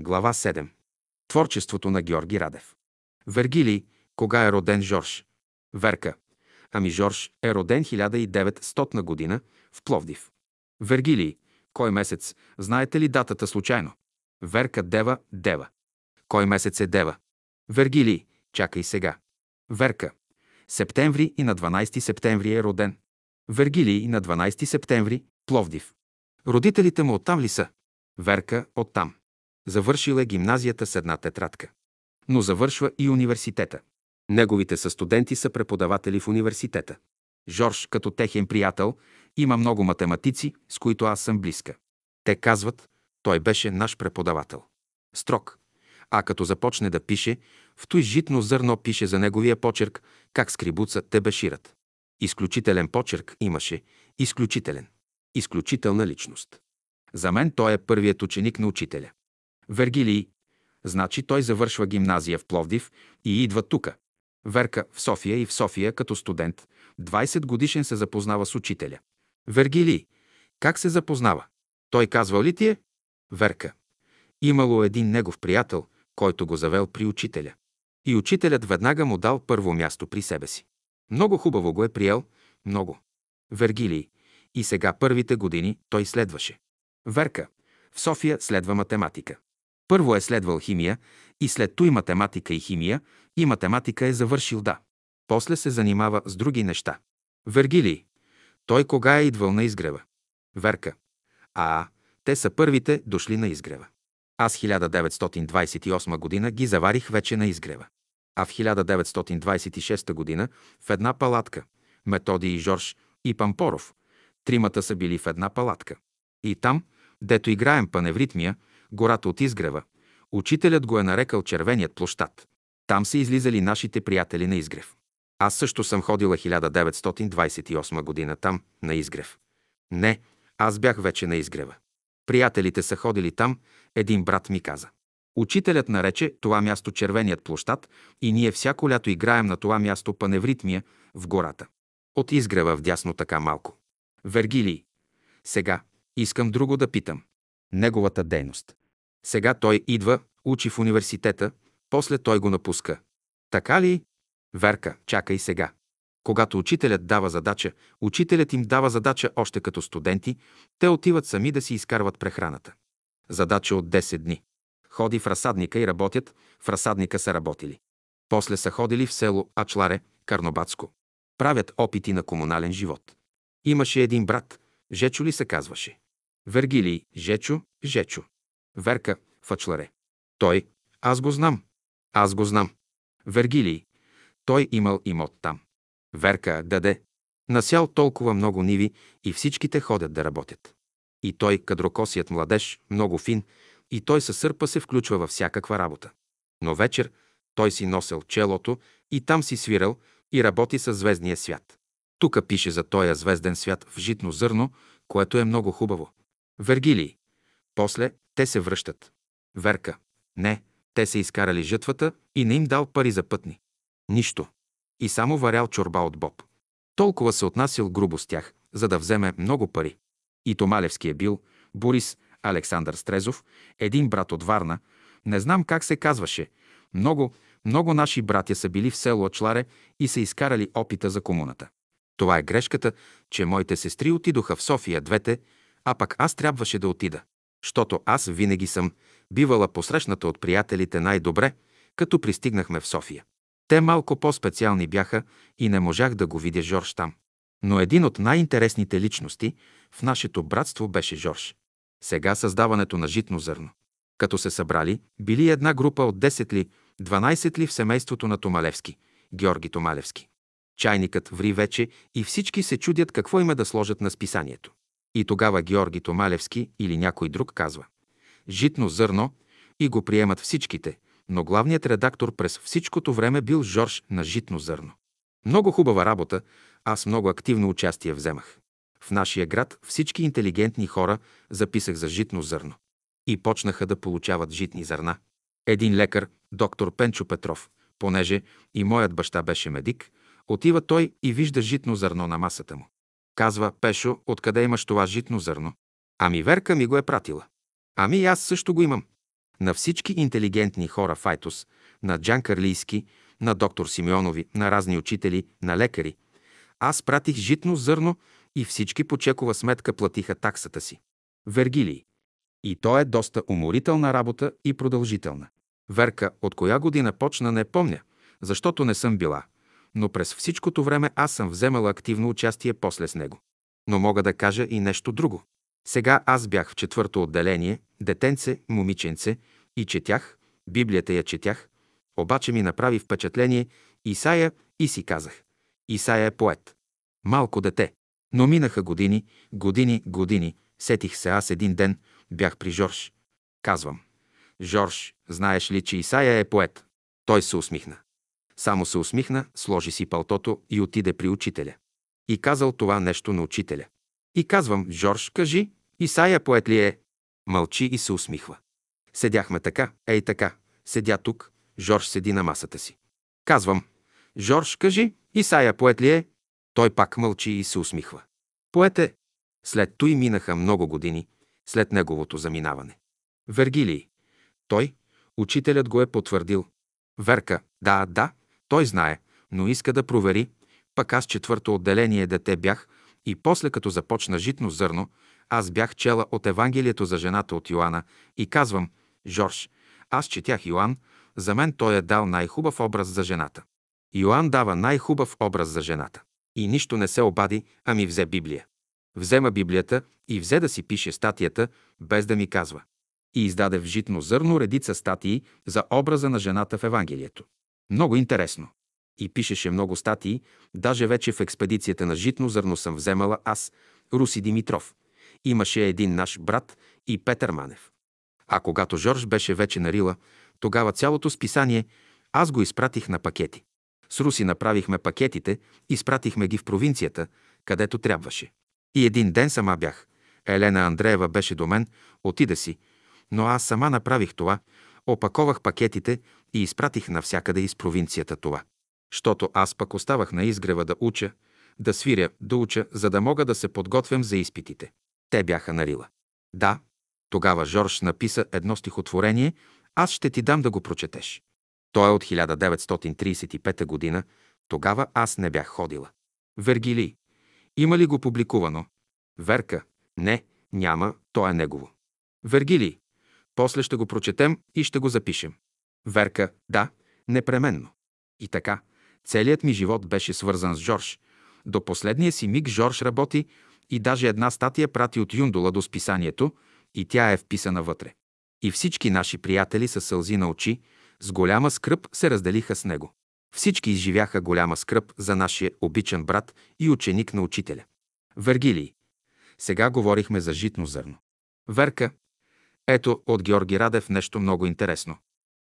Глава 7. Творчеството на Георги Радев. Вергилий. Кога е роден Жорж? Верка. Ами Жорж е роден 1900 година в Пловдив. Вергилий. Кой месец? Знаете ли датата случайно? Верка Дева Дева. Кой месец е Дева? Вергилий. Чакай сега. Верка. Септември и на 12 септември е роден. Вергилий на 12 септември, Пловдив. Родителите му оттам ли са? Верка оттам. Завършил е гимназията с една тетрадка. Но завършва и университета. Неговите състуденти са преподаватели в университета. Жорж, като техен приятел, има много математици, с които аз съм близка. Те казват, той беше наш преподавател. Строг. А като започне да пише, в той житно зърно пише за неговия почерк, как скрибуца те бешират. Изключителен почерк имаше, изключителен. Изключителна личност. За мен той е първият ученик на учителя. Вергилий. Значи той завършва гимназия в Пловдив и идва тука. Верка в София и в София като студент. 20 годишен се запознава с учителя. Вергилий. Как се запознава? Той казва ли ти е? Верка. Имало един негов приятел, който го завел при учителя. И учителят веднага му дал първо място при себе си. Много хубаво го е приел, много. Вергилий. И сега първите години той следваше. Верка. В София следва математика. Първо е следвал химия и след той математика и химия и математика е завършил да. После се занимава с други неща. Вергилий. Той кога е идвал на изгрева? Верка. А, те са първите дошли на изгрева. Аз 1928 година ги заварих вече на изгрева. А в 1926 година в една палатка Методи и Жорж и Пампоров, тримата са били в една палатка. И там, дето играем паневритмия, гората от изгрева, учителят го е нарекал червеният площад. Там са излизали нашите приятели на изгрев. Аз също съм ходила 1928 година там, на изгрев. Не, аз бях вече на изгрева. Приятелите са ходили там, един брат ми каза. Учителят нарече това място Червеният площад и ние всяко лято играем на това място паневритмия в гората. От изгрева вдясно така малко. Вергилий. Сега искам друго да питам. Неговата дейност. Сега той идва, учи в университета, после той го напуска. Така ли? Верка, чакай сега. Когато учителят дава задача, учителят им дава задача още като студенти, те отиват сами да си изкарват прехраната. Задача от 10 дни. Ходи в разсадника и работят, в разсадника са работили. После са ходили в село Ачларе, Карнобатско. Правят опити на комунален живот. Имаше един брат, Жечо ли се казваше? Вергилий, Жечо, Жечо. Верка, в Ачларе. Той, аз го знам. Аз го знам. Вергилий, той имал имот там. Верка даде. Насял толкова много ниви и всичките ходят да работят. И той, кадрокосият младеж, много фин, и той със сърпа се включва във всякаква работа. Но вечер той си носел челото и там си свирал и работи със звездния свят. Тука пише за тоя звезден свят в житно зърно, което е много хубаво. Вергилий. После те се връщат. Верка. Не, те се изкарали жътвата и не им дал пари за пътни. Нищо. И само варял чорба от боб. Толкова се отнасял грубо с тях, за да вземе много пари. И Томалевски е бил, Борис, Александър Стрезов, един брат от Варна, не знам как се казваше. Много, много наши братя са били в село Ачларе и са изкарали опита за комуната. Това е грешката, че моите сестри отидоха в София двете, а пък аз трябваше да отида. Щото аз винаги съм бивала посрещната от приятелите най-добре, като пристигнахме в София. Те малко по-специални бяха и не можах да го видя Жорж там. Но един от най-интересните личности в нашето братство беше Жорж. Сега създаването на житно зърно. Като се събрали, били една група от 10 ли, 12 ли в семейството на Томалевски, Георги Томалевски. Чайникът ври вече и всички се чудят какво има да сложат на списанието. И тогава Георги Томалевски или някой друг казва «Житно зърно» и го приемат всичките, но главният редактор през всичкото време бил Жорж на Житно зърно. Много хубава работа, аз много активно участие вземах. В нашия град всички интелигентни хора записах за житно зърно. И почнаха да получават житни зърна. Един лекар, доктор Пенчо Петров, понеже и моят баща беше медик, отива той и вижда житно зърно на масата му. Казва, Пешо, откъде имаш това житно зърно? Ами Верка ми го е пратила. Ами аз също го имам. На всички интелигентни хора в Айтос, на Джан Карлийски, на доктор Симеонови, на разни учители, на лекари. Аз пратих житно зърно и всички по чекова сметка платиха таксата си. Вергилий. И то е доста уморителна работа и продължителна. Верка, от коя година почна, не помня, защото не съм била. Но през всичкото време аз съм вземала активно участие после с него. Но мога да кажа и нещо друго. Сега аз бях в четвърто отделение, детенце, момиченце, и четях, Библията я четях, обаче ми направи впечатление Исаия и си казах. Исаия е поет. Малко дете. Но минаха години, години, години. Сетих се аз един ден, бях при Жорж. Казвам. Жорж, знаеш ли, че Исаия е поет? Той се усмихна. Само се усмихна, сложи си палтото и отиде при учителя. И казал това нещо на учителя. И казвам, Жорж, кажи, Исаия поет ли е? Мълчи и се усмихва. Седяхме така, ей така, седя тук, Жорж седи на масата си. Казвам, Жорж, кажи, Исаия поет ли е? Той пак мълчи и се усмихва. Поет е. След той минаха много години, след неговото заминаване. Вергилий. Той, учителят го е потвърдил. Верка, да, да, той знае, но иска да провери. Пък аз четвърто отделение дете бях и после като започна житно зърно, аз бях чела от Евангелието за жената от Йоанна и казвам, Жорж, аз четях Йоанн, за мен той е дал най-хубав образ за жената. Йоанн дава най-хубав образ за жената. И нищо не се обади, а ми взе Библия. Взема Библията и взе да си пише статията, без да ми казва. И издаде в житно зърно редица статии за образа на жената в Евангелието. Много интересно. И пишеше много статии, даже вече в експедицията на житно зърно съм вземала аз, Руси Димитров. Имаше един наш брат и Петър Манев. А когато Жорж беше вече на Рила, тогава цялото списание аз го изпратих на пакети. С Руси направихме пакетите, изпратихме ги в провинцията, където трябваше. И един ден сама бях. Елена Андреева беше до мен, отида си, но аз сама направих това, опаковах пакетите и изпратих навсякъде из провинцията това. Щото аз пък оставах на изгрева да уча, да свиря, да уча, за да мога да се подготвям за изпитите. Те бяха на Рила. Да, тогава Жорж написа едно стихотворение, аз ще ти дам да го прочетеш. То е от 1935 година, тогава аз не бях ходила. Вергили. Има ли го публикувано? Верка. Не, няма, то е негово. Вергили. После ще го прочетем и ще го запишем. Верка. Да, непременно. И така, целият ми живот беше свързан с Жорж. До последния си миг Жорж работи и даже една статия прати от Юндола до списанието и тя е вписана вътре. И всички наши приятели са сълзи на очи, с голяма скръп се разделиха с него. Всички изживяха голяма скръп за нашия обичан брат и ученик на учителя. Вергилий. Сега говорихме за житно зърно. Верка. Ето от Георги Радев нещо много интересно.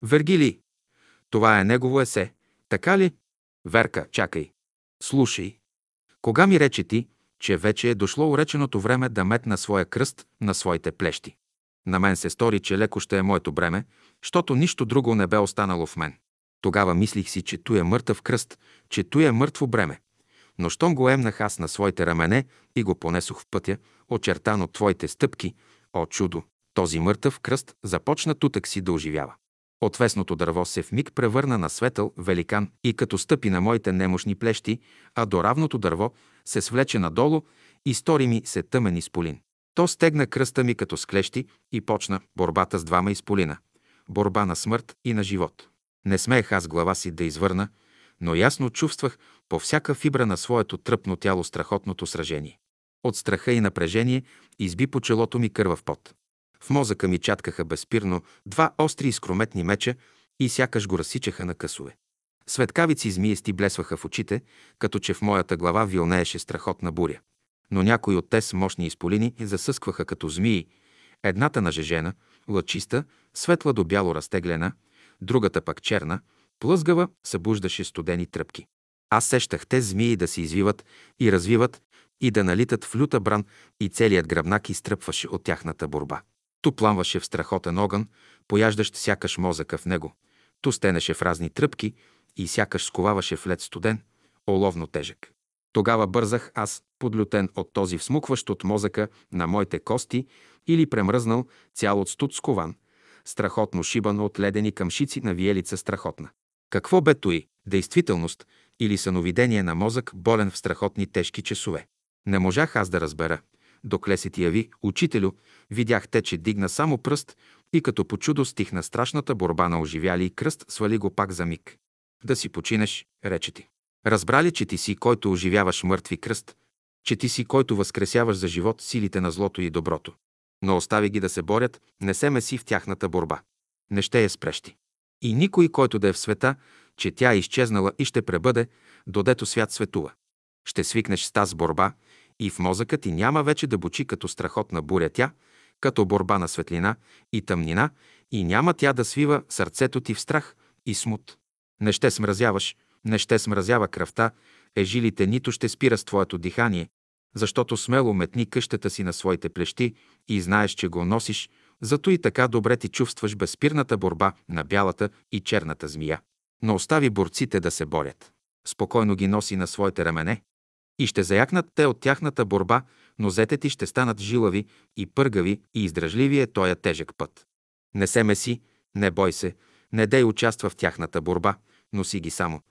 Вергилий. Това е негово есе. Така ли? Верка, чакай. Слушай. Кога ми рече ти, че вече е дошло уреченото време да метна своя кръст на своите плещи? На мен се стори, че леко ще е моето бреме, защото нищо друго не бе останало в мен. Тогава мислих си, че той е мъртъв кръст, че той е мъртво бреме. Но щом го емнах аз на своите рамене и го понесох в пътя, очертан от твоите стъпки, о чудо, този мъртъв кръст започна тутък си да оживява. Отвесното дърво се в миг превърна на светъл великан и като стъпи на моите немощни плещи, а до равното дърво се свлече надолу и стори ми се тъмен изполин. То стегна кръста ми като склещи и почна борбата с двама изполина. Борба на смърт и на живот. Не смеех аз глава си да извърна, но ясно чувствах по всяка фибра на своето тръпно тяло страхотното сражение. От страха и напрежение изби по челото ми кървав пот. В мозъка ми чаткаха безспирно два остри изкрометни меча и сякаш го разсичаха на късове. Светкавици змиести блесваха в очите, като че в моята глава вилнееше страхотна буря но някои от те с мощни изполини засъскваха като змии, едната нажежена, лъчиста, светла до бяло разтеглена, другата пък черна, плъзгава, събуждаше студени тръпки. Аз сещах те змии да се извиват и развиват и да налитат в люта бран и целият гръбнак изтръпваше от тяхната борба. Ту пламваше в страхотен огън, пояждащ сякаш мозъка в него, ту стенеше в разни тръпки и сякаш сковаваше в лед студен, оловно тежък. Тогава бързах аз, подлютен от този всмукващ от мозъка на моите кости или премръзнал цял от студ скован, страхотно шибано от ледени камшици на виелица страхотна. Какво бе той? Действителност или съновидение на мозък, болен в страхотни тежки часове? Не можах аз да разбера. Докле се ти яви, учителю, видях те, че дигна само пръст и като по чудо стихна страшната борба на оживяли и кръст, свали го пак за миг. Да си починеш, рече ти. Разбрали, че ти си, който оживяваш мъртви кръст, че ти си, който възкресяваш за живот силите на злото и доброто. Но остави ги да се борят, не се меси в тяхната борба. Не ще я спрещи. И никой, който да е в света, че тя е изчезнала и ще пребъде, додето свят светува. Ще свикнеш с тази борба и в мозъка ти няма вече да бучи като страхотна буря тя, като борба на светлина и тъмнина, и няма тя да свива сърцето ти в страх и смут. Не ще смразяваш, не ще смразява кръвта, ежилите нито ще спира с твоето дихание, защото смело метни къщата си на своите плещи и знаеш, че го носиш, зато и така добре ти чувстваш безспирната борба на бялата и черната змия. Но остави борците да се борят. Спокойно ги носи на своите рамене. И ще заякнат те от тяхната борба, но зете ти ще станат жилави и пъргави и издръжливи е тоя тежък път. Не се меси, не бой се, не дей участва в тяхната борба, носи ги само.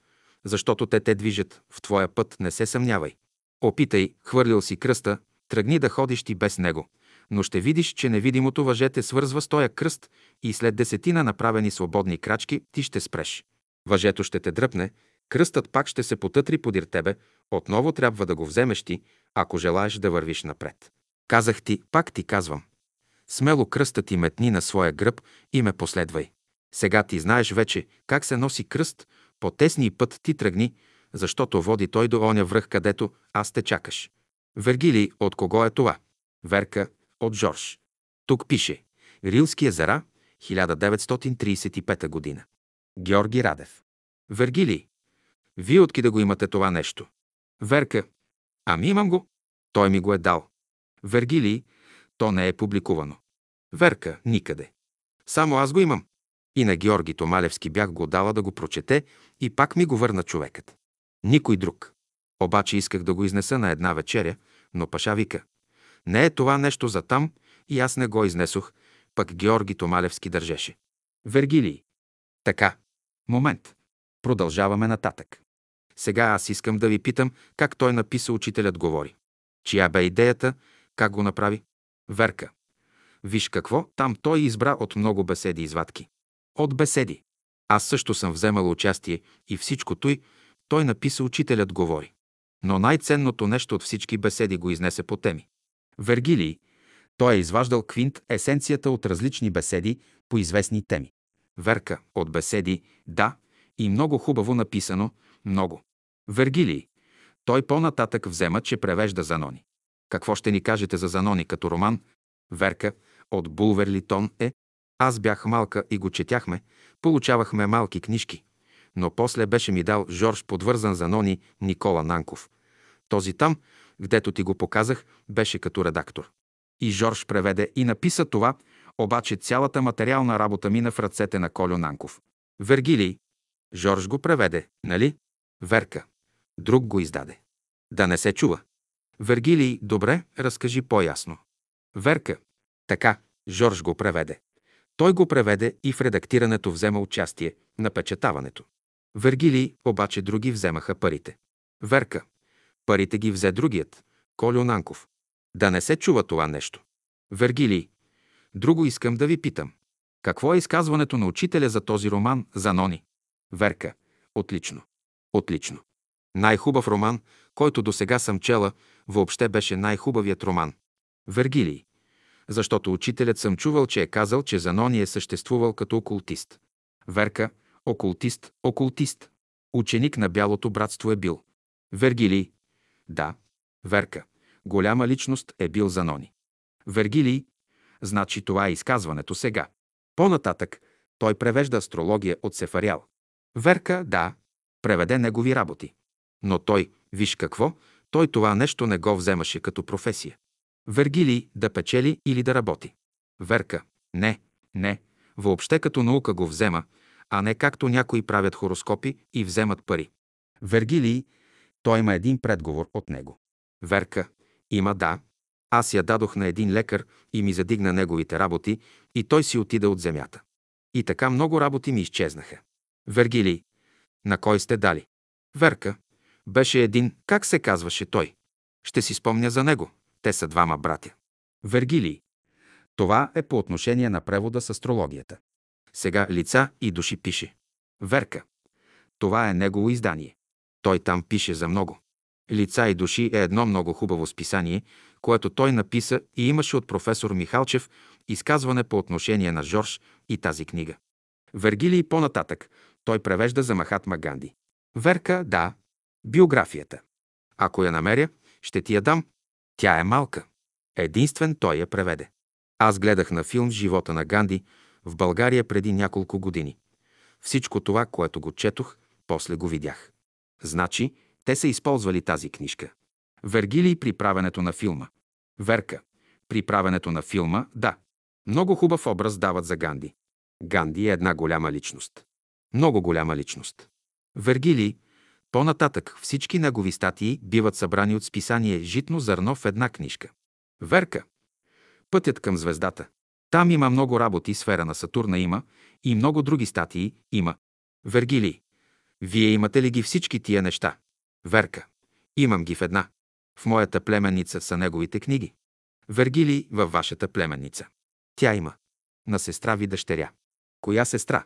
Защото те те движат, в твоя път не се съмнявай. Опитай, хвърлил си кръста, тръгни да ходиш ти без него, но ще видиш, че невидимото въже те свързва с тоя кръст и след десетина направени свободни крачки ти ще спреш. Въжето ще те дръпне, кръстът пак ще се потътри подир тебе, отново трябва да го вземеш ти, ако желаеш да вървиш напред. Казах ти, пак ти казвам. Смело кръстът ти метни на своя гръб и ме последвай. Сега ти знаеш вече как се носи кръст, по тесни път ти тръгни, защото води той до оня връх, където аз те чакаш. Вергили, от кого е това? Верка, от Жорж. Тук пише Рилски езера, 1935 година. Георги Радев. Вергили, вие отки да го имате това нещо? Верка, ами имам го. Той ми го е дал. Вергили, то не е публикувано. Верка, никъде. Само аз го имам. И на Георги Томалевски бях го дала да го прочете и пак ми го върна човекът. Никой друг. Обаче исках да го изнеса на една вечеря, но Паша вика. Не е това нещо за там и аз не го изнесох, пък Георги Томалевски държеше. Вергилий. Така. Момент. Продължаваме нататък. Сега аз искам да ви питам как той написа учителят говори. Чия бе идеята, как го направи? Верка. Виж какво, там той избра от много беседи извадки. От беседи. Аз също съм вземал участие и всичко той, той написа Учителят говори. Но най-ценното нещо от всички беседи го изнесе по теми. Вергилий, той е изваждал квинт есенцията от различни беседи по известни теми. Верка от беседи, да, и много хубаво написано, много. Вергилий, той по-нататък взема, че превежда Занони. Какво ще ни кажете за Занони като роман? Верка от Булверлитон е. Аз бях малка и го четяхме, получавахме малки книжки но после беше ми дал Жорж подвързан за Нони Никола Нанков. Този там, гдето ти го показах, беше като редактор. И Жорж преведе и написа това, обаче цялата материална работа мина в ръцете на Колю Нанков. Вергилий. Жорж го преведе, нали? Верка. Друг го издаде. Да не се чува. Вергилий, добре, разкажи по-ясно. Верка. Така, Жорж го преведе. Той го преведе и в редактирането взема участие, напечатаването. Вергилий обаче други вземаха парите. Верка. Парите ги взе другият. Колю Нанков. Да не се чува това нещо. Вергилий. Друго искам да ви питам. Какво е изказването на учителя за този роман за Нони? Верка. Отлично. Отлично. Най-хубав роман, който до сега съм чела, въобще беше най-хубавият роман. Вергилий. Защото учителят съм чувал, че е казал, че Занони е съществувал като окултист. Верка. Окултист, окултист. Ученик на Бялото братство е бил. Вергилий. Да. Верка. Голяма личност е бил Занони. Вергилий. Значи това е изказването сега. По-нататък той превежда астрология от Сефариал. Верка, да, преведе негови работи. Но той, виж какво, той това нещо не го вземаше като професия. Вергилий да печели или да работи. Верка, не, не, въобще като наука го взема, а не както някои правят хороскопи и вземат пари. Вергилий, той има един предговор от него. Верка, има да, Аз я дадох на един лекар и ми задигна неговите работи и той си отида от земята. И така много работи ми изчезнаха. Вергилий. На кой сте дали? Верка. Беше един, как се казваше той? Ще си спомня за него. Те са двама братя. Вергилий. Това е по отношение на превода с астрологията. Сега лица и души пише. Верка. Това е негово издание. Той там пише за много. Лица и души е едно много хубаво списание, което той написа и имаше от професор Михалчев изказване по отношение на Жорж и тази книга. Вергилий по-нататък. Той превежда за Махатма Ганди. Верка, да. Биографията. Ако я намеря, ще ти я дам. Тя е малка. Единствен той я преведе. Аз гледах на филм «Живота на Ганди» в България преди няколко години. Всичко това, което го четох, после го видях. Значи, те са използвали тази книжка. Вергилий при правенето на филма. Верка. При правенето на филма, да. Много хубав образ дават за Ганди. Ганди е една голяма личност. Много голяма личност. Вергилий, по-нататък всички негови статии биват събрани от списание «Житно зърно» в една книжка. Верка. Пътят към звездата. Там има много работи, сфера на Сатурна има и много други статии има. Вергилий. Вие имате ли ги всички тия неща? Верка. Имам ги в една. В моята племенница са неговите книги. Вергилий във вашата племенница. Тя има. На сестра ви дъщеря. Коя сестра?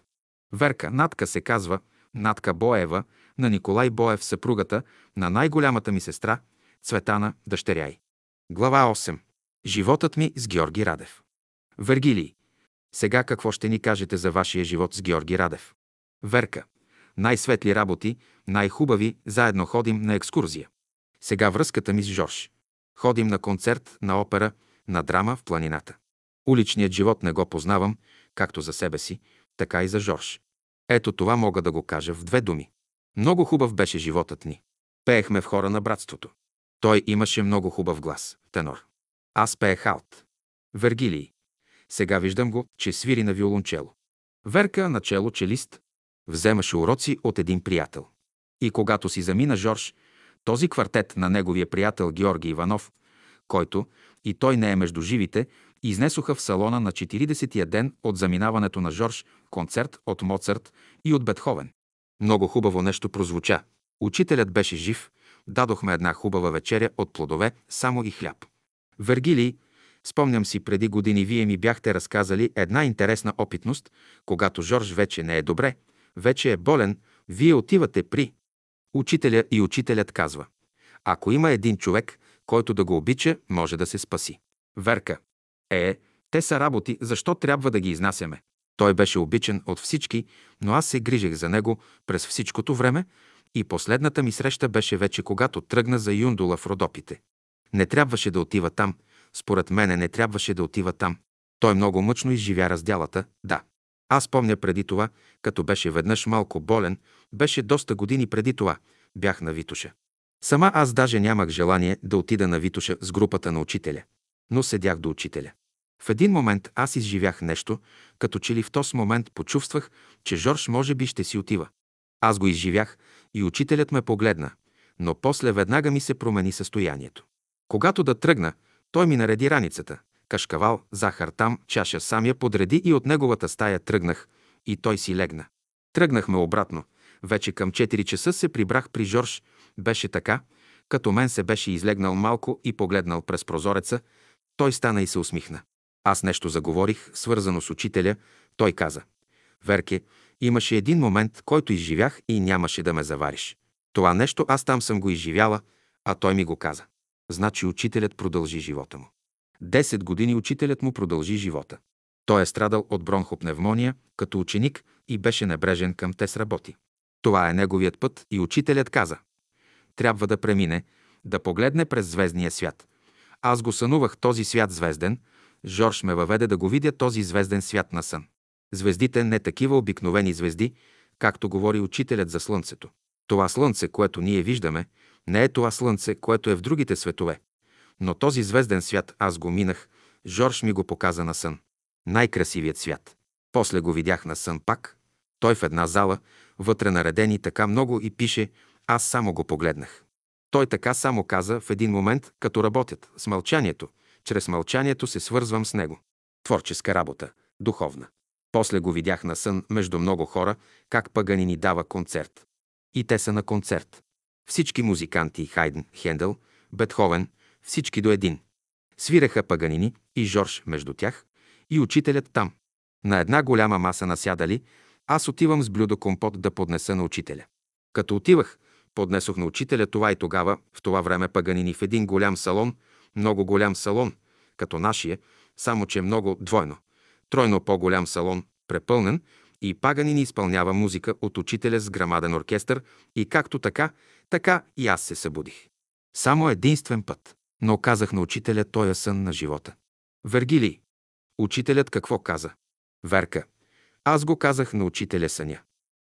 Верка, Натка се казва, Натка Боева, на Николай Боев, съпругата на най-голямата ми сестра, Цветана, дъщеря й. Глава 8. Животът ми с Георги Радев. Вергилий. Сега какво ще ни кажете за вашия живот с Георги Радев? Верка. Най-светли работи, най-хубави, заедно ходим на екскурзия. Сега връзката ми с Жорж. Ходим на концерт, на опера, на драма в планината. Уличният живот не го познавам, както за себе си, така и за Жорж. Ето това мога да го кажа в две думи. Много хубав беше животът ни. Пеехме в хора на братството. Той имаше много хубав глас, тенор. Аз пеех алт. Вергилий. Сега виждам го, че свири на виолончело. Верка, начело челист, вземаше уроци от един приятел. И когато си замина Жорж, този квартет на неговия приятел Георги Иванов, който и той не е между живите, изнесоха в салона на 40-я ден от заминаването на Жорж концерт от Моцарт и от Бетховен. Много хубаво нещо прозвуча. Учителят беше жив, дадохме една хубава вечеря от плодове, само и хляб. Вергилий, спомням си преди години вие ми бяхте разказали една интересна опитност, когато Жорж вече не е добре, вече е болен, вие отивате при учителя и учителят казва Ако има един човек, който да го обича, може да се спаси. Верка. Е, те са работи, защо трябва да ги изнасяме? Той беше обичан от всички, но аз се грижех за него през всичкото време и последната ми среща беше вече когато тръгна за Юндула в Родопите. Не трябваше да отива там. Според мене не трябваше да отива там. Той много мъчно изживя разделата, да. Аз помня преди това, като беше веднъж малко болен, беше доста години преди това, бях на Витуша. Сама аз даже нямах желание да отида на Витуша с групата на учителя, но седях до учителя. В един момент аз изживях нещо, като че ли в този момент почувствах, че Жорж може би ще си отива. Аз го изживях и учителят ме погледна, но после веднага ми се промени състоянието. Когато да тръгна, той ми нареди раницата. Кашкавал, захар там, чаша сам я подреди и от неговата стая тръгнах и той си легна. Тръгнахме обратно. Вече към 4 часа се прибрах при Жорж. Беше така, като мен се беше излегнал малко и погледнал през прозореца. Той стана и се усмихна. Аз нещо заговорих, свързано с учителя. Той каза. Верке, имаше един момент, който изживях и нямаше да ме завариш. Това нещо аз там съм го изживяла, а той ми го каза. Значи учителят продължи живота му. Десет години учителят му продължи живота. Той е страдал от бронхопневмония като ученик и беше небрежен към тес работи. Това е неговият път и учителят каза. Трябва да премине, да погледне през звездния свят. Аз го сънувах този свят звезден, Жорж ме въведе да го видя този звезден свят на сън. Звездите не такива обикновени звезди, както говори учителят за Слънцето. Това Слънце, което ние виждаме, не е това Слънце, което е в другите светове. Но този звезден свят аз го минах, Жорж ми го показа на сън. Най-красивият свят. После го видях на сън пак. Той в една зала, вътре наредени така много и пише, аз само го погледнах. Той така само каза в един момент, като работят, с мълчанието. чрез мълчанието се свързвам с него. Творческа работа, духовна. После го видях на сън между много хора, как Паганини дава концерт. И те са на концерт. Всички музиканти, Хайден, Хендел, Бетховен, всички до един. Свиреха Паганини и Жорж между тях и учителят там. На една голяма маса насядали, аз отивам с блюдо компот да поднеса на учителя. Като отивах, поднесох на учителя това и тогава, в това време Паганини в един голям салон, много голям салон, като нашия, само че много двойно, тройно по-голям салон, препълнен, и Паганини изпълнява музика от учителя с грамаден оркестър и както така, така и аз се събудих. Само единствен път, но казах на учителя тоя сън на живота. Вергилий. Учителят какво каза? Верка. Аз го казах на учителя съня.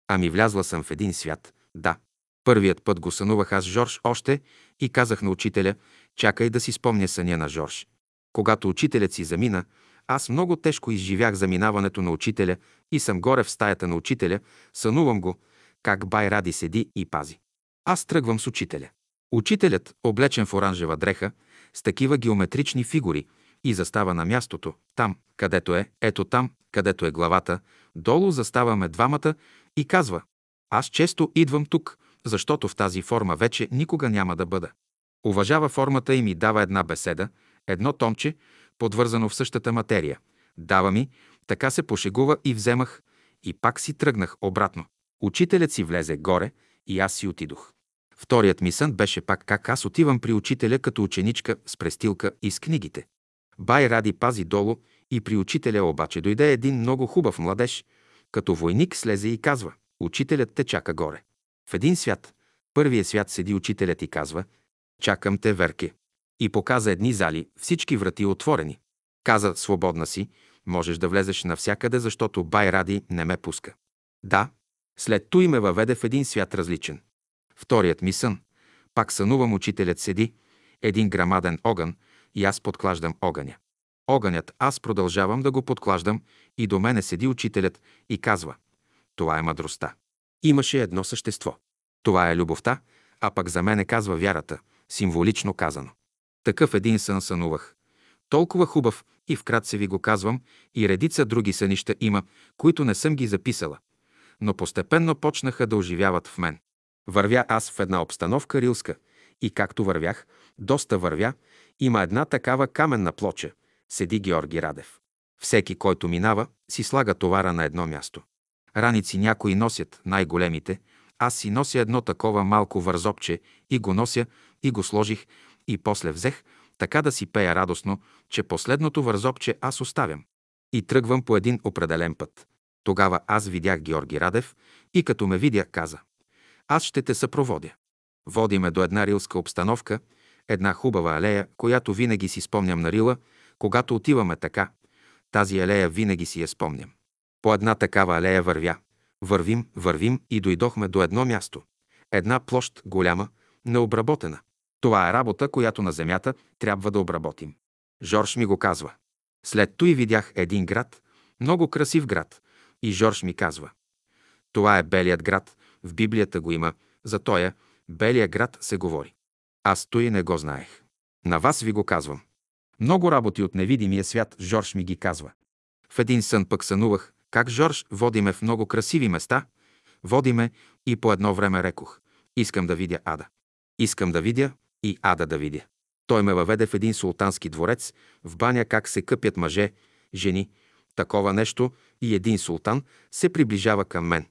Ами влязла съм в един свят. Да. Първият път го сънувах аз Жорж още и казах на учителя, чакай да си спомня съня на Жорж. Когато учителят си замина, аз много тежко изживях заминаването на учителя и съм горе в стаята на учителя, сънувам го, как бай Ради седи и пази. Аз тръгвам с учителя. Учителят, облечен в оранжева дреха, с такива геометрични фигури, и застава на мястото, там, където е, ето там, където е главата, долу заставаме двамата и казва «Аз често идвам тук, защото в тази форма вече никога няма да бъда». Уважава формата и ми дава една беседа, едно томче, подвързано в същата материя. Дава ми, така се пошегува и вземах, и пак си тръгнах обратно. Учителят си влезе горе и аз си отидох. Вторият ми сън беше пак как аз отивам при учителя като ученичка с престилка и с книгите. Бай Ради пази долу и при учителя обаче дойде един много хубав младеж, като войник слезе и казва «Учителят те чака горе». В един свят, първия свят седи учителят и казва «Чакам те, Верке». И показа едни зали, всички врати отворени. Каза «Свободна си, можеш да влезеш навсякъде, защото Бай Ради не ме пуска». Да, след той ме въведе в един свят различен. Вторият ми сън. Пак сънувам, учителят седи, един грамаден огън, и аз подклаждам огъня. Огънят аз продължавам да го подклаждам и до мене седи учителят и казва «Това е мъдростта». Имаше едно същество. Това е любовта, а пък за мене казва вярата, символично казано. Такъв един сън сънувах. Толкова хубав и вкратце ви го казвам, и редица други сънища има, които не съм ги записала. Но постепенно почнаха да оживяват в мен. Вървя аз в една обстановка рилска и както вървях, доста вървя, има една такава каменна плоча. Седи Георги Радев. Всеки, който минава, си слага товара на едно място. Раници някои носят най-големите, аз си нося едно такова малко вързопче и го нося и го сложих и после взех, така да си пея радостно, че последното вързопче аз оставям. И тръгвам по един определен път. Тогава аз видях Георги Радев и като ме видя, каза «Аз ще те съпроводя». Води ме до една рилска обстановка Една хубава алея, която винаги си спомням на Рила, когато отиваме така. Тази алея винаги си я спомням. По една такава алея вървя. Вървим, вървим и дойдохме до едно място. Една площ голяма, необработена. Това е работа, която на земята трябва да обработим. Жорж ми го казва. След той видях един град, много красив град. И Жорж ми казва. Това е Белият град, в Библията го има, за тоя Белия град се говори. Аз той не го знаех. На вас ви го казвам. Много работи от невидимия свят Жорж ми ги казва. В един сън пък сънувах, как Жорж води ме в много красиви места, води ме и по едно време рекох. Искам да видя Ада. Искам да видя и Ада да видя. Той ме въведе в един султански дворец, в баня как се къпят мъже, жени, такова нещо и един султан се приближава към мен.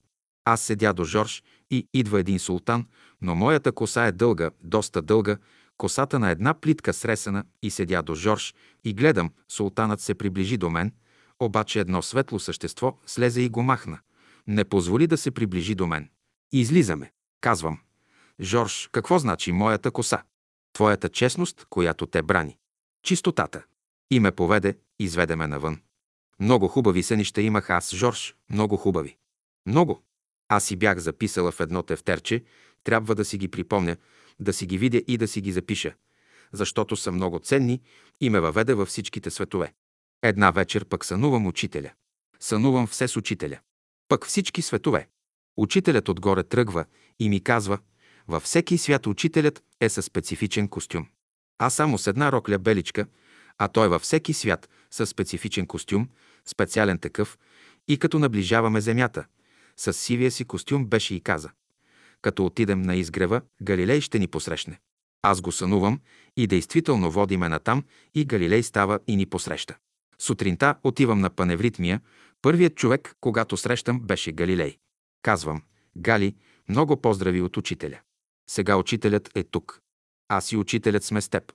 Аз седя до Жорж и идва един султан, но моята коса е дълга, доста дълга, косата на една плитка сресена и седя до Жорж и гледам, султанът се приближи до мен, обаче едно светло същество слезе и го махна. Не позволи да се приближи до мен. Излизаме. Казвам. Жорж, какво значи моята коса? Твоята честност, която те брани. Чистотата. И ме поведе, изведе ме навън. Много хубави сънища имах аз, Жорж, много хубави. Много. Аз си бях записала в едно тефтерче, трябва да си ги припомня, да си ги видя и да си ги запиша, защото са много ценни и ме въведе във всичките светове. Една вечер пък сънувам учителя. Сънувам все с учителя. Пък всички светове. Учителят отгоре тръгва и ми казва, във всеки свят учителят е със специфичен костюм. Аз само с една рокля беличка, а той във всеки свят със специфичен костюм, специален такъв, и като наближаваме земята, с сивия си костюм беше и каза. Като отидем на изгрева, Галилей ще ни посрещне. Аз го сънувам и действително води ме натам и Галилей става и ни посреща. Сутринта отивам на паневритмия. Първият човек, когато срещам, беше Галилей. Казвам, Гали, много поздрави от учителя. Сега учителят е тук. Аз и учителят сме с теб.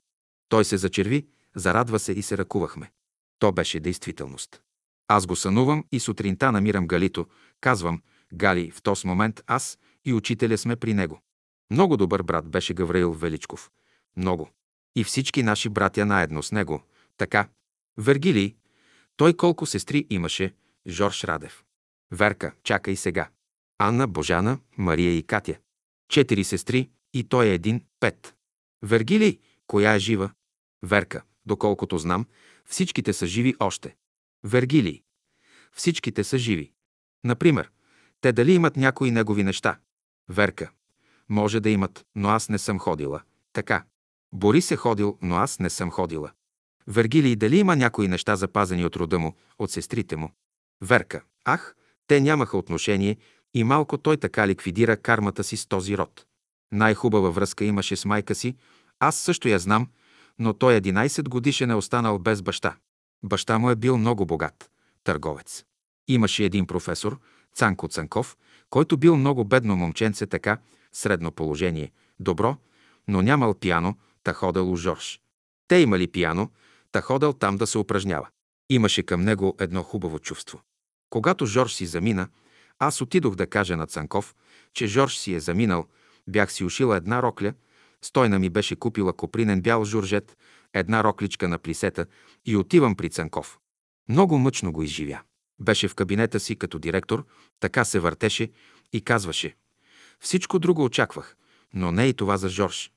Той се зачерви, зарадва се и се ръкувахме. То беше действителност. Аз го сънувам и сутринта намирам Галито. Казвам, Гали, в този момент аз и учителя сме при него. Много добър брат беше Гавраил Величков. Много. И всички наши братя наедно с него. Така. Вергилий. Той колко сестри имаше? Жорж Радев. Верка, чакай сега. Анна, Божана, Мария и Катя. Четири сестри и той е един, пет. Вергилий, коя е жива? Верка, доколкото знам, всичките са живи още. Вергилий. Всичките са живи. Например, те дали имат някои негови неща? Верка. Може да имат, но аз не съм ходила. Така. Борис е ходил, но аз не съм ходила. Вергилий дали има някои неща запазени от рода му, от сестрите му? Верка. Ах, те нямаха отношение и малко той така ликвидира кармата си с този род. Най-хубава връзка имаше с майка си, аз също я знам, но той 11 годишен е останал без баща. Баща му е бил много богат, търговец. Имаше един професор, Цанко Цанков, който бил много бедно момченце така, средно положение, добро, но нямал пиано, та ходел у Жорж. Те имали пиано, та ходел там да се упражнява. Имаше към него едно хубаво чувство. Когато Жорж си замина, аз отидох да кажа на Цанков, че Жорж си е заминал, бях си ушила една рокля, стойна ми беше купила копринен бял журжет, една рокличка на плисета и отивам при Цанков. Много мъчно го изживя. Беше в кабинета си като директор, така се въртеше и казваше. Всичко друго очаквах, но не и това за Жорж.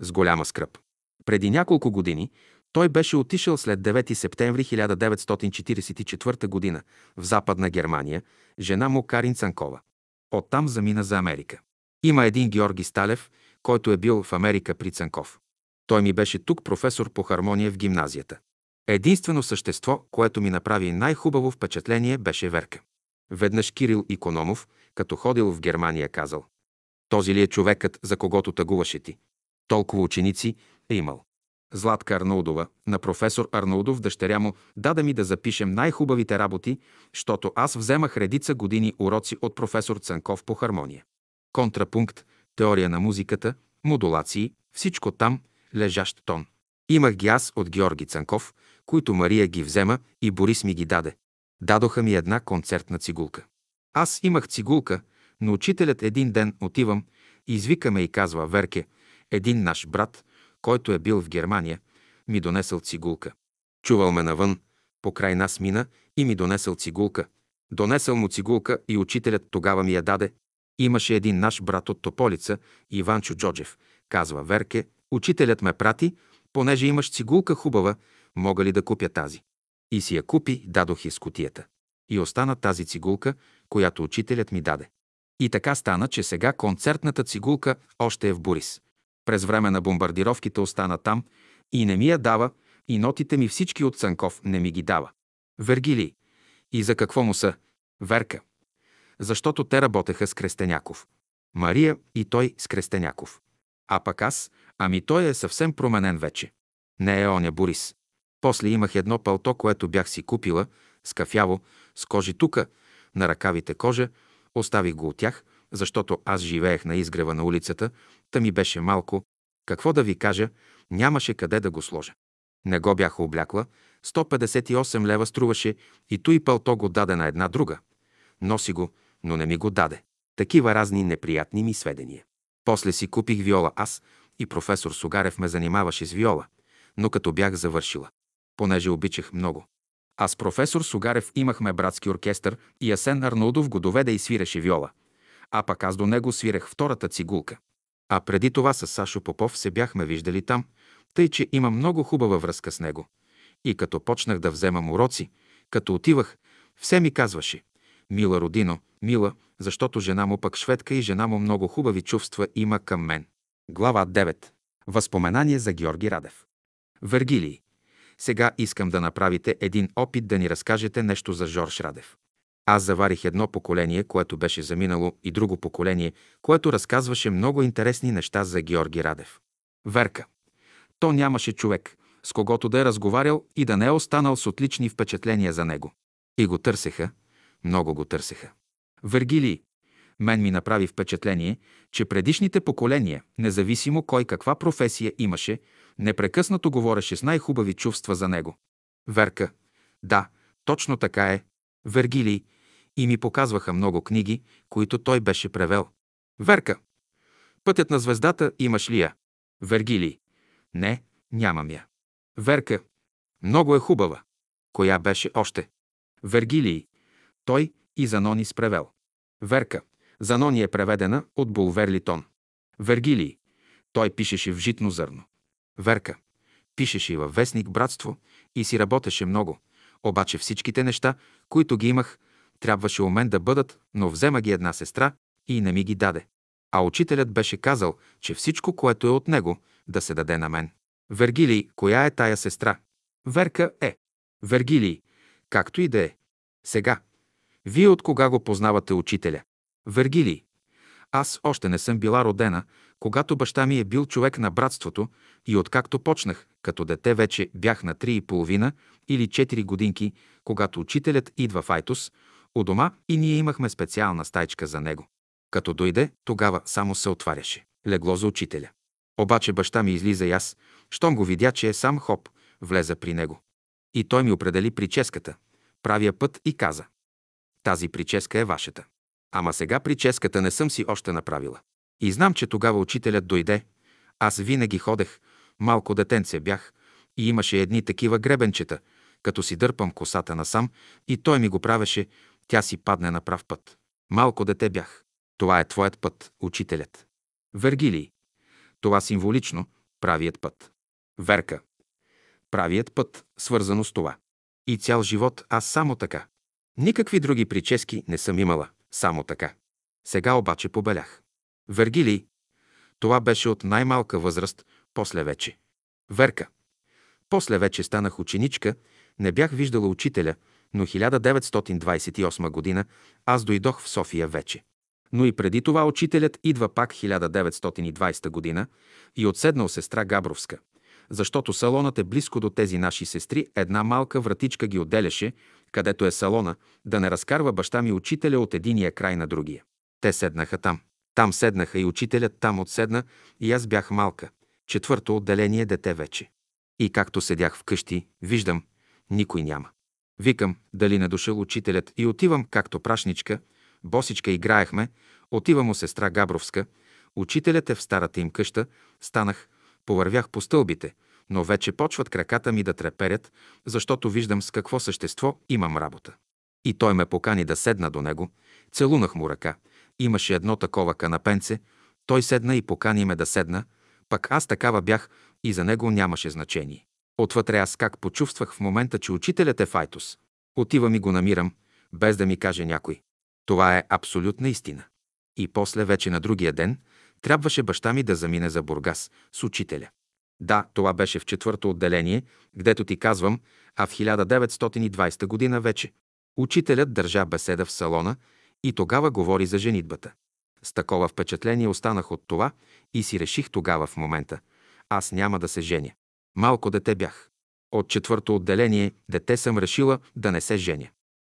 С голяма скръп. Преди няколко години той беше отишъл след 9 септември 1944 г. в Западна Германия, жена му Карин Цанкова. Оттам замина за Америка. Има един Георги Сталев, който е бил в Америка при Цанков. Той ми беше тук професор по хармония в гимназията. Единствено същество, което ми направи най-хубаво впечатление, беше Верка. Веднъж Кирил Икономов, като ходил в Германия, казал «Този ли е човекът, за когото тъгуваше ти? Толкова ученици е имал». Златка Арнаудова, на професор Арнаудов, дъщеря му, даде ми да запишем най-хубавите работи, защото аз вземах редица години уроци от професор Цанков по хармония. Контрапункт, теория на музиката, модулации, всичко там, лежащ тон. Имах ги аз от Георги Цанков, които Мария ги взема и Борис ми ги даде. Дадоха ми една концертна цигулка. Аз имах цигулка, но учителят един ден отивам, извикаме и казва Верке, един наш брат, който е бил в Германия, ми донесъл цигулка. Чувал ме навън, покрай нас мина и ми донесъл цигулка. Донесъл му цигулка и учителят тогава ми я даде. Имаше един наш брат от Тополица, Иванчо Джоджев. Казва Верке, учителят ме прати, понеже имаш цигулка хубава, мога ли да купя тази? И си я купи, дадох из кутията. И остана тази цигулка, която учителят ми даде. И така стана, че сега концертната цигулка още е в Борис. През време на бомбардировките остана там и не ми я дава, и нотите ми всички от Цанков не ми ги дава. Вергили. И за какво му са? Верка. Защото те работеха с Крестеняков. Мария и той с Крестеняков. А пък аз, ами той е съвсем променен вече. Не е оня Борис. После имах едно пълто, което бях си купила, с кафяво, с кожи тука, на ръкавите кожа, оставих го от тях, защото аз живеех на изгрева на улицата, та ми беше малко. Какво да ви кажа, нямаше къде да го сложа. Не го бях облякла, 158 лева струваше и той пълто го даде на една друга. Носи го, но не ми го даде. Такива разни неприятни ми сведения. После си купих виола аз и професор Сугарев ме занимаваше с виола, но като бях завършила. Понеже обичах много. Аз професор Сугарев имахме братски оркестър и Асен Арнолдов го доведе и свиреше виола. А пък аз до него свирех втората цигулка. А преди това с Сашо Попов се бяхме виждали там, тъй че има много хубава връзка с него. И като почнах да вземам уроци, като отивах, все ми казваше «Мила родино, мила, защото жена му пък шведка и жена му много хубави чувства има към мен». Глава 9. Възпоменание за Георги Радев. Вергилий. сега искам да направите един опит да ни разкажете нещо за Жорж Радев. Аз заварих едно поколение, което беше заминало, и друго поколение, което разказваше много интересни неща за Георги Радев. Верка. То нямаше човек, с когото да е разговарял и да не е останал с отлични впечатления за него. И го търсеха, много го търсеха. Вергилий. Мен ми направи впечатление, че предишните поколения, независимо кой каква професия имаше, непрекъснато говореше с най-хубави чувства за него. Верка. Да, точно така е. Вергилий. И ми показваха много книги, които той беше превел. Верка. Пътят на звездата имаш ли я? Вергилий. Не, нямам я. Верка. Много е хубава. Коя беше още? Вергилий. Той и Занони с превел. Верка. Занони е преведена от Булверлитон. Вергилий. Той пишеше в житно зърно. Верка. Пишеше и във вестник Братство и си работеше много. Обаче всичките неща, които ги имах, трябваше у мен да бъдат, но взема ги една сестра и не ми ги даде. А учителят беше казал, че всичко, което е от него, да се даде на мен. Вергилий, коя е тая сестра? Верка е. Вергилий, както и да е. Сега. Вие от кога го познавате учителя? Вергилий. Аз още не съм била родена, когато баща ми е бил човек на братството и откакто почнах, като дете вече бях на три и половина или 4 годинки, когато учителят идва в Айтос, у дома и ние имахме специална стайчка за него. Като дойде, тогава само се отваряше. Легло за учителя. Обаче баща ми излиза и аз, щом го видя, че е сам хоп, влеза при него. И той ми определи прическата, правия път и каза. Тази прическа е вашата. Ама сега прическата не съм си още направила. И знам, че тогава учителят дойде. Аз винаги ходех, малко детенце бях и имаше едни такива гребенчета, като си дърпам косата насам и той ми го правеше, тя си падне на прав път. Малко дете бях. Това е твоят път, учителят. Вергилий. Това символично, правият път. Верка. Правият път, свързано с това. И цял живот аз само така. Никакви други прически не съм имала, само така. Сега обаче побелях. Вергилий. Това беше от най-малка възраст, после вече. Верка. После вече станах ученичка, не бях виждала учителя, но 1928 година аз дойдох в София вече. Но и преди това учителят идва пак 1920 година и отседнал сестра Габровска. Защото салонът е близко до тези наши сестри, една малка вратичка ги отделяше, където е салона, да не разкарва баща ми учителя от единия край на другия. Те седнаха там. Там седнаха и учителят там отседна и аз бях малка. Четвърто отделение дете вече. И както седях вкъщи, виждам, никой няма. Викам, дали не дошъл учителят и отивам, както прашничка, босичка играехме, отивам у сестра Габровска, учителят е в старата им къща, станах, повървях по стълбите, но вече почват краката ми да треперят, защото виждам с какво същество имам работа. И той ме покани да седна до него, целунах му ръка, имаше едно такова канапенце, той седна и покани ме да седна, пък аз такава бях и за него нямаше значение. Отвътре аз как почувствах в момента, че учителят е Файтус. Отивам и го намирам, без да ми каже някой. Това е абсолютна истина. И после вече на другия ден трябваше баща ми да замине за Бургас с учителя. Да, това беше в четвърто отделение, гдето ти казвам, а в 1920 година вече. Учителят държа беседа в салона и тогава говори за женитбата. С такова впечатление останах от това и си реших тогава в момента. Аз няма да се женя. Малко дете бях. От четвърто отделение дете съм решила да не се женя.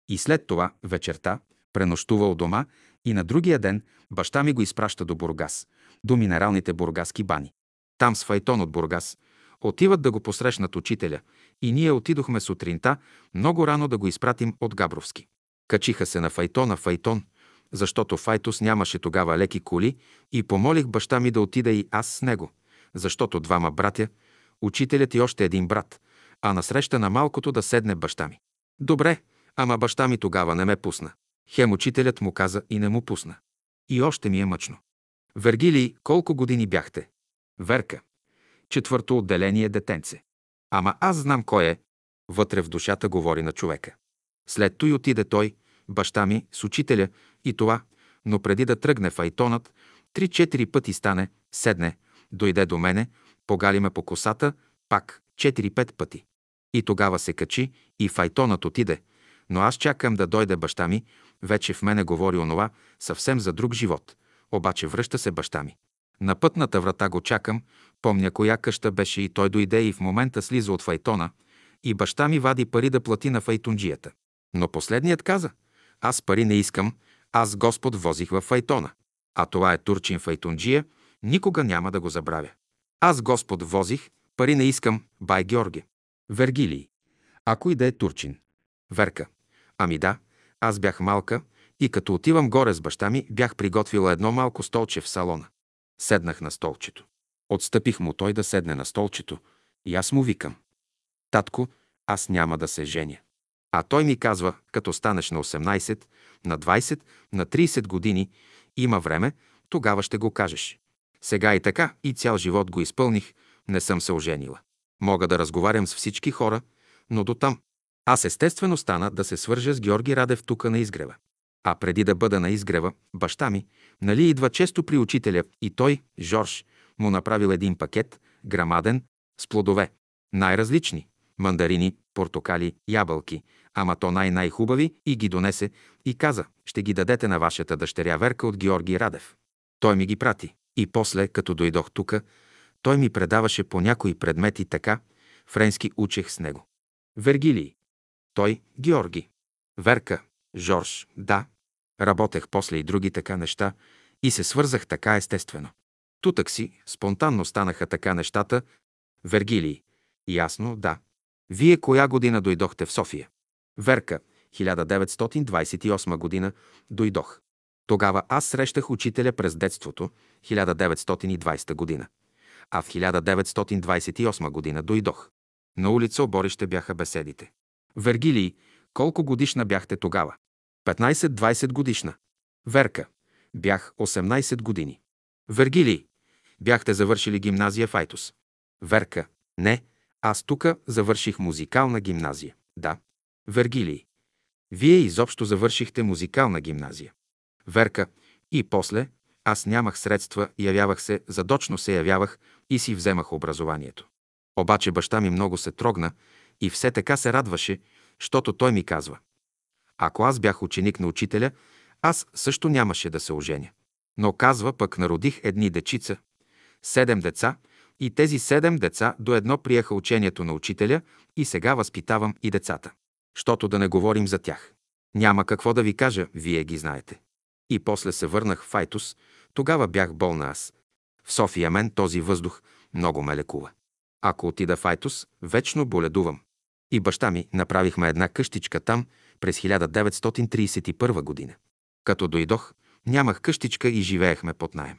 И след това, вечерта, пренощува у дома и на другия ден баща ми го изпраща до Бургас, до минералните бургаски бани. Там с Файтон от Бургас отиват да го посрещнат учителя и ние отидохме сутринта много рано да го изпратим от Габровски. Качиха се на Файтона Файтон, защото Файтус нямаше тогава леки коли и помолих баща ми да отида и аз с него, защото двама братя, учителят и още един брат, а насреща на малкото да седне баща ми. Добре, ама баща ми тогава не ме пусна. Хем учителят му каза и не му пусна. И още ми е мъчно. Вергилий, колко години бяхте? Верка. Четвърто отделение детенце. Ама аз знам кой е. Вътре в душата говори на човека. След той отиде той, баща ми, с учителя и това, но преди да тръгне файтонът, три-четири пъти стане, седне, дойде до мене, погали ме по косата, пак, четири-пет пъти. И тогава се качи и файтонът отиде, но аз чакам да дойде баща ми, вече в мене говори онова, съвсем за друг живот. Обаче връща се баща ми. На пътната врата го чакам, помня коя къща беше и той дойде и в момента слиза от файтона и баща ми вади пари да плати на файтонджията. Но последният каза, аз пари не искам, аз Господ возих в файтона. А това е турчин файтонджия, никога няма да го забравя. Аз Господ возих, пари не искам, бай Георги. Вергилий. Ако и да е турчин. Верка. Ами да, аз бях малка и като отивам горе с баща ми, бях приготвила едно малко столче в салона. Седнах на столчето. Отстъпих му той да седне на столчето и аз му викам. Татко, аз няма да се женя. А той ми казва, като станеш на 18, на 20, на 30 години, има време, тогава ще го кажеш. Сега и така, и цял живот го изпълних, не съм се оженила. Мога да разговарям с всички хора, но до там. Аз естествено стана да се свържа с Георги Радев тука на изгрева. А преди да бъда на изгрева, баща ми, нали идва често при учителя и той, Жорж, му направил един пакет, грамаден, с плодове. Най-различни. Мандарини, портокали, ябълки, ама то най-най-хубави и ги донесе и каза, ще ги дадете на вашата дъщеря Верка от Георги Радев. Той ми ги прати. И после, като дойдох тука, той ми предаваше по някои предмети така, френски учех с него. Вергилий. Той, Георги. Верка, Жорж, да. Работех после и други така неща и се свързах така естествено. Тутък си, спонтанно станаха така нещата. Вергилий. Ясно, да. Вие коя година дойдохте в София? Верка, 1928 година, дойдох. Тогава аз срещах учителя през детството, 1920 година. А в 1928 година дойдох. На улица Оборище бяха беседите. Вергилий, колко годишна бяхте тогава? 15-20 годишна. Верка, бях 18 години. Вергилий, бяхте завършили гимназия в Айтос. Верка, не, аз тука завърших музикална гимназия. Да. Вергилий, вие изобщо завършихте музикална гимназия. Верка, и после, аз нямах средства, явявах се, задочно се явявах и си вземах образованието. Обаче баща ми много се трогна и все така се радваше, защото той ми казва. Ако аз бях ученик на учителя, аз също нямаше да се оженя. Но казва, пък народих едни дечица, седем деца, и тези седем деца до едно приеха учението на учителя и сега възпитавам и децата. Щото да не говорим за тях. Няма какво да ви кажа, вие ги знаете. И после се върнах в Айтос, тогава бях болна аз. В София мен този въздух много ме лекува. Ако отида в Айтос, вечно боледувам. И баща ми направихме една къщичка там през 1931 година. Като дойдох, нямах къщичка и живеехме под найем.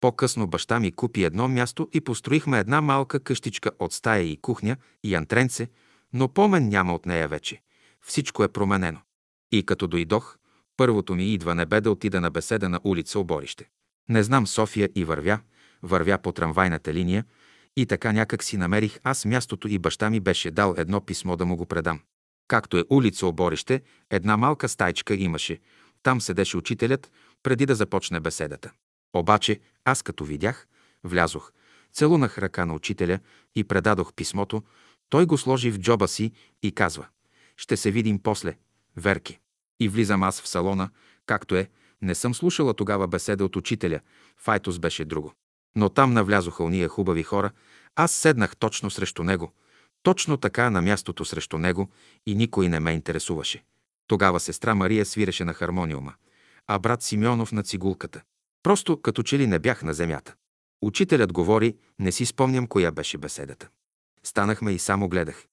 По-късно баща ми купи едно място и построихме една малка къщичка от стая и кухня и антренце, но помен няма от нея вече. Всичко е променено. И като дойдох, първото ми идва не бе да отида на беседа на улица Оборище. Не знам София и вървя, вървя по трамвайната линия и така някак си намерих аз мястото и баща ми беше дал едно писмо да му го предам. Както е улица Оборище, една малка стайчка имаше. Там седеше учителят, преди да започне беседата. Обаче, аз като видях, влязох, целунах ръка на учителя и предадох писмото, той го сложи в джоба си и казва «Ще се видим после, Верки». И влизам аз в салона, както е, не съм слушала тогава беседа от учителя, Файтос беше друго. Но там навлязоха уния хубави хора, аз седнах точно срещу него, точно така на мястото срещу него и никой не ме интересуваше. Тогава сестра Мария свиреше на хармониума, а брат Симеонов на цигулката. Просто като че ли не бях на земята. Учителят говори, не си спомням коя беше беседата. Станахме и само гледах.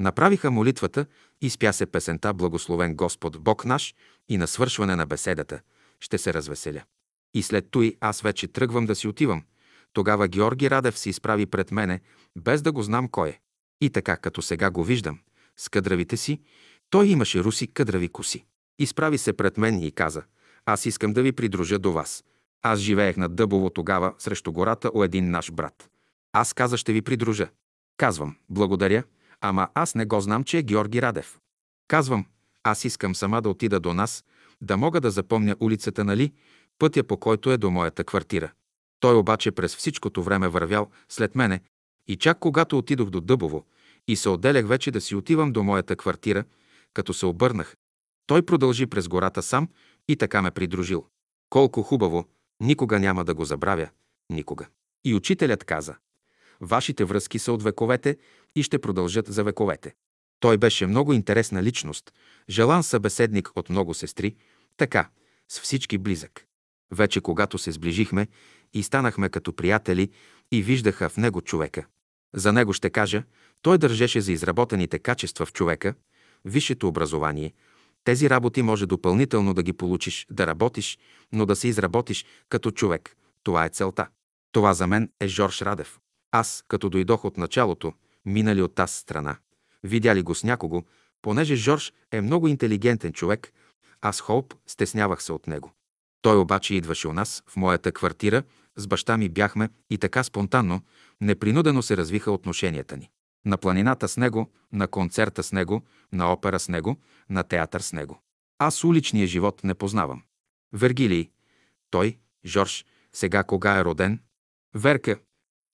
Направиха молитвата и спя се песента Благословен Господ Бог наш и на свършване на беседата ще се развеселя. И след той аз вече тръгвам да си отивам. Тогава Георги Радев се изправи пред мене, без да го знам кой е. И така, като сега го виждам, с къдравите си, той имаше руси къдрави коси. Изправи се пред мен и каза, аз искам да ви придружа до вас. Аз живеех на Дъбово тогава срещу гората у един наш брат. Аз каза, ще ви придружа. Казвам, благодаря, ама аз не го знам, че е Георги Радев. Казвам, аз искам сама да отида до нас, да мога да запомня улицата, нали, пътя по който е до моята квартира. Той обаче през всичкото време вървял след мене и чак когато отидох до Дъбово и се отделях вече да си отивам до моята квартира, като се обърнах. Той продължи през гората сам и така ме придружил. Колко хубаво, никога няма да го забравя, никога. И учителят каза, вашите връзки са от вековете и ще продължат за вековете. Той беше много интересна личност, желан събеседник от много сестри, така, с всички близък. Вече когато се сближихме и станахме като приятели и виждаха в него човека. За него ще кажа, той държеше за изработените качества в човека, висшето образование. Тези работи може допълнително да ги получиш, да работиш, но да се изработиш като човек. Това е целта. Това за мен е Жорж Радев. Аз, като дойдох от началото, минали от тази страна, видяли го с някого, понеже Жорж е много интелигентен човек, аз Холп стеснявах се от него. Той обаче идваше у нас, в моята квартира, с баща ми бяхме и така спонтанно, непринудено се развиха отношенията ни. На планината с него, на концерта с него, на опера с него, на театър с него. Аз уличния живот не познавам. Вергилий, той, Жорж, сега кога е роден? Верка,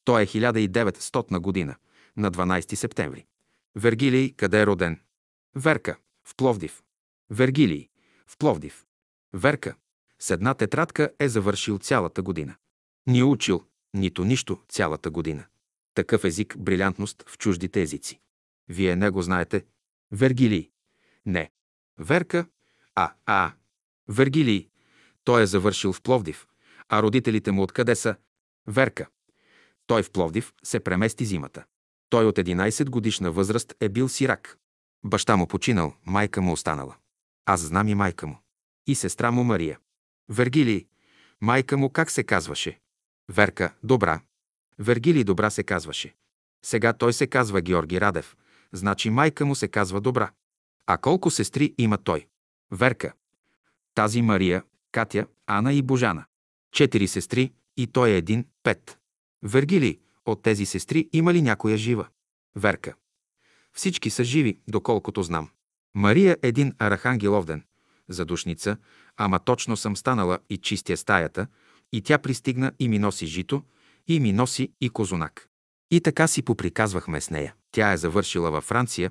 той е 1900 година, на 12 септември. Вергилий, къде е роден? Верка, в Пловдив. Вергилий, в Пловдив. Верка, с една тетрадка е завършил цялата година. Ни учил, нито нищо цялата година. Такъв език, брилянтност в чуждите езици. Вие не го знаете. Вергилий. Не. Верка. А, а. Вергилий. Той е завършил в Пловдив. А родителите му откъде са? Верка. Той в Пловдив се премести зимата. Той от 11 годишна възраст е бил сирак. Баща му починал, майка му останала. Аз знам и майка му. И сестра му Мария. Вергилий. Майка му как се казваше? Верка. Добра. Вергилий Добра се казваше. Сега той се казва Георги Радев. Значи майка му се казва Добра. А колко сестри има той? Верка. Тази Мария, Катя, Ана и Божана. Четири сестри и той е един, пет. Вергилий, от тези сестри има ли някоя жива? Верка. Всички са живи, доколкото знам. Мария е един архангеловден, задушница, ама точно съм станала и чистя стаята, и тя пристигна и ми носи жито, и ми носи и козунак. И така си поприказвахме с нея. Тя е завършила във Франция.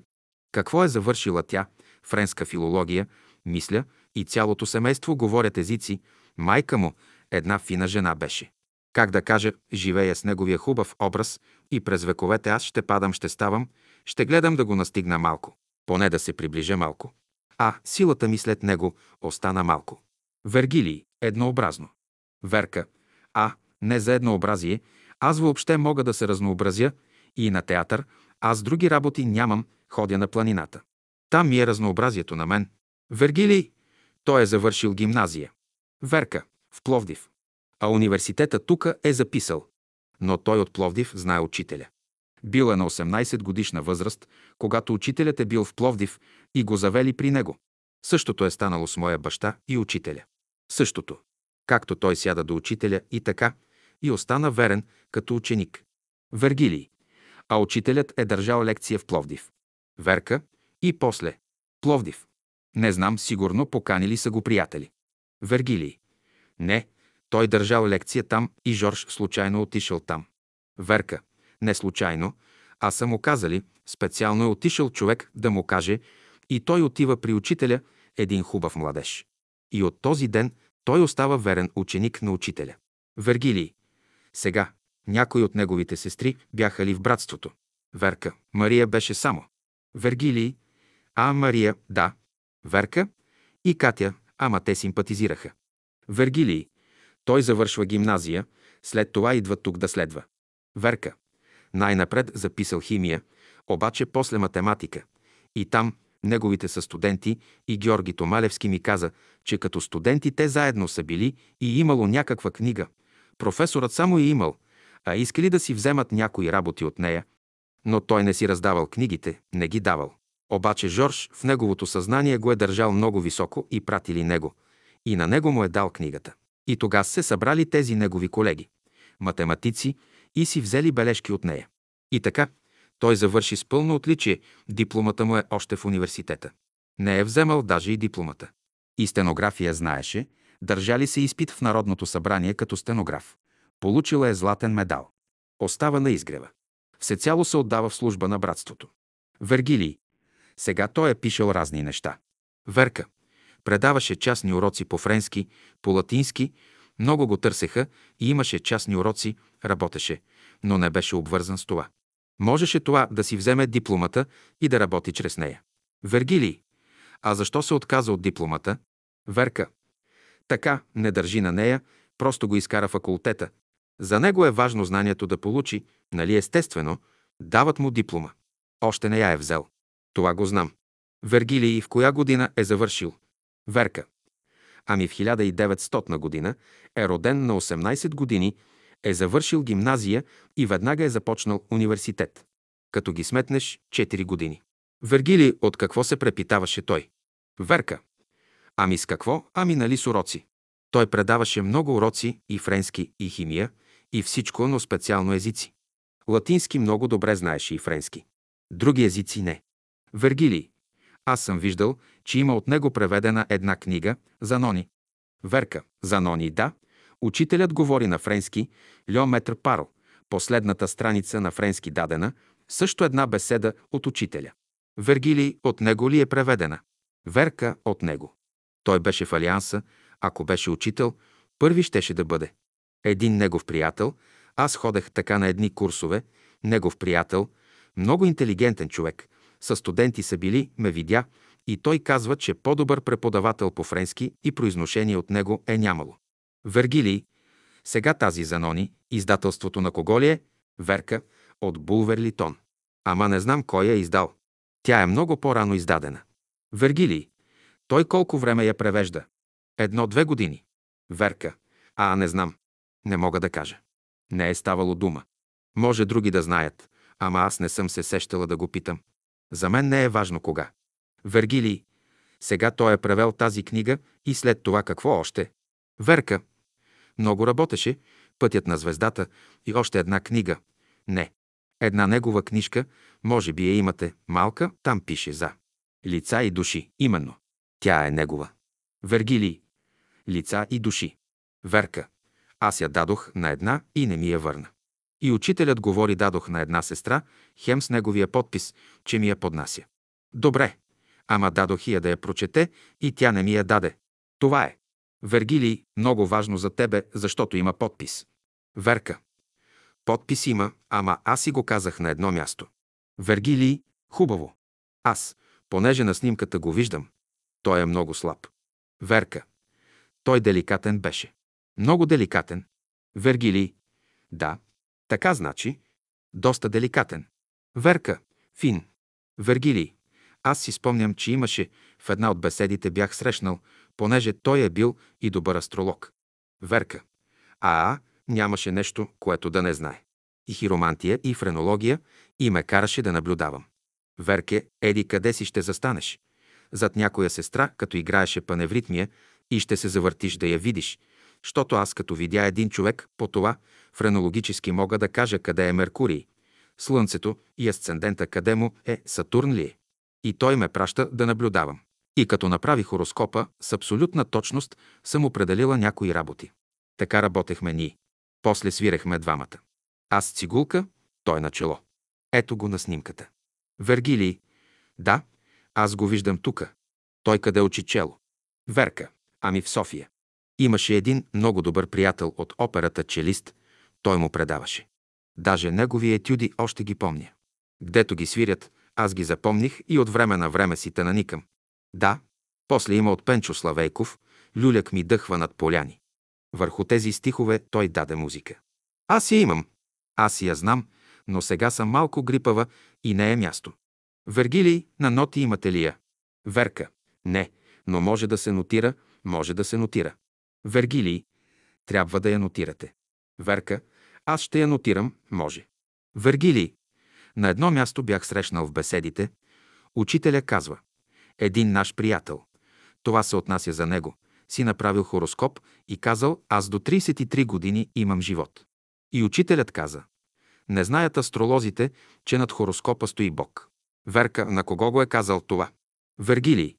Какво е завършила тя? Френска филология, мисля, и цялото семейство говорят езици. Майка му, една фина жена беше. Как да кажа, живея с неговия хубав образ и през вековете аз ще падам, ще ставам, ще гледам да го настигна малко. Поне да се приближа малко. А силата ми след него остана малко. Вергилий, еднообразно. Верка, а, не за еднообразие, аз въобще мога да се разнообразя и на театър, аз други работи нямам, ходя на планината. Там ми е разнообразието на мен. Вергилий, той е завършил гимназия. Верка, в Пловдив. А университета тука е записал. Но той от Пловдив знае учителя. Бил е на 18 годишна възраст, когато учителят е бил в Пловдив и го завели при него. Същото е станало с моя баща и учителя. Същото. Както той сяда до учителя и така, и остана верен като ученик. Вергилий. А учителят е държал лекция в Пловдив. Верка и после. Пловдив. Не знам, сигурно поканили са го приятели. Вергилий. Не, той държал лекция там и Жорж случайно отишъл там. Верка. Не случайно, а са му казали, специално е отишъл човек да му каже и той отива при учителя, един хубав младеж. И от този ден той остава верен ученик на учителя. Вергилий. Сега, някои от неговите сестри бяха ли в братството? Верка. Мария беше само. Вергилий. А Мария, да. Верка и Катя, ама те симпатизираха. Вергилий. Той завършва гимназия, след това идва тук да следва. Верка. Най-напред записал химия, обаче после математика. И там неговите са студенти и Георги Томалевски ми каза, че като студенти те заедно са били и имало някаква книга. Професорът само е имал, а искали да си вземат някои работи от нея, но той не си раздавал книгите, не ги давал. Обаче Жорж в неговото съзнание го е държал много високо и пратили него. И на него му е дал книгата. И тогава се събрали тези негови колеги, математици, и си взели бележки от нея. И така, той завърши с пълно отличие, дипломата му е още в университета. Не е вземал даже и дипломата. И стенография знаеше, държали се изпит в Народното събрание като стенограф. Получила е златен медал. Остава на изгрева. Всецяло се отдава в служба на братството. Вергилий. Сега той е пишел разни неща. Верка. Предаваше частни уроци по френски, по латински, много го търсеха и имаше частни уроци, работеше, но не беше обвързан с това. Можеше това да си вземе дипломата и да работи чрез нея. Вергилий. А защо се отказа от дипломата? Верка. Така, не държи на нея, просто го изкара факултета. За него е важно знанието да получи, нали естествено, дават му диплома. Още не я е взел. Това го знам. Вергилий в коя година е завършил? Верка. Ами в 1900 година е роден на 18 години, е завършил гимназия и веднага е започнал университет. Като ги сметнеш 4 години. Вергилий от какво се препитаваше той? Верка. Ами с какво? Ами нали с уроци. Той предаваше много уроци и френски, и химия, и всичко, но специално езици. Латински много добре знаеше и френски. Други езици не. Вергилий. Аз съм виждал, че има от него преведена една книга за Нони. Верка. За Нони, да. Учителят говори на френски, Льо Метр Парл. Последната страница на френски дадена, също една беседа от учителя. Вергилий от него ли е преведена? Верка от него. Той беше в Алианса, ако беше учител, първи щеше да бъде. Един негов приятел, аз ходех така на едни курсове, негов приятел, много интелигентен човек, със студенти са били, ме видя и той казва, че по-добър преподавател по френски и произношение от него е нямало. Вергилий, сега тази Занони, издателството на кого ли е? Верка, от Булверлитон. Ама не знам кой я е издал. Тя е много по-рано издадена. Вергилий, той колко време я превежда? Едно-две години. Верка, а не знам. Не мога да кажа. Не е ставало дума. Може други да знаят, ама аз не съм се сещала да го питам. За мен не е важно кога. Вергилий. Сега той е превел тази книга и след това какво още? Верка. Много работеше, Пътят на звездата и още една книга. Не. Една негова книжка, може би я имате, малка, там пише за. Лица и души, именно. Тя е негова. Вергилий. Лица и души. Верка. Аз я дадох на една и не ми я върна. И учителят говори дадох на една сестра, хем с неговия подпис, че ми я поднася. Добре, ама дадох я да я прочете и тя не ми я даде. Това е. Вергилий, много важно за тебе, защото има подпис. Верка. Подпис има, ама аз си го казах на едно място. Вергилий, хубаво. Аз, понеже на снимката го виждам, той е много слаб. Верка. Той деликатен беше. Много деликатен. Вергилий. Да, така значи. Доста деликатен. Верка. Фин. Вергилий. Аз си спомням, че имаше в една от беседите бях срещнал, понеже той е бил и добър астролог. Верка. А, нямаше нещо, което да не знае. И хиромантия, и френология, и ме караше да наблюдавам. Верке, еди къде си ще застанеш? Зад някоя сестра, като играеше паневритмия, и ще се завъртиш да я видиш, защото аз като видя един човек по това, френологически мога да кажа къде е Меркурий, Слънцето и асцендента къде му е Сатурн ли е. И той ме праща да наблюдавам. И като направи хороскопа, с абсолютна точност съм определила някои работи. Така работехме ние. После свирехме двамата. Аз цигулка, той на чело. Ето го на снимката. Вергилий. Да, аз го виждам тука. Той къде учи чело? Верка. Ами в София. Имаше един много добър приятел от операта челист. Той му предаваше. Даже негови етюди още ги помня. Гдето ги свирят, аз ги запомних и от време на време си те наникам. Да, после има от Пенчо Славейков, люляк ми дъхва над поляни. Върху тези стихове той даде музика. Аз я имам. Аз я знам, но сега съм малко грипава и не е място. Вергилий, на ноти имате ли я? Верка. Не, но може да се нотира, може да се нотира. Вергилий. Трябва да я нотирате. Верка. Аз ще я нотирам, може. Вергилий. На едно място бях срещнал в беседите. Учителя казва. Един наш приятел. Това се отнася за него. Си направил хороскоп и казал, аз до 33 години имам живот. И учителят каза. Не знаят астролозите, че над хороскопа стои Бог. Верка, на кого го е казал това? Вергилий.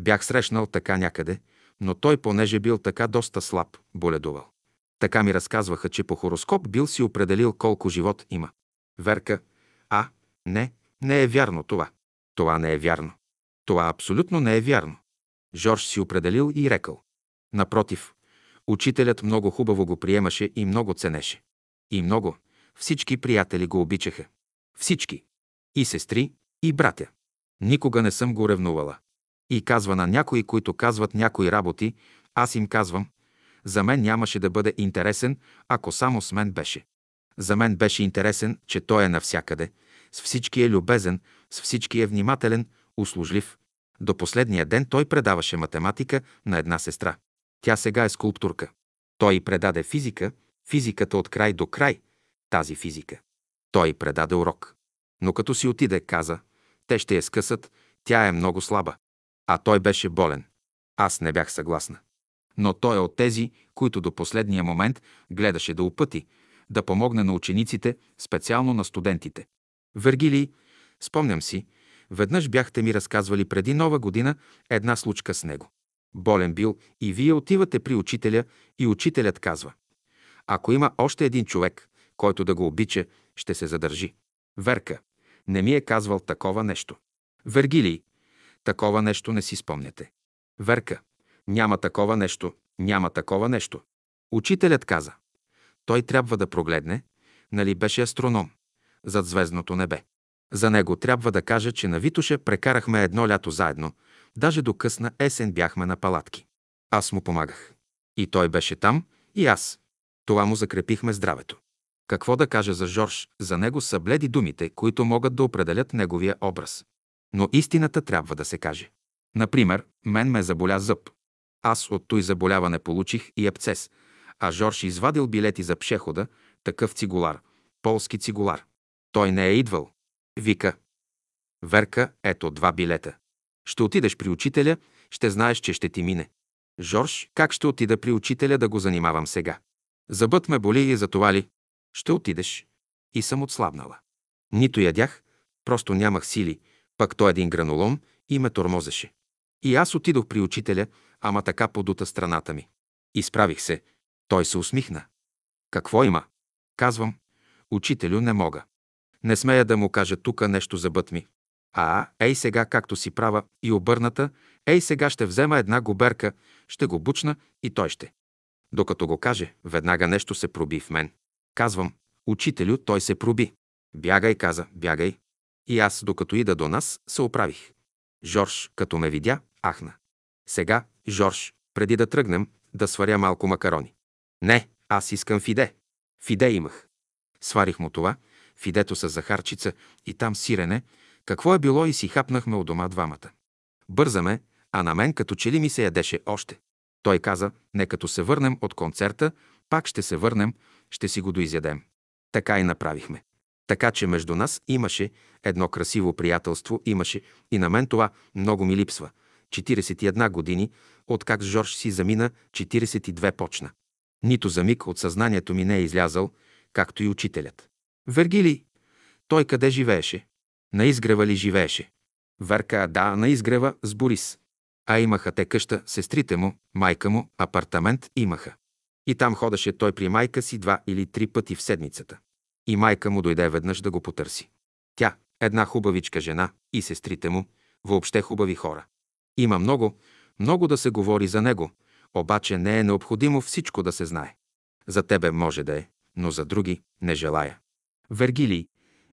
Бях срещнал така някъде, но той, понеже бил така доста слаб, боледувал. Така ми разказваха, че по хороскоп бил си определил колко живот има. Верка, не, Не е вярно това. Това не е вярно. Това абсолютно не е вярно. Жорж си определил и рекал. Напротив, учителят много хубаво го приемаше и много ценеше. И много, всички приятели го обичаха. Всички. И сестри, и братя. Никога не съм го ревнувала. И казва на някои, които казват някои работи, аз им казвам, за мен нямаше да бъде интересен, ако само с мен беше. За мен беше интересен, че той е навсякъде, с всички е любезен, с всички е внимателен, услужлив. До последния ден той предаваше математика на една сестра. Тя сега е скулптурка. Той предаде физика, физиката от край до край, тази физика. Той предаде урок. Но като си отиде, каза, те ще я скъсат, тя е много слаба. А той беше болен. Аз не бях съгласна. Но той е от тези, които до последния момент гледаше да опъти, да помогне на учениците, специално на студентите. Вергилий, спомням си, веднъж бяхте ми разказвали преди нова година една случка с него. Болен бил и вие отивате при учителя и учителят казва Ако има още един човек, който да го обича, ще се задържи. Верка, не ми е казвал такова нещо. Вергилий, такова нещо не си спомняте. Верка, няма такова нещо, няма такова нещо. Учителят каза. Той трябва да прогледне, нали беше астроном, зад звездното небе. За него трябва да кажа, че на Витоша прекарахме едно лято заедно, даже до късна есен бяхме на палатки. Аз му помагах. И той беше там, и аз. Това му закрепихме здравето. Какво да кажа за Жорж? За него са бледи думите, които могат да определят неговия образ. Но истината трябва да се каже. Например, мен ме заболя зъб. Аз от той заболяване получих и абцес, а Жорж извадил билети за пшехода, такъв цигулар, полски цигулар. Той не е идвал. Вика. Верка, ето два билета. Ще отидеш при учителя, ще знаеш, че ще ти мине. Жорж, как ще отида при учителя да го занимавам сега? Зъбът ме боли и за това ли? Ще отидеш. И съм отслабнала. Нито ядях, просто нямах сили, пък той един гранолом и ме тормозеше. И аз отидох при учителя, ама така подута страната ми. Изправих се. Той се усмихна. Какво има? Казвам. Учителю не мога. Не смея да му кажа тука нещо за бът ми. А, ей сега, както си права и обърната, ей сега ще взема една губерка, ще го бучна и той ще. Докато го каже, веднага нещо се проби в мен. Казвам, учителю, той се проби. Бягай, каза, бягай. И аз, докато ида до нас, се оправих. Жорж, като ме видя, ахна. Сега, Жорж, преди да тръгнем, да сваря малко макарони. Не, аз искам фиде. Фиде имах. Сварих му това, фидето с захарчица и там сирене, какво е било и си хапнахме от дома двамата. Бързаме, а на мен като че ли ми се ядеше още. Той каза, не като се върнем от концерта, пак ще се върнем, ще си го доизядем. Така и направихме. Така че между нас имаше едно красиво приятелство, имаше и на мен това много ми липсва. 41 години, откак Жорж си замина, 42 почна. Нито за миг от съзнанието ми не е излязъл, както и учителят. Вергили, той къде живееше? На изгрева ли живееше? Верка, да, на изгрева с Борис. А имаха те къща, сестрите му, майка му, апартамент имаха. И там ходеше той при майка си два или три пъти в седмицата. И майка му дойде веднъж да го потърси. Тя, една хубавичка жена, и сестрите му, въобще хубави хора. Има много, много да се говори за него, обаче не е необходимо всичко да се знае. За тебе може да е, но за други не желая. Вергилий,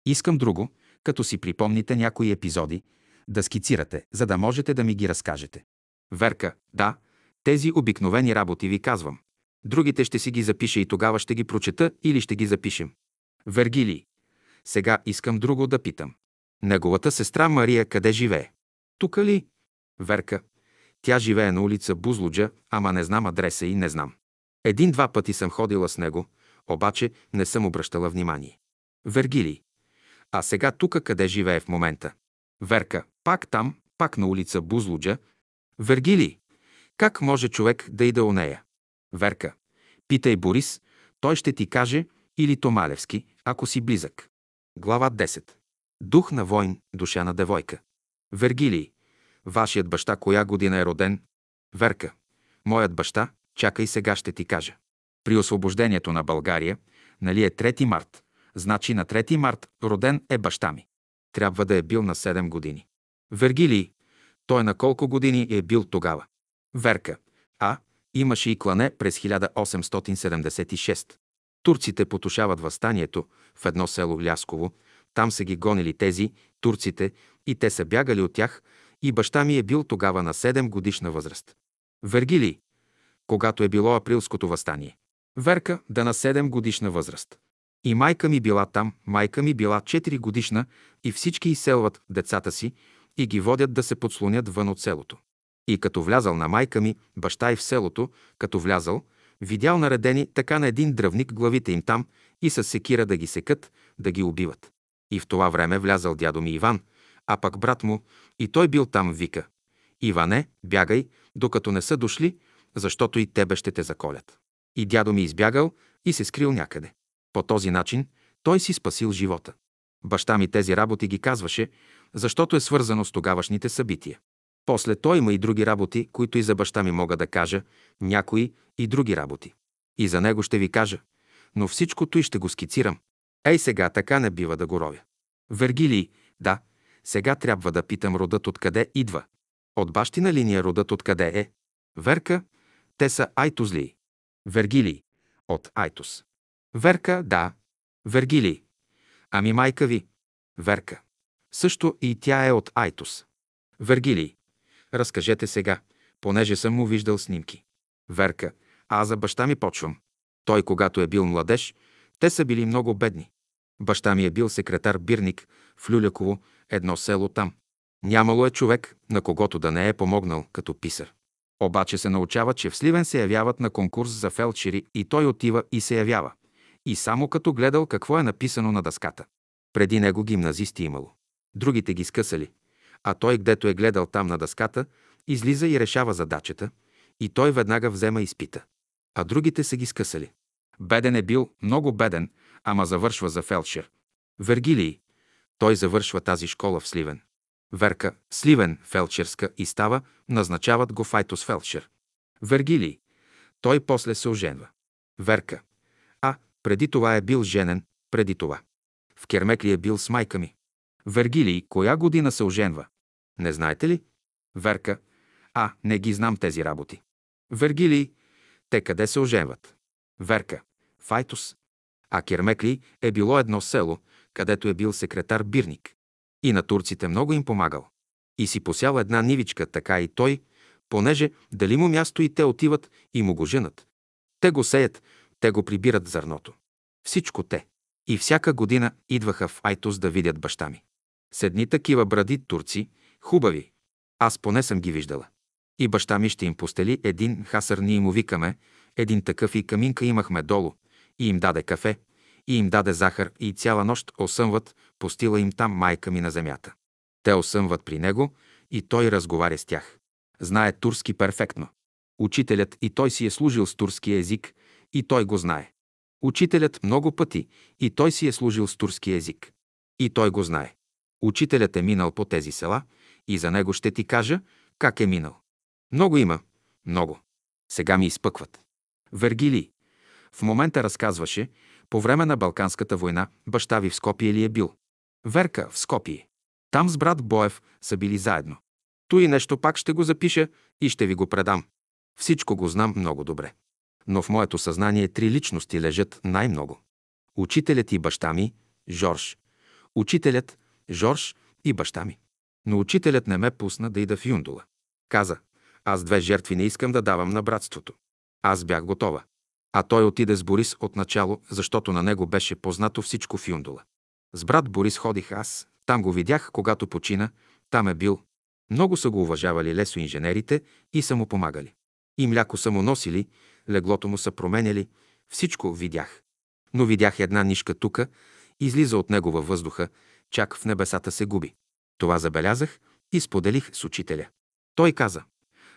искам друго, като си припомните някои епизоди, да скицирате, за да можете да ми ги разкажете. Верка, да, тези обикновени работи ви казвам. Другите ще си ги запиша и тогава ще ги прочета или ще ги запишем. Вергилий, сега искам друго да питам. Неговата сестра Мария къде живее? Тука ли? Верка. Тя живее на улица Бузлуджа, ама не знам адреса и не знам. Един-два пъти съм ходила с него, обаче не съм обръщала внимание. Вергилий. А сега тука къде живее в момента? Верка. Пак там, пак на улица Бузлуджа. Вергилий. Как може човек да иде у нея? Верка. Питай Борис, той ще ти каже, или Томалевски, ако си близък. Глава 10. Дух на войн, душа на девойка. Вергилий. Вашият баща коя година е роден? Верка. Моят баща, чакай сега ще ти кажа. При освобождението на България, нали е 3 март, значи на 3 март роден е баща ми. Трябва да е бил на 7 години. Вергилий. Той на колко години е бил тогава? Верка. А. Имаше и клане през 1876. Турците потушават възстанието в едно село Лясково. Там са ги гонили тези, турците, и те са бягали от тях, и баща ми е бил тогава на 7 годишна възраст. Вергилий, когато е било априлското възстание. Верка да на 7 годишна възраст. И майка ми била там, майка ми била 4 годишна и всички изселват децата си и ги водят да се подслонят вън от селото. И като влязал на майка ми, баща и в селото, като влязал, видял наредени така на един дръвник главите им там и с секира да ги секат, да ги убиват. И в това време влязал дядо ми Иван, а пък брат му, и той бил там, вика. Иване, бягай, докато не са дошли, защото и тебе ще те заколят. И дядо ми избягал и се скрил някъде. По този начин той си спасил живота. Баща ми тези работи ги казваше, защото е свързано с тогавашните събития. После той има и други работи, които и за баща ми мога да кажа, някои и други работи. И за него ще ви кажа, но всичкото и ще го скицирам. Ей сега така не бива да го ровя. Вергилий, да, сега трябва да питам родът откъде идва. От бащина линия родът откъде е? Верка, те са Айтузли. Вергилий, от Айтус. Верка, да. Вергилий. Ами майка ви? Верка. Също и тя е от Айтус. Вергилий. Разкажете сега, понеже съм му виждал снимки. Верка. Аз за баща ми почвам. Той, когато е бил младеж, те са били много бедни. Баща ми е бил секретар Бирник в Люляково, едно село там. Нямало е човек, на когото да не е помогнал като писар. Обаче се научава, че в Сливен се явяват на конкурс за фелчери и той отива и се явява. И само като гледал какво е написано на дъската. Преди него гимназисти имало. Другите ги скъсали. А той, гдето е гледал там на дъската, излиза и решава задачата, и той веднага взема изпита. А другите са ги скъсали. Беден е бил, много беден, ама завършва за фелшер. Вергилий. Той завършва тази школа в Сливен. Верка, Сливен, фелчерска и става, назначават го Файтос фелчер. Вергилий. Той после се оженва. Верка. Преди това е бил женен, преди това. В Кермекли е бил с майка ми. Вергилий, коя година се оженва? Не знаете ли? Верка. А, не ги знам тези работи. Вергилий. Те къде се оженват? Верка. Файтус. А Кермекли е било едно село, където е бил секретар Бирник. И на турците много им помагал. И си посял една нивичка, така и той, понеже дали му място и те отиват и му го женат. Те го сеят, те го прибират зърното. Всичко те. И всяка година идваха в Айтос да видят баща ми. С едни такива бради турци, хубави. Аз поне съм ги виждала. И баща ми ще им постели един хасър, ние му викаме, един такъв и каминка имахме долу, и им даде кафе, и им даде захар и цяла нощ осъмват, постила им там майка ми на земята. Те осъмват при него и той разговаря с тях. Знае турски перфектно. Учителят и той си е служил с турски език и той го знае. Учителят много пъти и той си е служил с турски език. И той го знае. Учителят е минал по тези села и за него ще ти кажа как е минал. Много има. Много. Сега ми изпъкват. Вергили. В момента разказваше, по време на Балканската война баща ви в Скопие ли е бил? Верка в Скопие. Там с брат Боев са били заедно. И нещо пак ще го запиша и ще ви го предам. Всичко го знам много добре. Но в моето съзнание три личности лежат най-много. Учителят и баща ми, Жорж. Учителят, Жорж и баща ми. Но учителят не ме пусна да ида в Юндула. Каза, аз две жертви не искам да давам на братството. Аз бях готова. А той отиде с Борис отначало, защото на него беше познато всичко в Юндула. С брат Борис ходих аз, там го видях, когато почина, там е бил. Много са го уважавали лесоинженерите и са му помагали. И мляко са му носили, леглото му са променяли, всичко видях. Но видях една нишка тука, излиза от него във въздуха, чак в небесата се губи. Това забелязах и споделих с учителя. Той каза,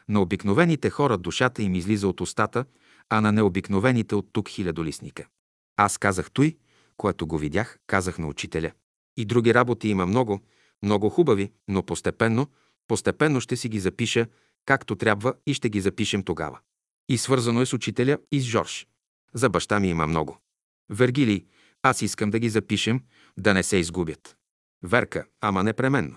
на обикновените хора душата им излиза от устата, а на необикновените от тук хилядолисника. Аз казах той, което го видях, казах на учителя. И други работи има много, много хубави, но постепенно, постепенно ще си ги запиша, както трябва и ще ги запишем тогава. И свързано е с учителя и с Жорж. За баща ми има много. Вергилий, аз искам да ги запишем, да не се изгубят. Верка, ама непременно.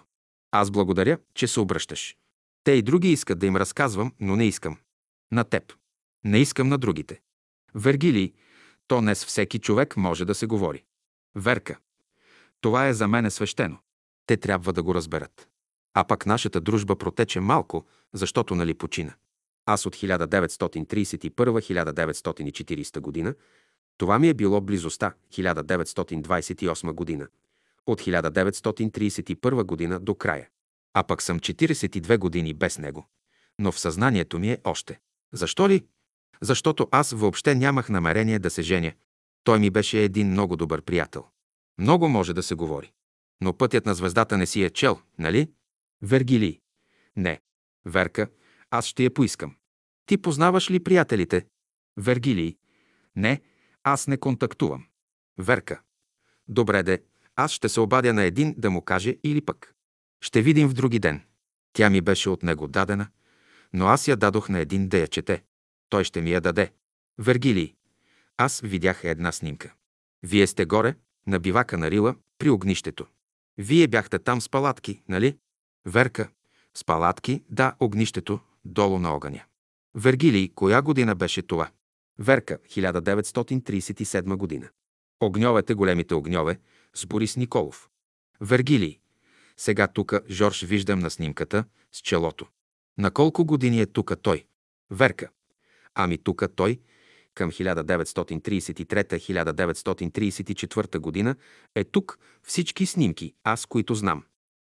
Аз благодаря, че се обръщаш. Те и други искат да им разказвам, но не искам. На теб. Не искам на другите. Вергилий, то не с всеки човек може да се говори. Верка. Това е за мене свещено. Те трябва да го разберат. А пък нашата дружба протече малко, защото нали почина. Аз от 1931-1940 година, това ми е било близостта 1928 година. От 1931 година до края. А пък съм 42 години без него. Но в съзнанието ми е още. Защо ли? Защото аз въобще нямах намерение да се женя. Той ми беше един много добър приятел. Много може да се говори. Но пътят на звездата не си е чел, нали? Вергилий. Не. Верка, аз ще я поискам. Ти познаваш ли приятелите? Вергилий. Не, аз не контактувам. Верка. Добре де, аз ще се обадя на един да му каже или пък. Ще видим в други ден. Тя ми беше от него дадена, но аз я дадох на един да я чете. Той ще ми я даде. Вергилий. Аз видях една снимка. Вие сте горе, на бивака на Рила, при огнището. Вие бяхте там с палатки, нали? Верка. С палатки, да, огнището, долу на огъня. Вергилий, коя година беше това? Верка, 1937 година. Огньовете, големите огньове, с Борис Николов. Вергилий. Сега тука Жорж виждам на снимката с челото. На колко години е тука той? Верка. Ами тука той към 1933-1934 година е тук всички снимки, аз които знам.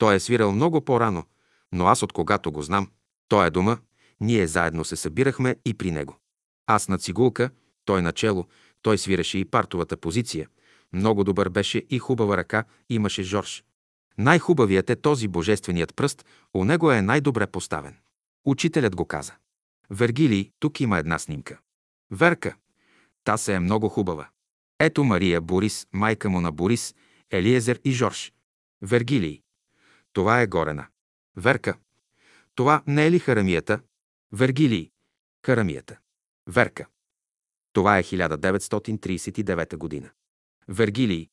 Той е свирал много по-рано, но аз от когато го знам, той е дома, ние заедно се събирахме и при него. Аз на цигулка, той начело, той свираше и партовата позиция. Много добър беше и хубава ръка имаше Жорж. Най-хубавият е този божественият пръст, у него е най-добре поставен. Учителят го каза. Вергилий, тук има една снимка. Верка. Та се е много хубава. Ето Мария Борис, майка му на Борис, Елиезер и Жорж. Вергилий. Това е Горена. Верка. Това не е ли харамията? Вергилий. Харамията. Верка. Това е 1939 година. Вергилий.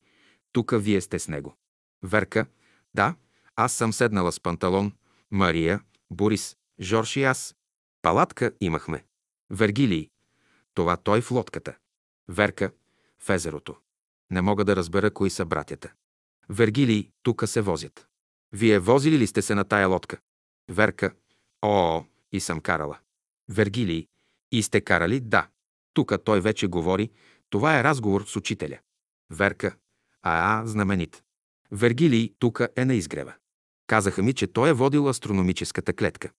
Тука вие сте с него. Верка. Да, аз съм седнала с панталон. Мария, Борис, Жорж и аз. Палатка имахме. Вергилий. Това той в лодката. Верка. В езерото. Не мога да разбера кои са братята. Вергилий, тука се возят. Вие возили ли сте се на тая лодка? Верка. О, и съм карала. Вергилий. И сте карали? Да. Тука той вече говори. Това е разговор с учителя. Верка. А, а, знаменит. Вергилий тука е на изгрева. Казаха ми, че той е водил астрономическата клетка.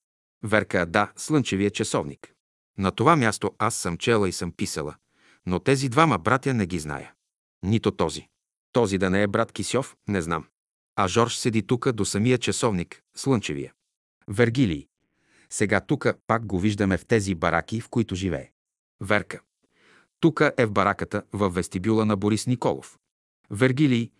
Верка, да, слънчевия часовник. На това място аз съм чела и съм писала, но тези двама братя не ги зная. Нито този. Този да не е брат Кисьов, не знам. А Жорж седи тука до самия часовник, слънчевия. Вергилий. Сега тука пак го виждаме в тези бараки, в които живее. Верка. Тука е в бараката, в вестибюла на Борис Николов. Вергилий.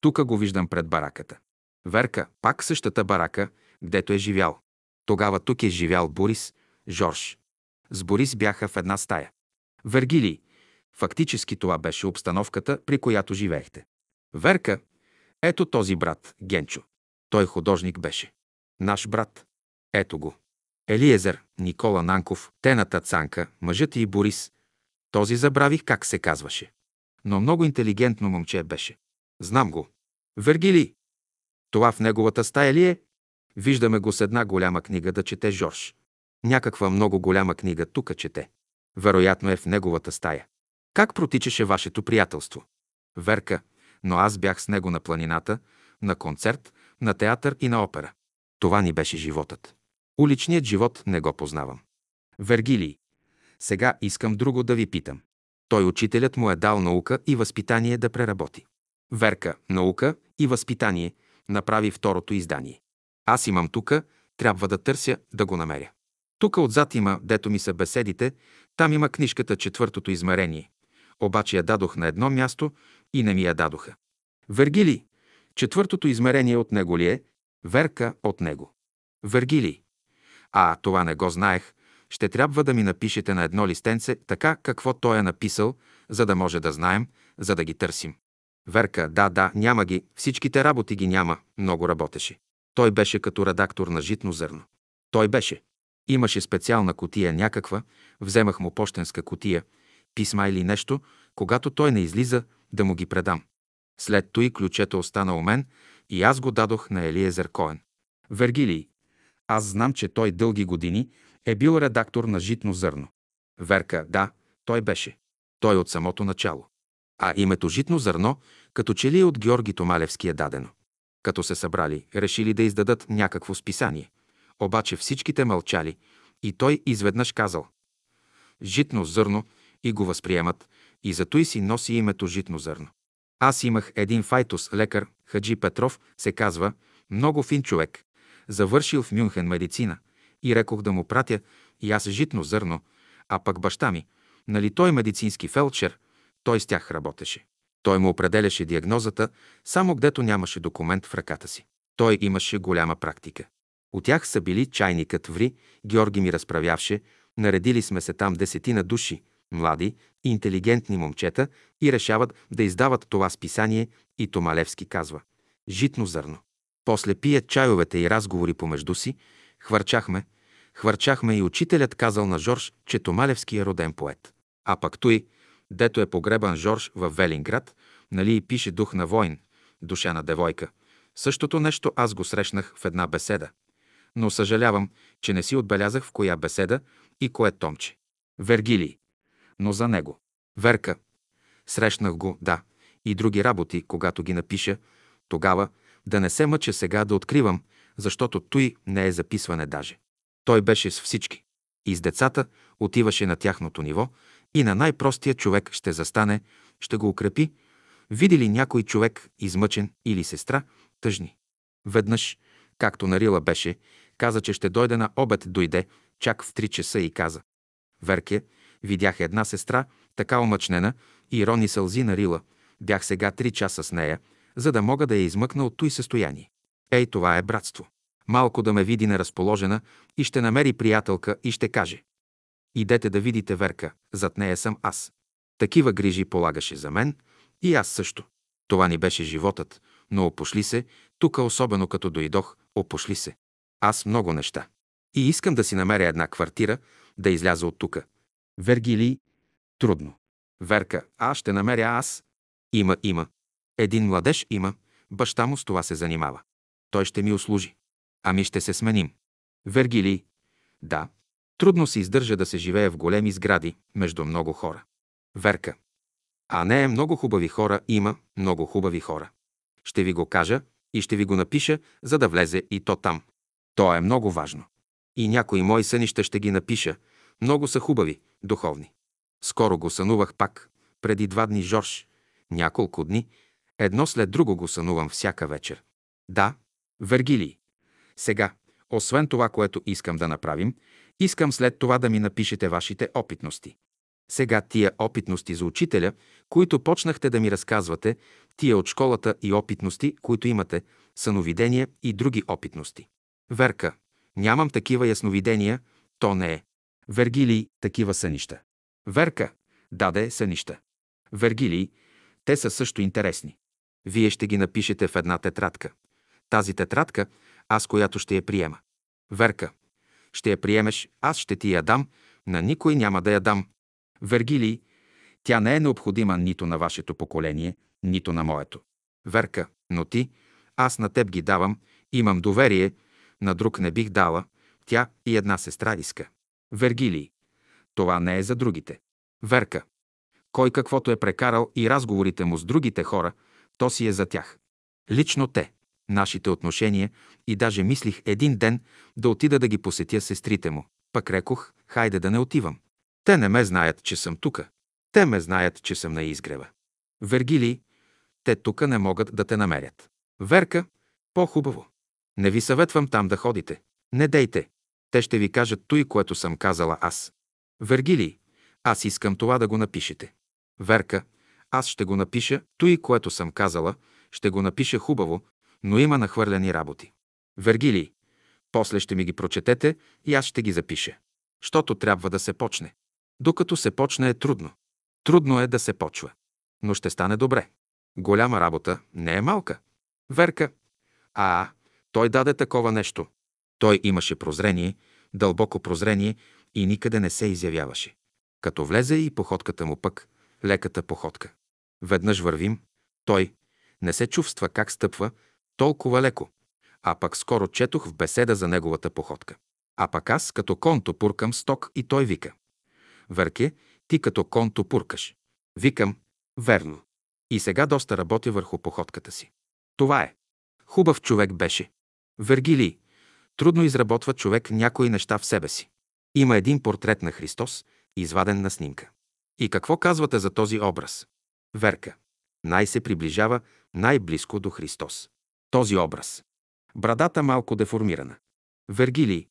Тука го виждам пред бараката. Верка, пак същата барака, гдето е живял. Тогава тук е живял Борис, Жорж. С Борис бяха в една стая. Вергилий. Фактически това беше обстановката, при която живеехте. Верка. Ето този брат, Генчо. Той художник беше. Наш брат. Ето го. Елиезер, Никола Нанков, Тената Цанка, мъжът и Борис. Този забравих как се казваше. Но много интелигентно момче беше. Знам го. Вергили. Това в неговата стая ли е? Виждаме го с една голяма книга да чете Жорж. Някаква много голяма книга тука чете. Вероятно е в неговата стая. Как протичаше вашето приятелство? Верка, но аз бях с него на планината, на концерт, на театър и на опера. Това ни беше животът. Уличният живот не го познавам. Вергилий. Сега искам друго да ви питам. Той учителят му е дал наука и възпитание да преработи. Верка, наука и възпитание направи второто издание. Аз имам тука, трябва да търся да го намеря. Тука отзад има, дето ми са беседите, там има книжката четвъртото измерение. Обаче я дадох на едно място и не ми я дадоха. Вергили, четвъртото измерение от него ли е? Верка от него. Вергили. А, това не го знаех. Ще трябва да ми напишете на едно листенце така, какво той е написал, за да може да знаем, за да ги търсим. Верка, да, да, няма ги, всичките работи ги няма, много работеше. Той беше като редактор на житно зърно. Той беше. Имаше специална котия някаква, вземах му почтенска котия, писма или нещо, когато той не излиза, да му ги предам. След той ключето остана у мен и аз го дадох на Елиезер Коен. Вергилий. Аз знам, че той дълги години е бил редактор на Житно зърно. Верка, да, той беше. Той от самото начало. А името Житно зърно, като че ли е от Георги Томалевски е дадено. Като се събрали, решили да издадат някакво списание. Обаче всичките мълчали и той изведнъж казал «Житно зърно» и го възприемат, и зато и си носи името Житно зърно. Аз имах един файтус, лекар, Хаджи Петров, се казва, много фин човек, завършил в Мюнхен медицина, и рекох да му пратя и аз житно зърно, а пък баща ми, нали той медицински фелчер, той с тях работеше. Той му определяше диагнозата, само гдето нямаше документ в ръката си. Той имаше голяма практика. От тях са били чайникът Ври, Георги ми разправяваше, наредили сме се там десетина души, млади, интелигентни момчета и решават да издават това списание и Томалевски казва – житно зърно. После пият чайовете и разговори помежду си, хвърчахме, хвърчахме и учителят казал на Жорж, че Томалевски е роден поет. А пък той, дето е погребан Жорж в Велинград, нали и пише дух на войн, душа на девойка. Същото нещо аз го срещнах в една беседа. Но съжалявам, че не си отбелязах в коя беседа и кое томче. Вергилий. Но за него. Верка. Срещнах го, да, и други работи, когато ги напиша, тогава да не се мъча сега да откривам, защото той не е записване даже. Той беше с всички. И с децата отиваше на тяхното ниво и на най-простия човек ще застане, ще го укрепи. Види ли някой човек измъчен или сестра, тъжни. Веднъж, както Нарила беше, каза, че ще дойде на обед, дойде, чак в три часа и каза. Верке, видях една сестра, така омъчнена, и рони сълзи на Рила. Бях сега три часа с нея, за да мога да я измъкна от той състояние. Ей, това е братство. Малко да ме види неразположена и ще намери приятелка и ще каже. Идете да видите Верка, зад нея съм аз. Такива грижи полагаше за мен и аз също. Това ни беше животът, но опошли се, тук особено като дойдох, опошли се. Аз много неща. И искам да си намеря една квартира, да изляза от тука. Вергилий, трудно. Верка, аз ще намеря аз. Има, има. Един младеж има, баща му с това се занимава. Той ще ми услужи. Ами ще се сменим. Вергилий. Да. Трудно се издържа да се живее в големи сгради, между много хора. Верка. А не много хубави хора, има много хубави хора. Ще ви го кажа и ще ви го напиша, за да влезе и то там. То е много важно. И някои мои сънища ще ги напиша. Много са хубави, духовни. Скоро го сънувах пак, преди два дни Жорж. Няколко дни, едно след друго го сънувам всяка вечер. Да, Вергилий. Сега, освен това, което искам да направим, искам след това да ми напишете вашите опитности. Сега тия опитности за учителя, които почнахте да ми разказвате, тия от школата и опитности, които имате, съновидения и други опитности. Верка, нямам такива ясновидения, то не е. Вергилий, такива сънища. Верка, даде сънища. Вергилий, те са също интересни. Вие ще ги напишете в една тетрадка. Тази тетрадка, аз която ще я приема. Верка, ще я приемеш, аз ще ти я дам, на никой няма да я дам. Вергилий, тя не е необходима нито на вашето поколение, нито на моето. Верка, но ти, аз на теб ги давам, имам доверие, на друг не бих дала, тя и една сестра иска. Вергилий, това не е за другите. Верка, кой каквото е прекарал и разговорите му с другите хора, то си е за тях. Лично те нашите отношения и даже мислих един ден да отида да ги посетя сестрите му. Пък рекох, хайде да не отивам. Те не ме знаят, че съм тука. Те ме знаят, че съм на изгрева. Вергилий, те тука не могат да те намерят. Верка, по-хубаво. Не ви съветвам там да ходите. Не дейте. Те ще ви кажат той, което съм казала аз. Вергилий, аз искам това да го напишете. Верка, аз ще го напиша, той, което съм казала, ще го напиша хубаво, но има нахвърляни работи. Вергилий, после ще ми ги прочетете и аз ще ги запиша. Щото трябва да се почне. Докато се почне е трудно. Трудно е да се почва. Но ще стане добре. Голяма работа не е малка. Верка. А, той даде такова нещо. Той имаше прозрение, дълбоко прозрение и никъде не се изявяваше. Като влезе и походката му пък, леката походка. Веднъж вървим, той не се чувства как стъпва толкова леко, а пък скоро четох в беседа за неговата походка. А пък аз като конто пуркам сток и той вика. Верке, ти като конто пуркаш. Викам, верно. И сега доста работя върху походката си. Това е. Хубав човек беше. Вергилий. Трудно изработва човек някои неща в себе си. Има един портрет на Христос, изваден на снимка. И какво казвате за този образ? Верка. Най се приближава най-близко до Христос. Този образ. Брадата малко деформирана. Вергилий.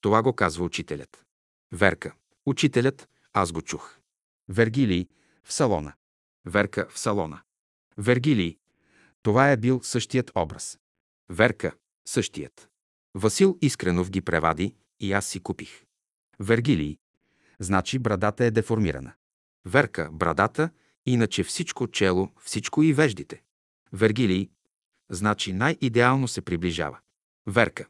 Това го казва учителят. Верка. Учителят, аз го чух. Вергилий. В салона. Верка в салона. Вергилий. Това е бил същият образ. Верка. Същият. Васил Искренов ги превади и аз си купих. Вергилий. Значи брадата е деформирана. Верка, брадата, иначе всичко чело, всичко и веждите. Вергилий. Значи най-идеално се приближава. Верка.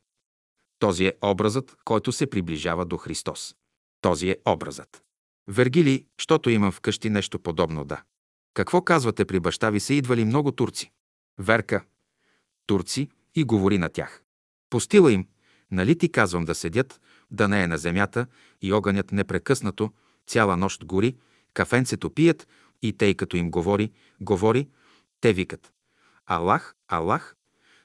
Този е образът, който се приближава до Христос. Този е образът. Вергилий, щото имам вкъщи нещо подобно, да. Какво казвате при баща ви са идвали много турци? Верка. Турци и говори на тях. Постила им, нали ти казвам да седят, да не е на земята и огънят непрекъснато, цяла нощ гори, кафенцето пият и тъй като им говори, говори, те викат. Аллах, Аллах,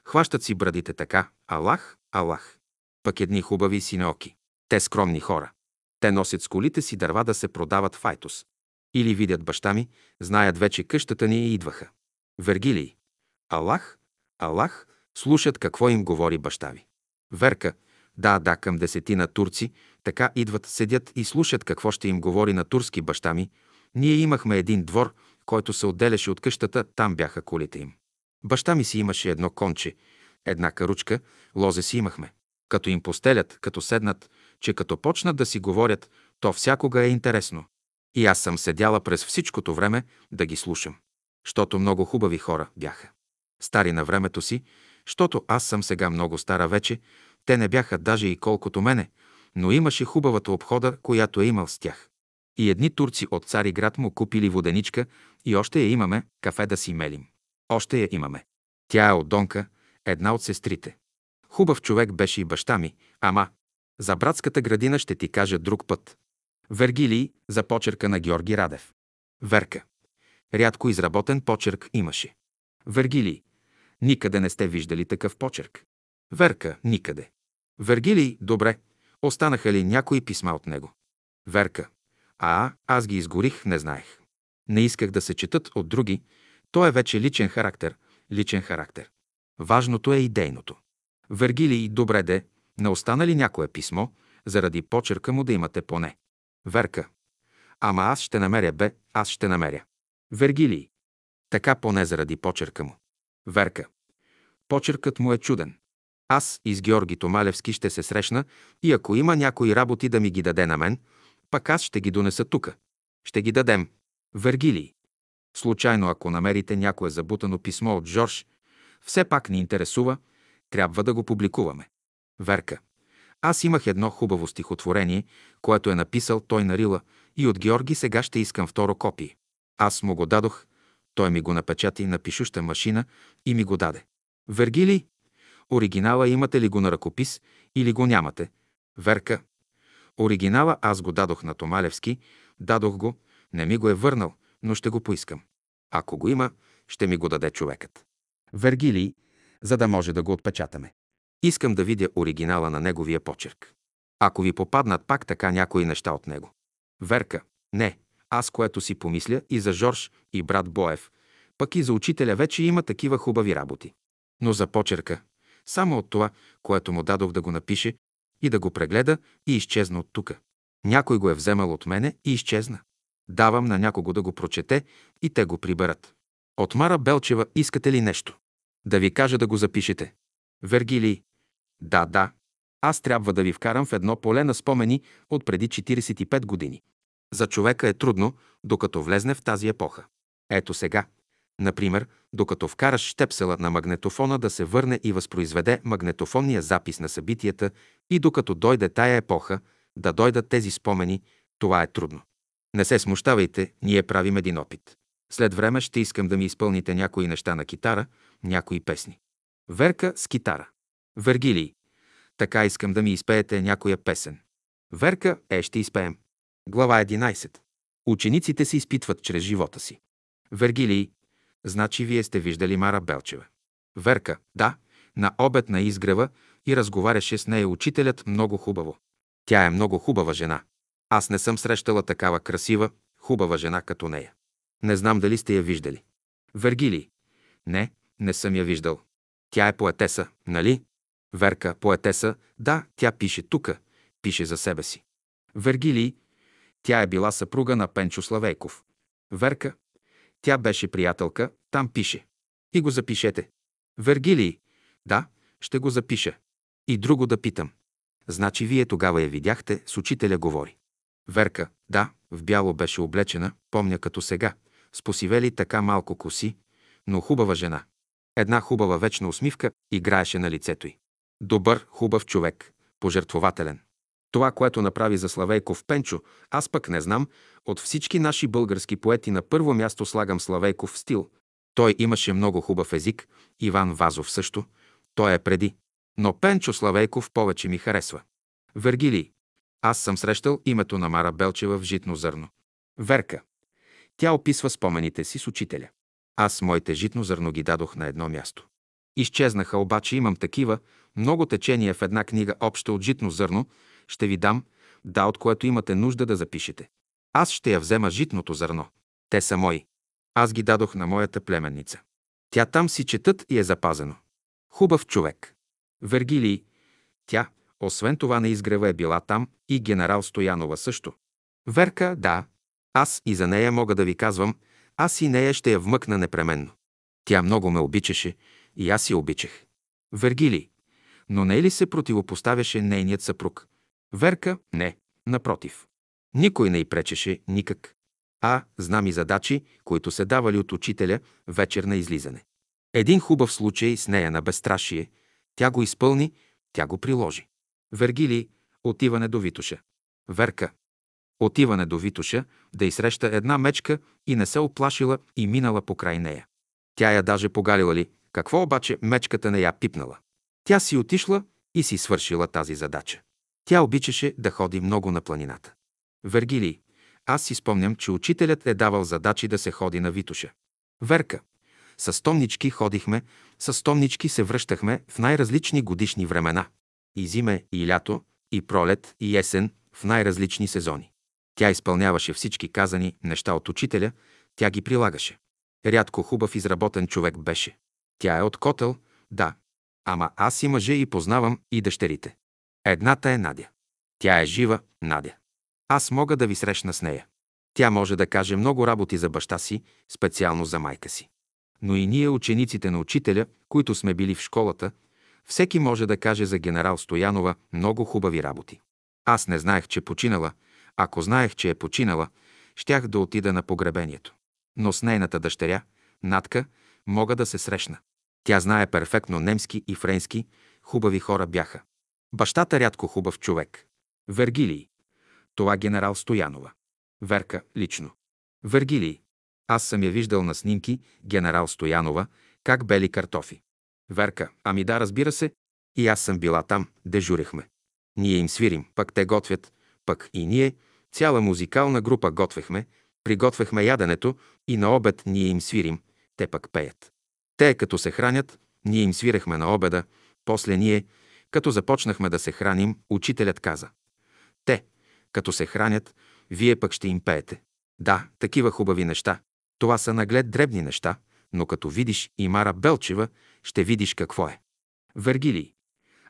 хващат си брадите така, Аллах, Аллах. Пък едни хубави синеоки. Те скромни хора. Те носят с колите си дърва да се продават в Айтос. Или видят баща ми, знаят вече къщата ни и идваха. Вергилий. Аллах, Аллах, слушат какво им говори баща ви. Верка. Да, да, към десетина турци, така идват, седят и слушат какво ще им говори на турски баща ми. Ние имахме един двор, който се отделяше от къщата, там бяха колите им. Баща ми си имаше едно конче, една каручка, лозе си имахме. Като им постелят, като седнат, че като почнат да си говорят, то всякога е интересно. И аз съм седяла през всичкото време да ги слушам. Щото много хубави хора бяха. Стари на времето си, щото аз съм сега много стара вече, те не бяха даже и колкото мене, но имаше хубавата обхода, която е имал с тях. И едни турци от Цари град му купили воденичка и още я имаме, кафе да си мелим. Още я имаме. Тя е от Донка, една от сестрите. Хубав човек беше и баща ми, ама за братската градина ще ти кажа друг път. Вергилий за почерка на Георги Радев. Верка. Рядко изработен почерк имаше. Вергилий. Никъде не сте виждали такъв почерк. Верка. Никъде. Вергилий. Добре. Останаха ли някои писма от него? Верка. А, аз ги изгорих, не знаех. Не исках да се четат от други. То е вече личен характер. Личен характер. Важното е идейното. Вергилий. Добре де. Не остана ли някое писмо, заради почерка му да имате поне? Верка. Ама аз ще намеря, бе, аз ще намеря. Вергилий. Така поне заради почерка му. Верка. Почеркът му е чуден. Аз и с Георги Томалевски ще се срещна и ако има някои работи да ми ги даде на мен, пък аз ще ги донеса тука. Ще ги дадем. Вергилий. Случайно, ако намерите някое забутано писмо от Жорж, все пак ни интересува, трябва да го публикуваме. Верка. Аз имах едно хубаво стихотворение, което е написал той на Рила и от Георги сега ще искам второ копие. Аз му го дадох, той ми го напечата и на пишуща машина и ми го даде. Вергили, оригинала имате ли го на ръкопис или го нямате? Верка. Оригинала аз го дадох на Томалевски, дадох го, не ми го е върнал, но ще го поискам. Ако го има, ще ми го даде човекът. Вергилий, за да може да го отпечатаме. Искам да видя оригинала на неговия почерк. Ако ви попаднат пак така някои неща от него. Верка. Не. Аз, което си помисля и за Жорж и брат Боев, пък и за учителя вече има такива хубави работи. Но за почерка, само от това, което му дадох да го напише и да го прегледа и изчезна от тука. Някой го е вземал от мене и изчезна. Давам на някого да го прочете и те го приберат. От Мара Белчева искате ли нещо? Да ви кажа да го запишете. Вергилий. Да, да. Аз трябва да ви вкарам в едно поле на спомени от преди 45 години. За човека е трудно, докато влезне в тази епоха. Ето сега. Например, докато вкараш щепсела на магнетофона да се върне и възпроизведе магнетофонния запис на събитията и докато дойде тая епоха, да дойдат тези спомени, това е трудно. Не се смущавайте, ние правим един опит. След време ще искам да ми изпълните някои неща на китара, някои песни. Верка с китара. Вергилий. Така искам да ми изпеете някоя песен. Верка, е, ще изпеем. Глава 11. Учениците се изпитват чрез живота си. Вергилий. Значи вие сте виждали Мара Белчева. Верка. Да. На обед на изгрева и разговаряше с нея учителят много хубаво. Тя е много хубава жена. Аз не съм срещала такава красива, хубава жена като нея. Не знам дали сте я виждали. Вергилий. Не, не съм я виждал. Тя е поетеса, нали? Верка, поетеса, да, тя пише тука, пише за себе си. Вергилий, тя е била съпруга на Пенчо Славейков. Верка, тя беше приятелка, там пише. И го запишете. Вергилий, да, ще го запиша. И друго да питам. Значи вие тогава я видяхте, с учителя говори. Верка, да, в бяло беше облечена, помня като сега, с посивели така малко коси, но хубава жена. Една хубава вечна усмивка играеше на лицето й. Добър, хубав човек, пожертвователен. Това, което направи за Славейков Пенчо, аз пък не знам. От всички наши български поети на първо място слагам Славейков стил. Той имаше много хубав език, Иван Вазов също. Той е преди. Но Пенчо Славейков повече ми харесва. Вергилий. Аз съм срещал името на Мара Белчева в житно зърно. Верка. Тя описва спомените си с учителя. Аз моите житно зърно ги дадох на едно място. Изчезнаха, обаче имам такива, много течения в една книга общо от житно зърно, ще ви дам, да, от което имате нужда да запишете. Аз ще я взема житното зърно. Те са мои. Аз ги дадох на моята племенница. Тя там си четат и е запазено. Хубав човек. Вергилий. Тя, освен това на изгрева е била там и генерал Стоянова също. Верка, да. Аз и за нея мога да ви казвам, аз и нея ще я вмъкна непременно. Тя много ме обичаше и аз я обичах. Вергилий. Но не ли се противопоставяше нейният съпруг? Верка – не, напротив. Никой не й пречеше никак. А, знам и задачи, които се давали от учителя вечер на излизане. Един хубав случай с нея на безстрашие, тя го изпълни, тя го приложи. Вергилий – отиване до Витоша. Верка – отиване до Витоша, да изсреща една мечка и не се оплашила и минала покрай нея. Тя я даже погалила ли, какво обаче мечката не я пипнала. Тя си отишла и си свършила тази задача. Тя обичаше да ходи много на планината. Вергилий, аз си спомням, че учителят е давал задачи да се ходи на Витоша. Верка, с томнички ходихме, с томнички се връщахме в най-различни годишни времена. И зиме, и лято, и пролет, и есен, в най-различни сезони. Тя изпълняваше всички казани неща от учителя, тя ги прилагаше. Рядко хубав изработен човек беше. Тя е от Котел, да, ама аз и мъже и познавам и дъщерите. Едната е Надя. Тя е жива, Надя. Аз мога да ви срещна с нея. Тя може да каже много работи за баща си, специално за майка си. Но и ние, учениците на учителя, които сме били в школата, всеки може да каже за генерал Стоянова много хубави работи. Аз не знаех, че починала. Ако знаех, че е починала, щях да отида на погребението. Но с нейната дъщеря, Натка, мога да се срещна. Тя знае перфектно немски и френски, хубави хора бяха. Бащата рядко хубав човек. Вергилий. Това генерал Стоянова. Верка лично. Вергилий. Аз съм я виждал на снимки, генерал Стоянова, как бели картофи. Верка, ами да, разбира се, и аз съм била там, дежурехме. Ние им свирим, пък те готвят, пък и ние, цяла музикална група готвехме, приготвяхме яденето и на обед ние им свирим, те пък пеят. Те като се хранят, ние им свирехме на обеда, после ние, като започнахме да се храним, учителят каза. Те, като се хранят, вие пък ще им пеете. Да, такива хубави неща. Това са наглед дребни неща, но като видиш и Мара Белчева, ще видиш какво е. Вергилий.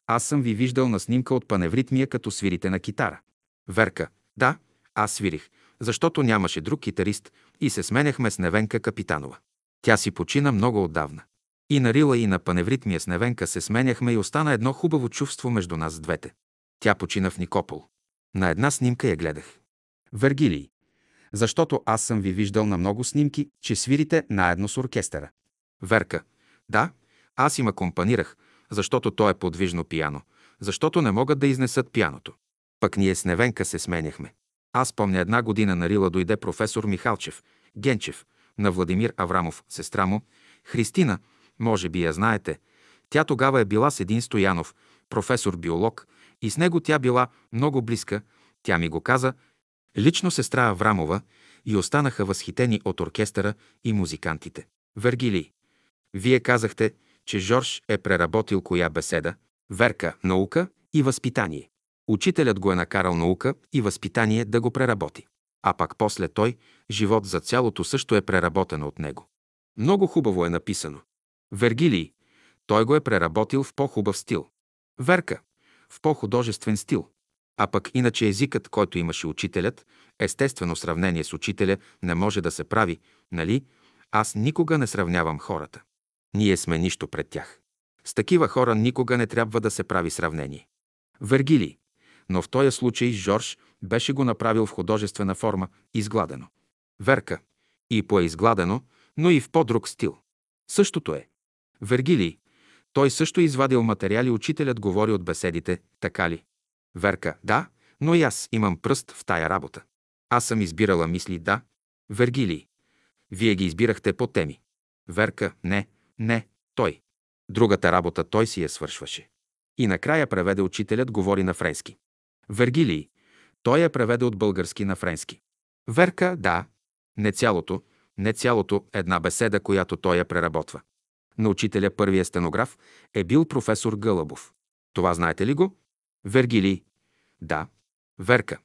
Аз съм ви виждал на снимка от паневритмия, като свирите на китара. Верка. Да, аз свирих, защото нямаше друг китарист и се сменяхме с Невенка Капитанова. Тя си почина много отдавна. И на Рила и на Паневритмия с Невенка се сменяхме и остана едно хубаво чувство между нас двете. Тя почина в Никопол. На една снимка я гледах. Вергилий. Защото аз съм ви виждал на много снимки, че свирите наедно с оркестъра. Верка. Да, аз им акомпанирах, защото то е подвижно пияно, защото не могат да изнесат пяното. Пък ние с Невенка се сменяхме. Аз помня една година на Рила дойде професор Михалчев, Генчев, на Владимир Аврамов, сестра му, Христина, може би я знаете. Тя тогава е била с един Стоянов, професор биолог, и с него тя била много близка. Тя ми го каза, лично сестра Аврамова, и останаха възхитени от оркестъра и музикантите. Вергилий, вие казахте, че Жорж е преработил коя беседа? Верка, наука и възпитание. Учителят го е накарал наука и възпитание да го преработи. А пак после той, живот за цялото също е преработено от него. Много хубаво е написано. Вергилий, той го е преработил в по-хубав стил. Верка, в по-художествен стил. А пък иначе езикът, който имаше учителят, естествено сравнение с учителя не може да се прави, нали? Аз никога не сравнявам хората. Ние сме нищо пред тях. С такива хора никога не трябва да се прави сравнение. Вергилий, но в този случай Жорж беше го направил в художествена форма, изгладено. Верка, и по-изгладено, но и в по-друг стил. Същото е. Вергилий, той също извадил материали, учителят говори от беседите, така ли? Верка, да, но и аз имам пръст в тая работа. Аз съм избирала мисли, да. Вергилий, вие ги избирахте по теми. Верка, не, не, той. Другата работа той си я свършваше. И накрая преведе учителят говори на френски. Вергилий, той я преведе от български на френски. Верка, да, не цялото, не цялото една беседа, която той я преработва. На учителя първия стенограф е бил професор Гълъбов. Това знаете ли го? Вергилий. Да. Верка.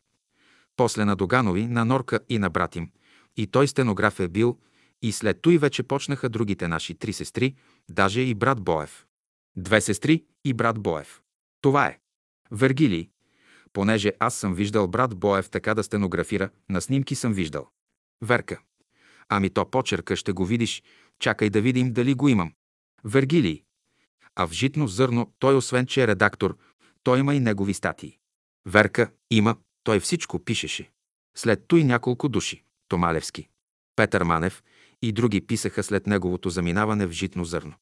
После на Доганови, на Норка и на братим. И той стенограф е бил, и след той вече почнаха другите наши три сестри, даже и брат Боев. Две сестри и брат Боев. Това е. Вергилий. Понеже аз съм виждал брат Боев така да стенографира, на снимки съм виждал. Верка. Ами то почерка ще го видиш, чакай да видим дали го имам. Вергилий. А в житно зърно той освен, че е редактор, той има и негови статии. Верка има, той всичко пишеше. След той няколко души. Томалевски, Петър Манев и други писаха след неговото заминаване в житно зърно.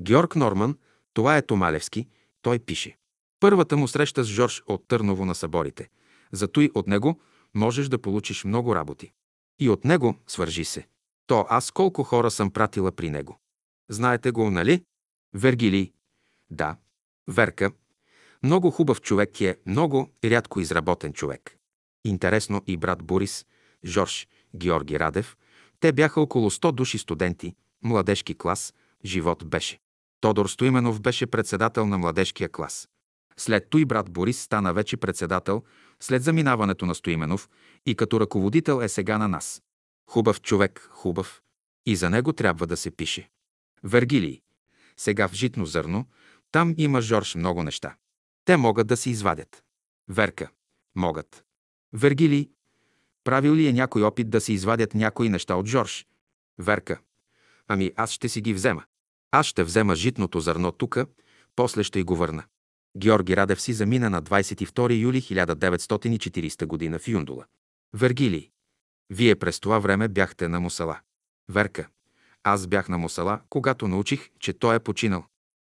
Георг Норман, това е Томалевски, той пише. Първата му среща с Жорж от Търново на съборите. Зато и от него можеш да получиш много работи. И от него свържи се. То аз колко хора съм пратила при него. Знаете го, нали? Вергилий. Да. Верка. Много хубав човек е, много рядко изработен човек. Интересно и брат Борис, Жорж, Георги Радев. Те бяха около 100 души студенти, младежки клас, живот беше. Тодор Стоименов беше председател на младежкия клас. След той брат Борис стана вече председател, след заминаването на Стоименов и като ръководител е сега на нас. Хубав човек, хубав. И за него трябва да се пише. Вергилий. Сега в житно зърно, там има Жорж много неща. Те могат да се извадят. Верка. Могат. Вергилий. Правил ли е някой опит да се извадят някои неща от Жорж? Верка. Ами аз ще си ги взема. Аз ще взема житното зърно тука, после ще й го върна. Георги Радев си замина на 22 юли 1940 г. в Юндула. Вергилий. Вие през това време бяхте на Мусала. Верка. Аз бях на Мусала, когато научих, че той е починал.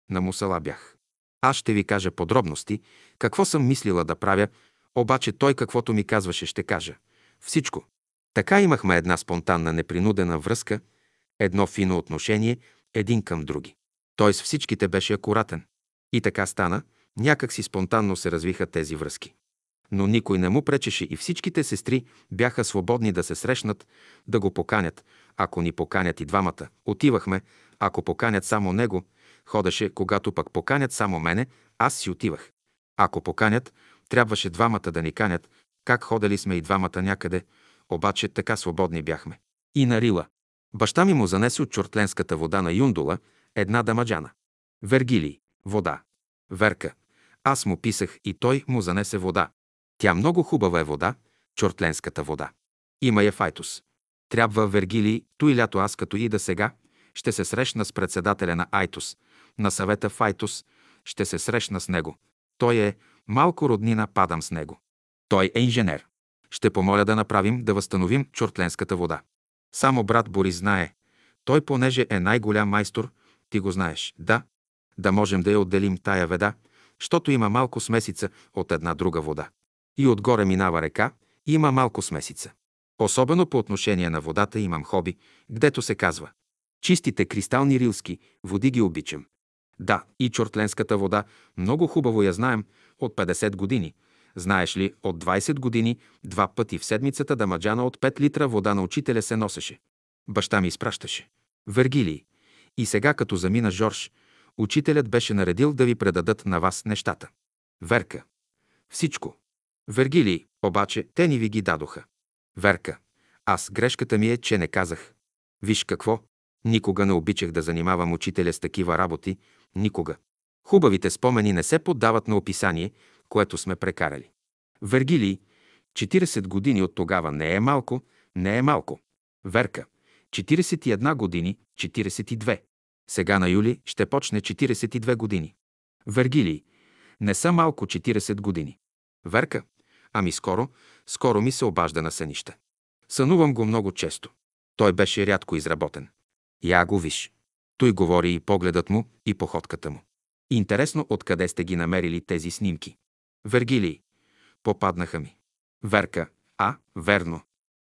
На Мусала бях. Аз ще ви кажа подробности, какво съм мислила да правя, обаче той каквото ми казваше ще кажа. Всичко. Така имахме една спонтанна, непринудена връзка, едно фино отношение, един към други. Той с всичките беше акуратен. И така стана, някак си спонтанно се развиха тези връзки. Но никой не му пречеше и всичките сестри бяха свободни да се срещнат, да го поканят. Ако ни поканят и двамата, отивахме. Ако поканят само него, ходеше, когато пък поканят само мене, аз си отивах. Ако поканят, трябваше двамата да ни канят, как ходели сме и двамата някъде, обаче така свободни бяхме. И на Рила. Баща ми му занесе от чортленската вода на Юндула една дамаджана. Вергилий. Вода. Верка. Аз му писах и той му занесе вода. Тя много хубава е вода, чортленската вода. Има я Файтус. Трябва Вергилий, и лято аз като и да сега, ще се срещна с председателя на Айтус, на съвета Файтус, ще се срещна с него. Той е малко роднина, падам с него. Той е инженер. Ще помоля да направим, да възстановим чортленската вода. Само брат Борис знае. Той, понеже е най-голям майстор, ти го знаеш. Да, да можем да я отделим тая веда, защото има малко смесица от една друга вода. И отгоре минава река, има малко смесица. Особено по отношение на водата имам хоби, гдето се казва Чистите кристални рилски води ги обичам. Да, и чортленската вода, много хубаво я знаем, от 50 години. Знаеш ли, от 20 години, два пъти в седмицата дамаджана от 5 литра вода на учителя се носеше. Баща ми изпращаше. Вергилий. И сега, като замина Жорж, учителят беше наредил да ви предадат на вас нещата. Верка. Всичко. Вергилий, обаче, те ни ви ги дадоха. Верка. Аз грешката ми е, че не казах. Виж какво. Никога не обичах да занимавам учителя с такива работи. Никога. Хубавите спомени не се поддават на описание, което сме прекарали. Вергилий, 40 години от тогава не е малко, не е малко. Верка, 41 години, 42. Сега на юли ще почне 42 години. Вергилий, не са малко 40 години. Верка, ами скоро, скоро ми се обажда на сънища. Сънувам го много често. Той беше рядко изработен. Я го виж. Той говори и погледът му, и походката му. Интересно, откъде сте ги намерили тези снимки. Вергилий. Попаднаха ми. Верка. А, верно.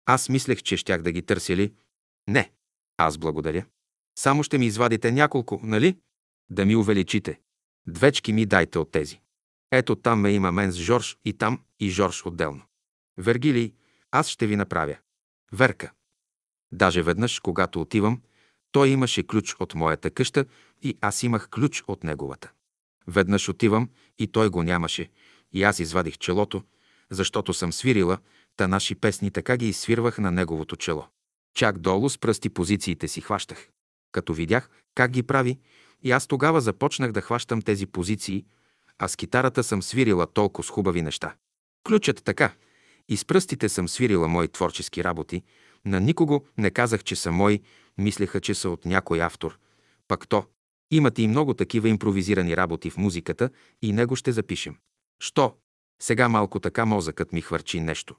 Аз мислех, че щях да ги търся ли. Не. Аз благодаря. Само ще ми извадите няколко, нали? Да ми увеличите. Двечки ми дайте от тези. Ето там ме има мен с Жорж и там и Жорж отделно. Вергилий, аз ще ви направя. Верка. Даже веднъж, когато отивам, той имаше ключ от моята къща и аз имах ключ от неговата. Веднъж отивам и той го нямаше, и аз извадих челото, защото съм свирила, та наши песни така ги изсвирвах на неговото чело. Чак долу с пръсти позициите си хващах. Като видях как ги прави, и аз тогава започнах да хващам тези позиции, а с китарата съм свирила толкова с хубави неща. Ключът така. И с пръстите съм свирила мои творчески работи. На никого не казах, че са мои, мислеха, че са от някой автор. Пак то. Имате и много такива импровизирани работи в музиката и него ще запишем. Що? Сега малко така мозъкът ми хвърчи нещо.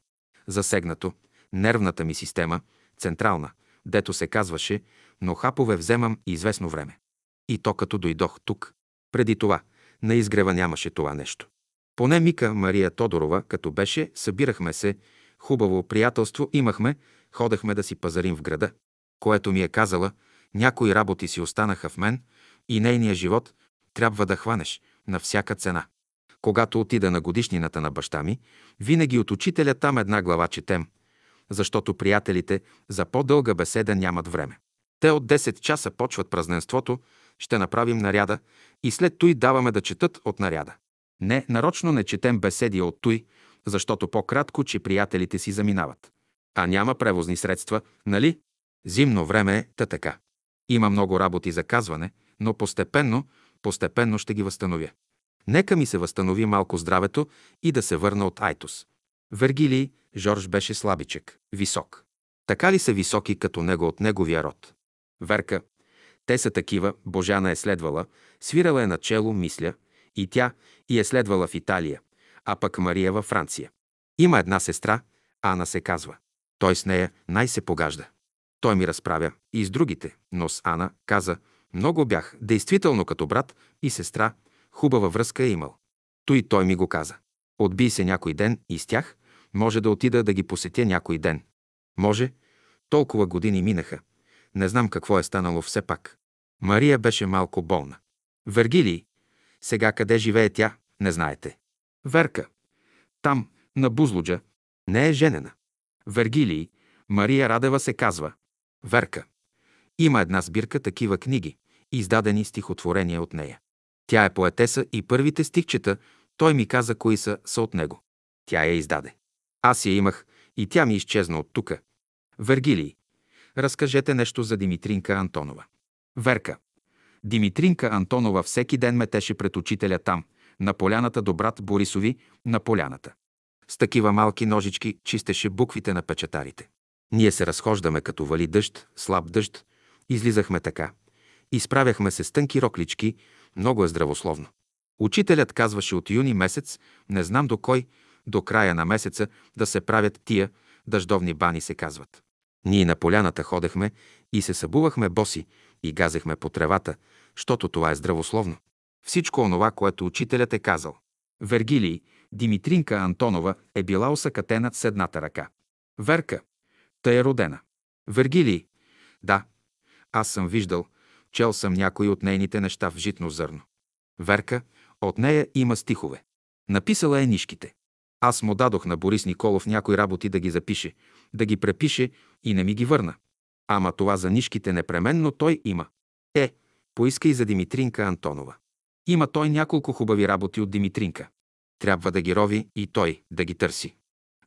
Засегнато, нервната ми система, централна, дето се казваше, но хапове вземам известно време. И то като дойдох тук. Преди това, на изгрева нямаше това нещо. Поне Мика Мария Тодорова, като беше, събирахме се, хубаво приятелство имахме, ходехме да си пазарим в града. Което ми е казала, някои работи си останаха в мен и нейния живот трябва да хванеш на всяка цена. Когато отида на годишнината на баща ми, винаги от учителя там една глава четем, защото приятелите за по-дълга беседа нямат време. Те от 10 часа почват празненството, ще направим наряда и след той даваме да четат от наряда. Не, нарочно не четем беседи от той, защото по-кратко, че приятелите си заминават. А няма превозни средства, нали? Зимно време е та така. Има много работи за казване, но постепенно, постепенно ще ги възстановя. Нека ми се възстанови малко здравето и да се върна от Айтос. Вергилий, Жорж беше слабичек, висок. Така ли са високи като него от неговия род? Верка, те са такива, Божана е следвала, свирала е начело, мисля, и тя и е следвала в Италия, а пък Мария във Франция. Има една сестра, Ана се казва. Той с нея най-се погажда. Той ми разправя и с другите, но с Ана каза, много бях, действително като брат и сестра, хубава връзка е имал. Той той ми го каза. Отби се някой ден и с тях, може да отида да ги посетя някой ден. Може, толкова години минаха. Не знам какво е станало все пак. Мария беше малко болна. Вергилий, сега къде живее тя, не знаете. Верка, там, на Бузлуджа, не е женена. Вергилий, Мария Радева се казва. Верка. Има една сбирка такива книги, издадени стихотворения от нея. Тя е поетеса и първите стихчета, той ми каза кои са, са от него. Тя я издаде. Аз я имах и тя ми изчезна от тука. Вергилий. Разкажете нещо за Димитринка Антонова. Верка. Димитринка Антонова всеки ден метеше пред учителя там, на поляната до брат Борисови, на поляната. С такива малки ножички чистеше буквите на печатарите. Ние се разхождаме като вали дъжд, слаб дъжд. Излизахме така. Изправяхме се с тънки роклички, много е здравословно. Учителят казваше от юни месец, не знам до кой, До края на месеца да се правят тия дъждовни бани се казват. Ние на поляната ходехме и се събувахме боси и газехме по тревата, защото това е здравословно. Всичко онова, което учителят е казал. Вергилий, Димитринка Антонова е била осъкатена с едната ръка. Верка, тъй е родена. Вергилий, да, аз съм виждал, чел съм някои от нейните неща в житно зърно. Верка, от нея има стихове. Написала е нишките. Аз му дадох на Борис Николов някои работи да ги запише, да ги препише и не ми ги върна. Ама това за нишките непременно той има. Е, поиска и за Димитринка Антонова. Има той няколко хубави работи от Димитринка. Трябва да ги рови и той да ги търси.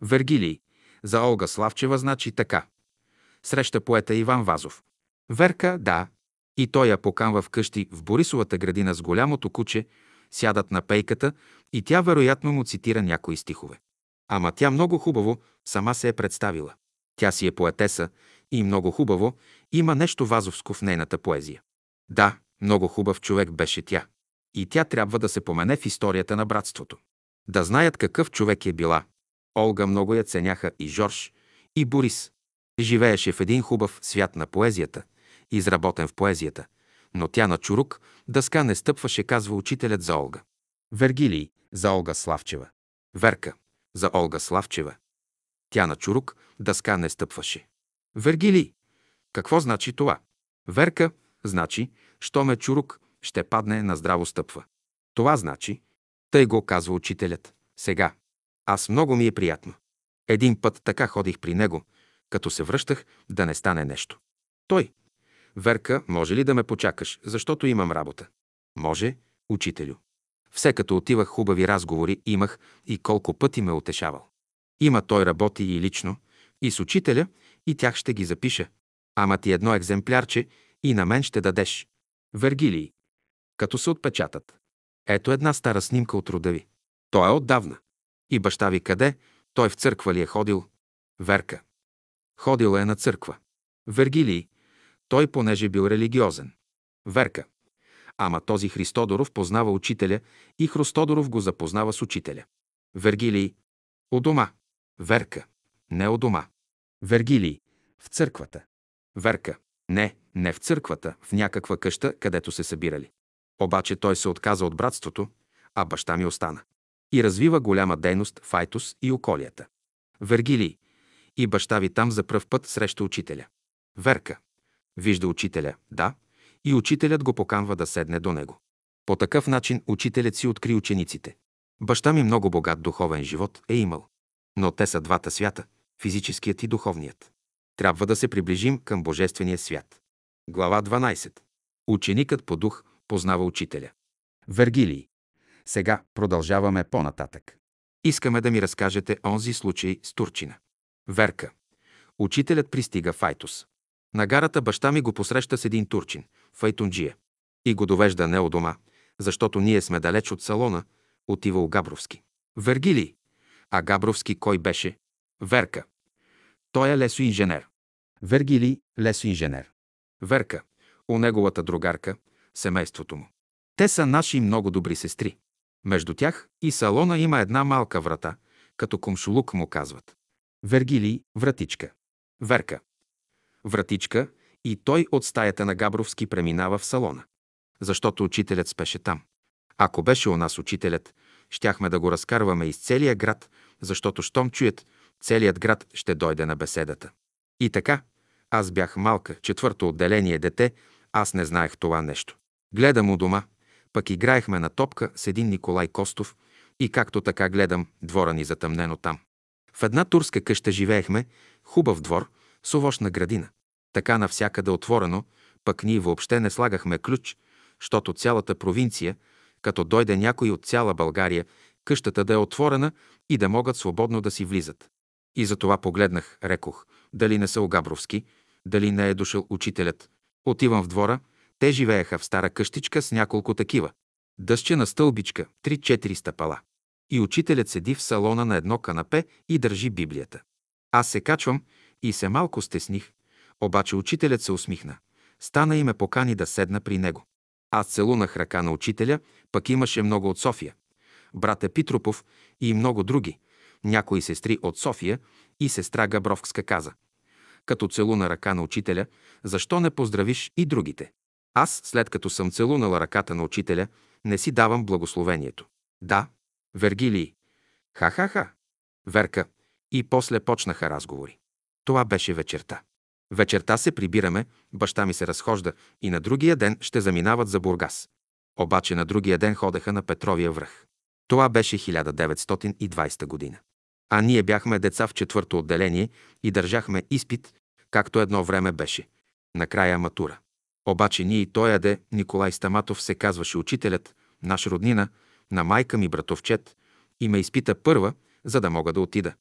Вергилий. За Олга Славчева значи така. Среща поета Иван Вазов. Верка, да. И той я поканва вкъщи в Борисовата градина с голямото куче, сядат на пейката и тя вероятно му цитира някои стихове. Ама тя много хубаво сама се е представила. Тя си е поетеса и много хубаво има нещо вазовско в нейната поезия. Да, много хубав човек беше тя. И тя трябва да се помене в историята на братството. Да знаят какъв човек е била. Олга много я ценяха и Жорж, и Борис. Живееше в един хубав свят на поезията, изработен в поезията, но тя на чурук дъска не стъпваше, казва учителят за Олга. Вергилий за Олга Славчева. Верка за Олга Славчева. Тя на чурук дъска не стъпваше. Вергилий. Какво значи това? Верка значи, що ме чурук ще падне на здраво стъпва. Това значи, тъй го казва учителят. Сега. Аз много ми е приятно. Един път така ходих при него, като се връщах, да не стане нещо. Той. Верка, може ли да ме почакаш, защото имам работа? Може, учителю. Все като отивах хубави разговори имах и колко пъти ме утешавал. Има той работи и лично, и с учителя, и тях ще ги запиша. Ама ти едно екземплярче и на мен ще дадеш. Вергилий. Като се отпечатат. Ето една стара снимка от рода ви. Той е отдавна. И баща ви къде? Той в църква ли е ходил? Верка. Ходил е на църква. Вергилий. Той понеже бил религиозен. Верка. Ама този Христодоров познава учителя и Христодоров го запознава с учителя. Вергилий. У дома. Верка. Не у дома. Вергилий. В църквата. Верка. Не, не в църквата, в някаква къща, където се събирали. Обаче той се отказа от братството, а баща ми остана. И развива голяма дейност в Айтос и околията. Вергилий. И баща ви там за пръв път среща учителя. Верка. Вижда учителя, да, и учителят го поканва да седне до него. По такъв начин учителят си откри учениците. Баща ми много богат духовен живот е имал. Но те са двата свята – физическият и духовният. Трябва да се приближим към Божествения свят. Глава 12. Ученикът по дух познава учителя. Вергилий. Сега продължаваме по-нататък. Искаме да ми разкажете онзи случай с Турчина. Верка. Учителят пристига в Айтос. На гарата баща ми го посреща с един турчин, Файтунджия. И го довежда не у дома, защото ние сме далеч от салона, отива у Габровски. Вергилий. А Габровски кой беше? Верка. Той е лесоинженер. Вергилий – лесоинженер. Верка. У неговата другарка, семейството му. Те са наши много добри сестри. Между тях и салона има една малка врата, като комшулук му казват. Вергилий – вратичка. Верка. Вратичка и той от стаята на Габровски преминава в салона. Защото учителят спеше там. Ако беше у нас учителят, щяхме да го разкарваме из целия град, защото щом чуят, целият град ще дойде на беседата. И така, аз бях малка, четвърто отделение дете, аз не знаех това нещо. Гледам у дома, пък играехме на топка с един Николай Костов и както така гледам, двора ни затъмнено там. В една турска къща живеехме, хубав двор, с овощна градина. Така навсякъде отворено, пък ние въобще не слагахме ключ, защото цялата провинция, като дойде някой от цяла България, къщата да е отворена и да могат свободно да си влизат. И за това погледнах, рекох, дали не са Огабровски, дали не е дошъл учителят. Отивам в двора, те живееха в стара къщичка с няколко такива. Дъсчена стълбичка, три-четири стъпала. И учителят седи в салона на едно канапе и държи Библията. Аз се качвам и се малко стесних, обаче учителят се усмихна. Стана и ме покани да седна при него. Аз целунах ръка на учителя, пък имаше много от София. Брат Епитропов и много други. Някои сестри от София и сестра Габровска каза. Като целуна ръка на учителя, защо не поздравиш и другите? Аз, след като съм целунала ръката на учителя, не си давам благословението. Да, Вергилий. Ха-ха-ха. Верка. И после почнаха разговори. Това беше вечерта. Вечерта се прибираме, баща ми се разхожда и на другия ден ще заминават за Бургас. Обаче на другия ден ходеха на Петровия връх. Това беше 1920 година. А ние бяхме деца в четвърто отделение и държахме изпит, както едно време беше. Накрая матура. Обаче ние и той яде, Николай Стаматов се казваше учителят, наш роднина, на майка ми братовчет, и ме изпита първа, за да мога да отида.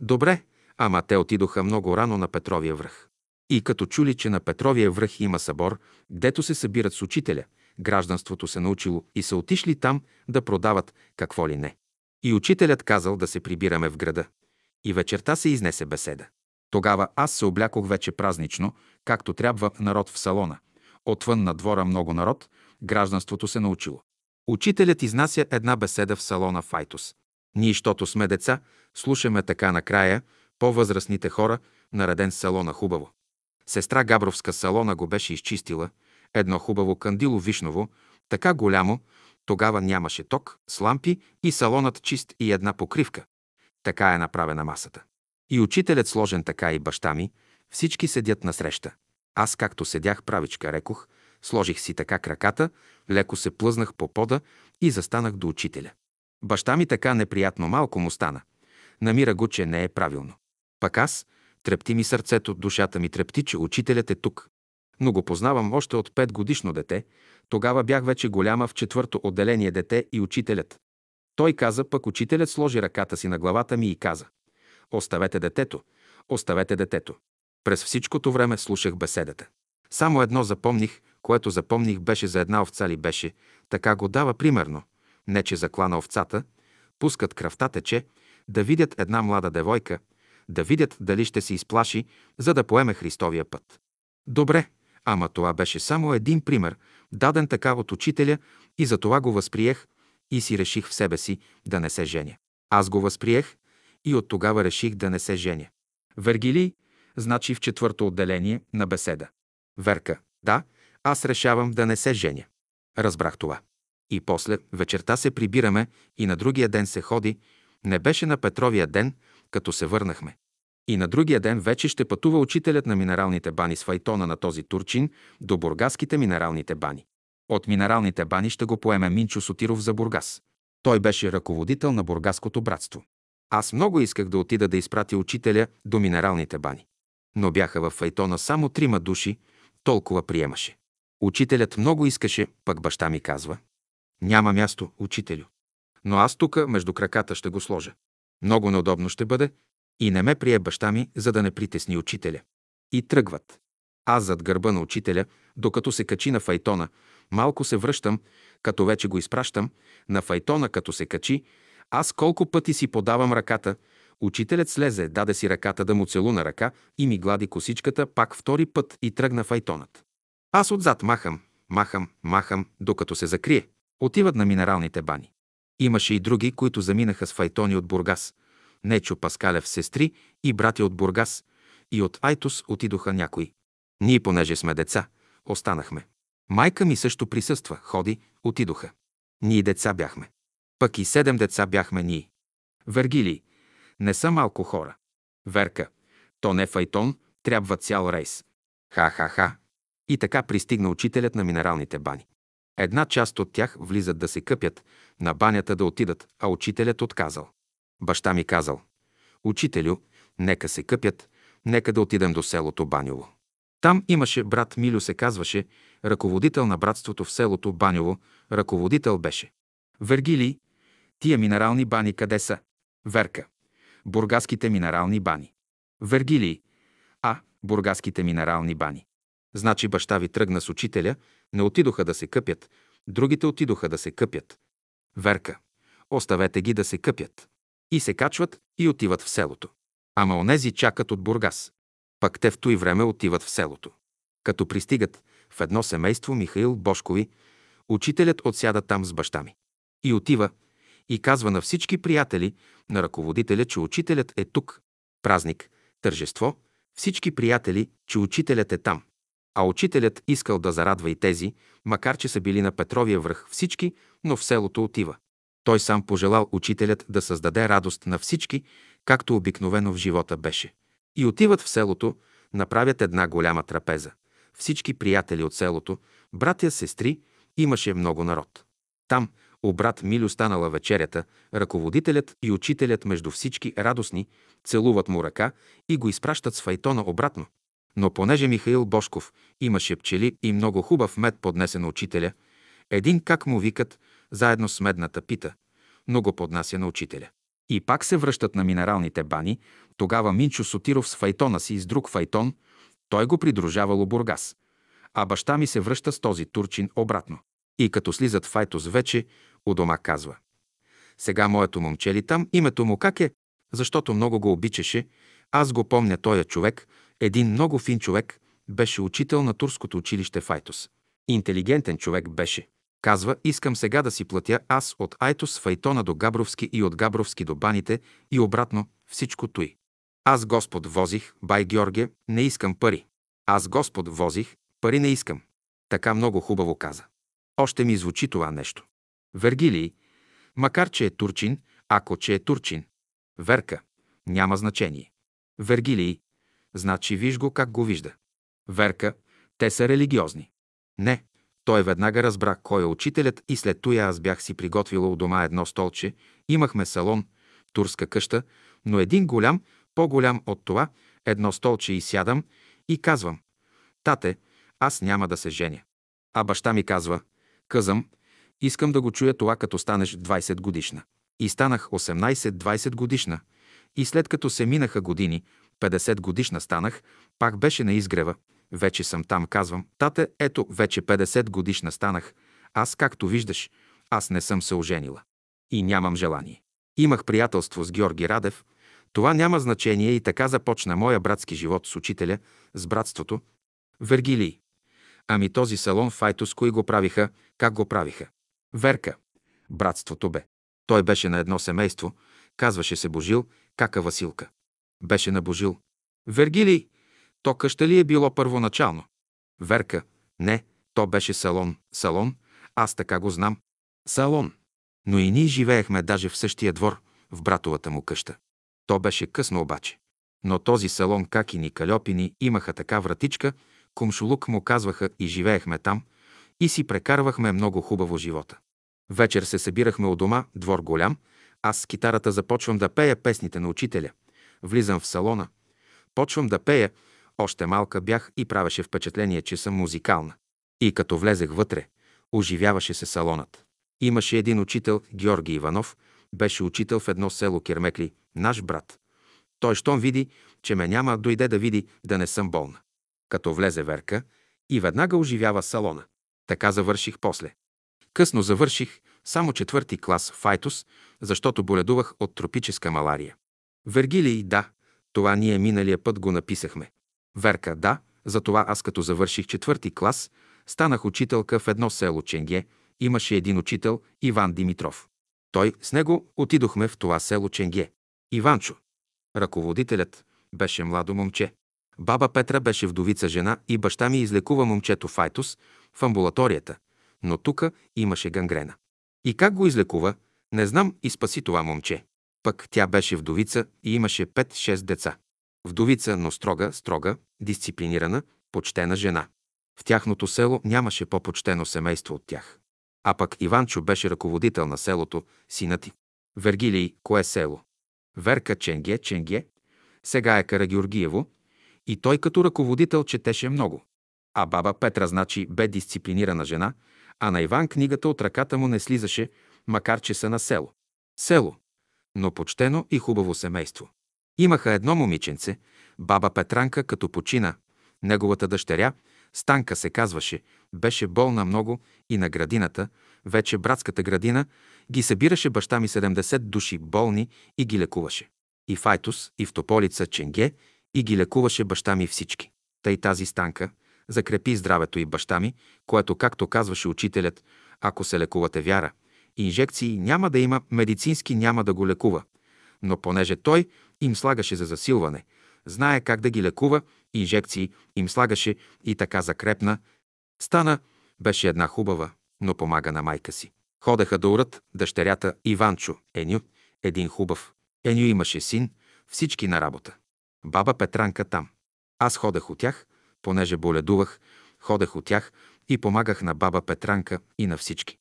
Добре, ама те отидоха много рано на Петровия връх. И като чули, че на Петровия връх има събор, гдето се събират с учителя, гражданството се научило и са отишли там да продават какво ли не. И учителят казал да се прибираме в града. И вечерта се изнесе беседа. Тогава аз се облякох вече празнично, както трябва народ в салона. Отвън на двора много народ, гражданството се научило. Учителят изнася една беседа в салона Файтус. Ние, щото сме деца, слушаме така накрая по-възрастните хора, нареден салона хубаво. Сестра Габровска салона го беше изчистила, едно хубаво кандило вишново, така голямо, тогава нямаше ток, с лампи и салонът чист и една покривка. Така е направена масата. И учителят сложен така и баща ми, всички седят насреща. Аз както седях правичка, рекох, сложих си така краката, леко се плъзнах по пода и застанах до учителя. Баща ми така неприятно малко му стана. Намира го, че не е правилно. Пак аз, трепти ми сърцето, душата ми трепти, че учителят е тук. Но го познавам още от пет годишно дете. Тогава бях вече голяма в четвърто отделение дете и учителят. Той каза, пък учителят сложи ръката си на главата ми и каза. Оставете детето, оставете детето. През всичкото време слушах беседата. Само едно запомних, което запомних беше за една овца ли беше, така го дава примерно. Не, че заклана овцата, пускат кръвта тече, да видят една млада девойка, да видят дали ще се изплаши, за да поеме Христовия път. Добре, ама това беше само един пример, даден така от учителя и за това го възприех и си реших в себе си да не се женя. Аз го възприех и от тогава реших да не се женя. Вергилий, значи в четвърто отделение на беседа. Верка, да, аз решавам да не се женя. Разбрах това. И после вечерта се прибираме и на другия ден се ходи. Не беше на Петровия ден, като се върнахме. И на другия ден вече ще пътува учителят на минералните бани с файтона на този турчин до бургаските минералните бани. От минералните бани ще го поеме Минчо Сотиров за Бургас. Той беше ръководител на Бургаското братство. Аз много исках да отида да изпратя учителя до минералните бани. Но бяха в файтона само трима души, толкова приемаше. Учителят много искаше, пък баща ми казва. Няма място, учителю. Но аз тука между краката ще го сложа. Много неудобно ще бъде и не ме прие баща ми, за да не притесни учителя. И тръгват. Аз зад гърба на учителя, докато се качи на файтона, малко се връщам, като вече го изпращам, на файтона като се качи, аз колко пъти си подавам ръката, учителят слезе, даде си ръката да му целуна ръка и ми глади косичката пак втори път и тръгна файтонът. Аз отзад махам, махам, махам, докато се закрие. Отиват на минералните бани. Имаше и други, които заминаха с файтони от Бургас. Нечо Паскалев сестри и брати от Бургас. И от Айтос отидоха някои. Ние, понеже сме деца, останахме. Майка ми също присъства, ходи, отидоха. Ние деца бяхме. Пък и седем деца бяхме ние. Вергилий, не са малко хора. Верка, то не файтон, трябва цял рейс. Ха-ха-ха. И така пристигна учителят на минералните бани. Една част от тях влизат да се къпят, на банята да отидат, а учителят отказал. Баща ми казал, учителю, нека се къпят, нека да отидем до селото Банило. Там имаше брат Милю се казваше, ръководител на братството в селото Банило, ръководител беше. Вергилий, тия минерални бани къде са? Верка. Бургаските минерални бани. Вергилий. А, бургаските минерални бани. Значи баща ви тръгна с учителя, не отидоха да се къпят, другите отидоха да се къпят. Верка. Оставете ги да се къпят. И се качват и отиват в селото. Ама онези чакат от Бургас. Пак те в той време отиват в селото. Като пристигат в едно семейство Михаил Бошкови, учителят отсяда там с баща ми. И отива, и казва на всички приятели на ръководителя, че учителят е тук. Празник, тържество, всички приятели, че учителят е там. А учителят искал да зарадва и тези, макар че са били на Петровия връх всички, но в селото отива. Той сам пожелал учителят да създаде радост на всички, както обикновено в живота беше. И отиват в селото, направят една голяма трапеза. Всички приятели от селото, братя, сестри, имаше много народ. Там, у брат Милю станала вечерята, ръководителят и учителят между всички радостни, целуват му ръка и го изпращат с файтона обратно. Но понеже Михаил Бошков имаше пчели и много хубав мед поднесен учителя, един как му викат, заедно с медната пита, но го поднася на учителя. И пак се връщат на минералните бани, тогава Минчо Сотиров с файтона си и с друг файтон, той го придружавало Бургас. А баща ми се връща с този турчин обратно. И като слизат в Айтос вече, у дома казва. Сега моето момче ли там, името му как е? Защото много го обичаше. Аз го помня тоя човек, един много фин човек, беше учител на турското училище в Айтос. Интелигентен човек беше. Казва, искам сега да си платя аз от Айтос Файтона до Габровски и от Габровски до Баните и обратно всичко той. Аз Господ возих, бай Георге, не искам пари. Аз Господ возих, пари не искам. Така много хубаво каза. Още ми звучи това нещо. Вергилий, макар че е турчин, ако че е турчин. Верка, няма значение. Вергилий, значи виж го как го вижда. Верка, те са религиозни. Не, той веднага разбра кой е учителят и след това аз бях си приготвила у дома едно столче, имахме салон, турска къща, но един голям, по-голям от това, едно столче и сядам и казвам, тате, аз няма да се женя. А баща ми казва, Казам, искам да го чуя това, като станеш 20 годишна. И станах 18-20 годишна. И след като се минаха години, 50 годишна станах, пак беше на изгрева. Вече съм там, казвам. Тате, ето, вече 50 годишна станах. Аз, както виждаш, аз не съм се оженила. И нямам желание. Имах приятелство с Георги Радев. Това няма значение и така започна моя братски живот с учителя, с братството. Вергилий. Ами този салон в Айтос, кои го правиха, как го правиха? Верка. Братството бе. Той беше на едно семейство, казваше се Божил, кака Василка. Беше на Божил. Вергилий, то къща ли е било първоначално? Верка. Не, то беше салон. Салон, аз така го знам. Салон. Но и ние живеехме даже в същия двор, в братовата му къща. То беше късно обаче. Но този салон, как и ни калепини, имаха така вратичка, Кумшулук му казваха и живеехме там и си прекарвахме много хубаво живота. Вечер се събирахме у дома, двор голям, аз с китарата започвам да пея песните на учителя. Влизам в салона, почвам да пея, още малка бях и правеше впечатление, че съм музикална. И като влезех вътре, оживяваше се салонът. Имаше един учител, Георги Иванов, беше учител в едно село Кермекли, наш брат. Той, щом види, че ме няма, дойде да види да не съм болна като влезе Верка и веднага оживява салона. Така завърших после. Късно завърших, само четвърти клас в Айтос, защото боледувах от тропическа малария. Вергилий, да, това ние миналия път го написахме. Верка, да, затова аз като завърших четвърти клас, станах учителка в едно село Ченге, имаше един учител, Иван Димитров. Той, с него отидохме в това село Ченге. Иванчо, ръководителят, беше младо момче. Баба Петра беше вдовица жена и баща ми излекува момчето Файтус в амбулаторията, но тука имаше гангрена. И как го излекува, не знам и спаси това момче. Пък тя беше вдовица и имаше 5-6 деца. Вдовица, но строга, строга, дисциплинирана, почтена жена. В тяхното село нямаше по-почтено семейство от тях. А пък Иванчо беше ръководител на селото, синът ти. Вергилий, кое село? Верка Ченге, Ченге, сега е Карагеоргиево, и той като ръководител четеше много. А баба Петра, значи, бе дисциплинирана жена, а на Иван книгата от ръката му не слизаше, макар че са на село. Село, но почтено и хубаво семейство. Имаха едно момиченце, баба Петранка, като почина. Неговата дъщеря, Станка се казваше, беше болна много и на градината, вече братската градина, ги събираше баща ми 70 души болни и ги лекуваше. И в Айтос, и в Тополица, Ченге, и ги лекуваше баща ми всички. Тъй тази станка закрепи здравето и баща ми, което, както казваше учителят, ако се лекувате вяра, инжекции няма да има, медицински няма да го лекува. Но понеже той им слагаше за засилване, знае как да ги лекува, инжекции им слагаше и така закрепна. Стана, беше една хубава, но помага на майка си. Ходеха да урат дъщерята Иванчо, Еню, един хубав. Еню имаше син, всички на работа. Баба Петранка там. Аз ходех от тях, понеже боледувах, ходех от тях и помагах на баба Петранка и на всички.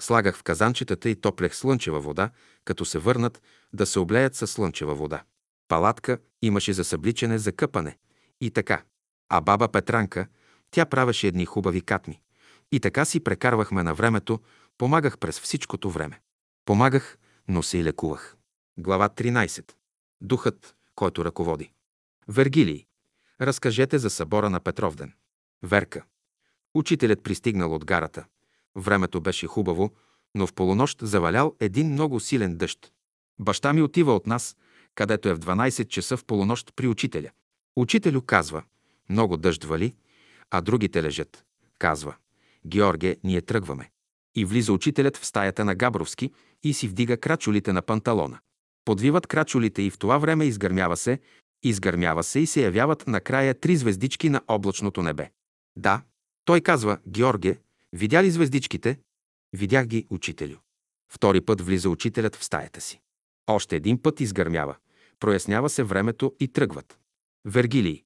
Слагах в казанчетата и топлех слънчева вода, като се върнат да се облеят със слънчева вода. Палатка имаше за събличане за къпане. И така. А баба Петранка, тя правеше едни хубави катми. И така си прекарвахме на времето, помагах през всичкото време. Помагах, но се и лекувах. Глава 13. Духът, който ръководи. Вергилий. Разкажете за събора на Петровден. Верка. Учителят пристигнал от гарата. Времето беше хубаво, но в полунощ завалял един много силен дъжд. Баща ми отива от нас, където е в 12 часа в полунощ при учителя. Учителю казва, много дъжд вали, а другите лежат. Казва, Георге, ние тръгваме. И влиза учителят в стаята на Габровски и си вдига крачулите на панталона. Подвиват крачулите и в това време изгърмява се, изгърмява се и се явяват накрая три звездички на облачното небе. Да, той казва, Георге, видя ли звездичките? Видях ги, учителю. Втори път влиза учителят в стаята си. Още един път изгърмява. Прояснява се времето и тръгват. Вергилий.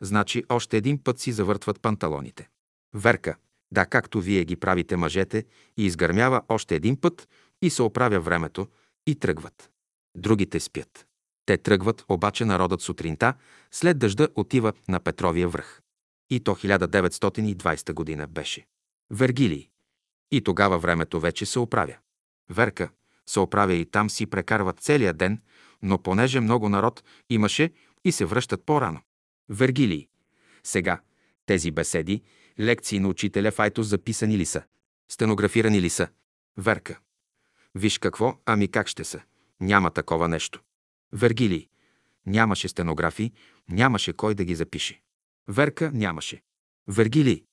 Значи още един път си завъртват панталоните. Верка. Да, както вие ги правите мъжете, и изгърмява още един път и се оправя времето и тръгват. Другите спят. Те тръгват, обаче народът сутринта, след дъжда отива на Петровия връх. И то 1920 година беше. Вергилий. И тогава времето вече се оправя. Верка се оправя и там си прекарват целия ден, но понеже много народ имаше и се връщат по-рано. Вергилий. Сега тези беседи, лекции на учителя в Айтос записани ли са? Стенографирани ли са? Верка. Виж какво, ами как ще са? Няма такова нещо. Вергилий. Нямаше стенографии, нямаше кой да ги запише. Верка нямаше. Вергилий.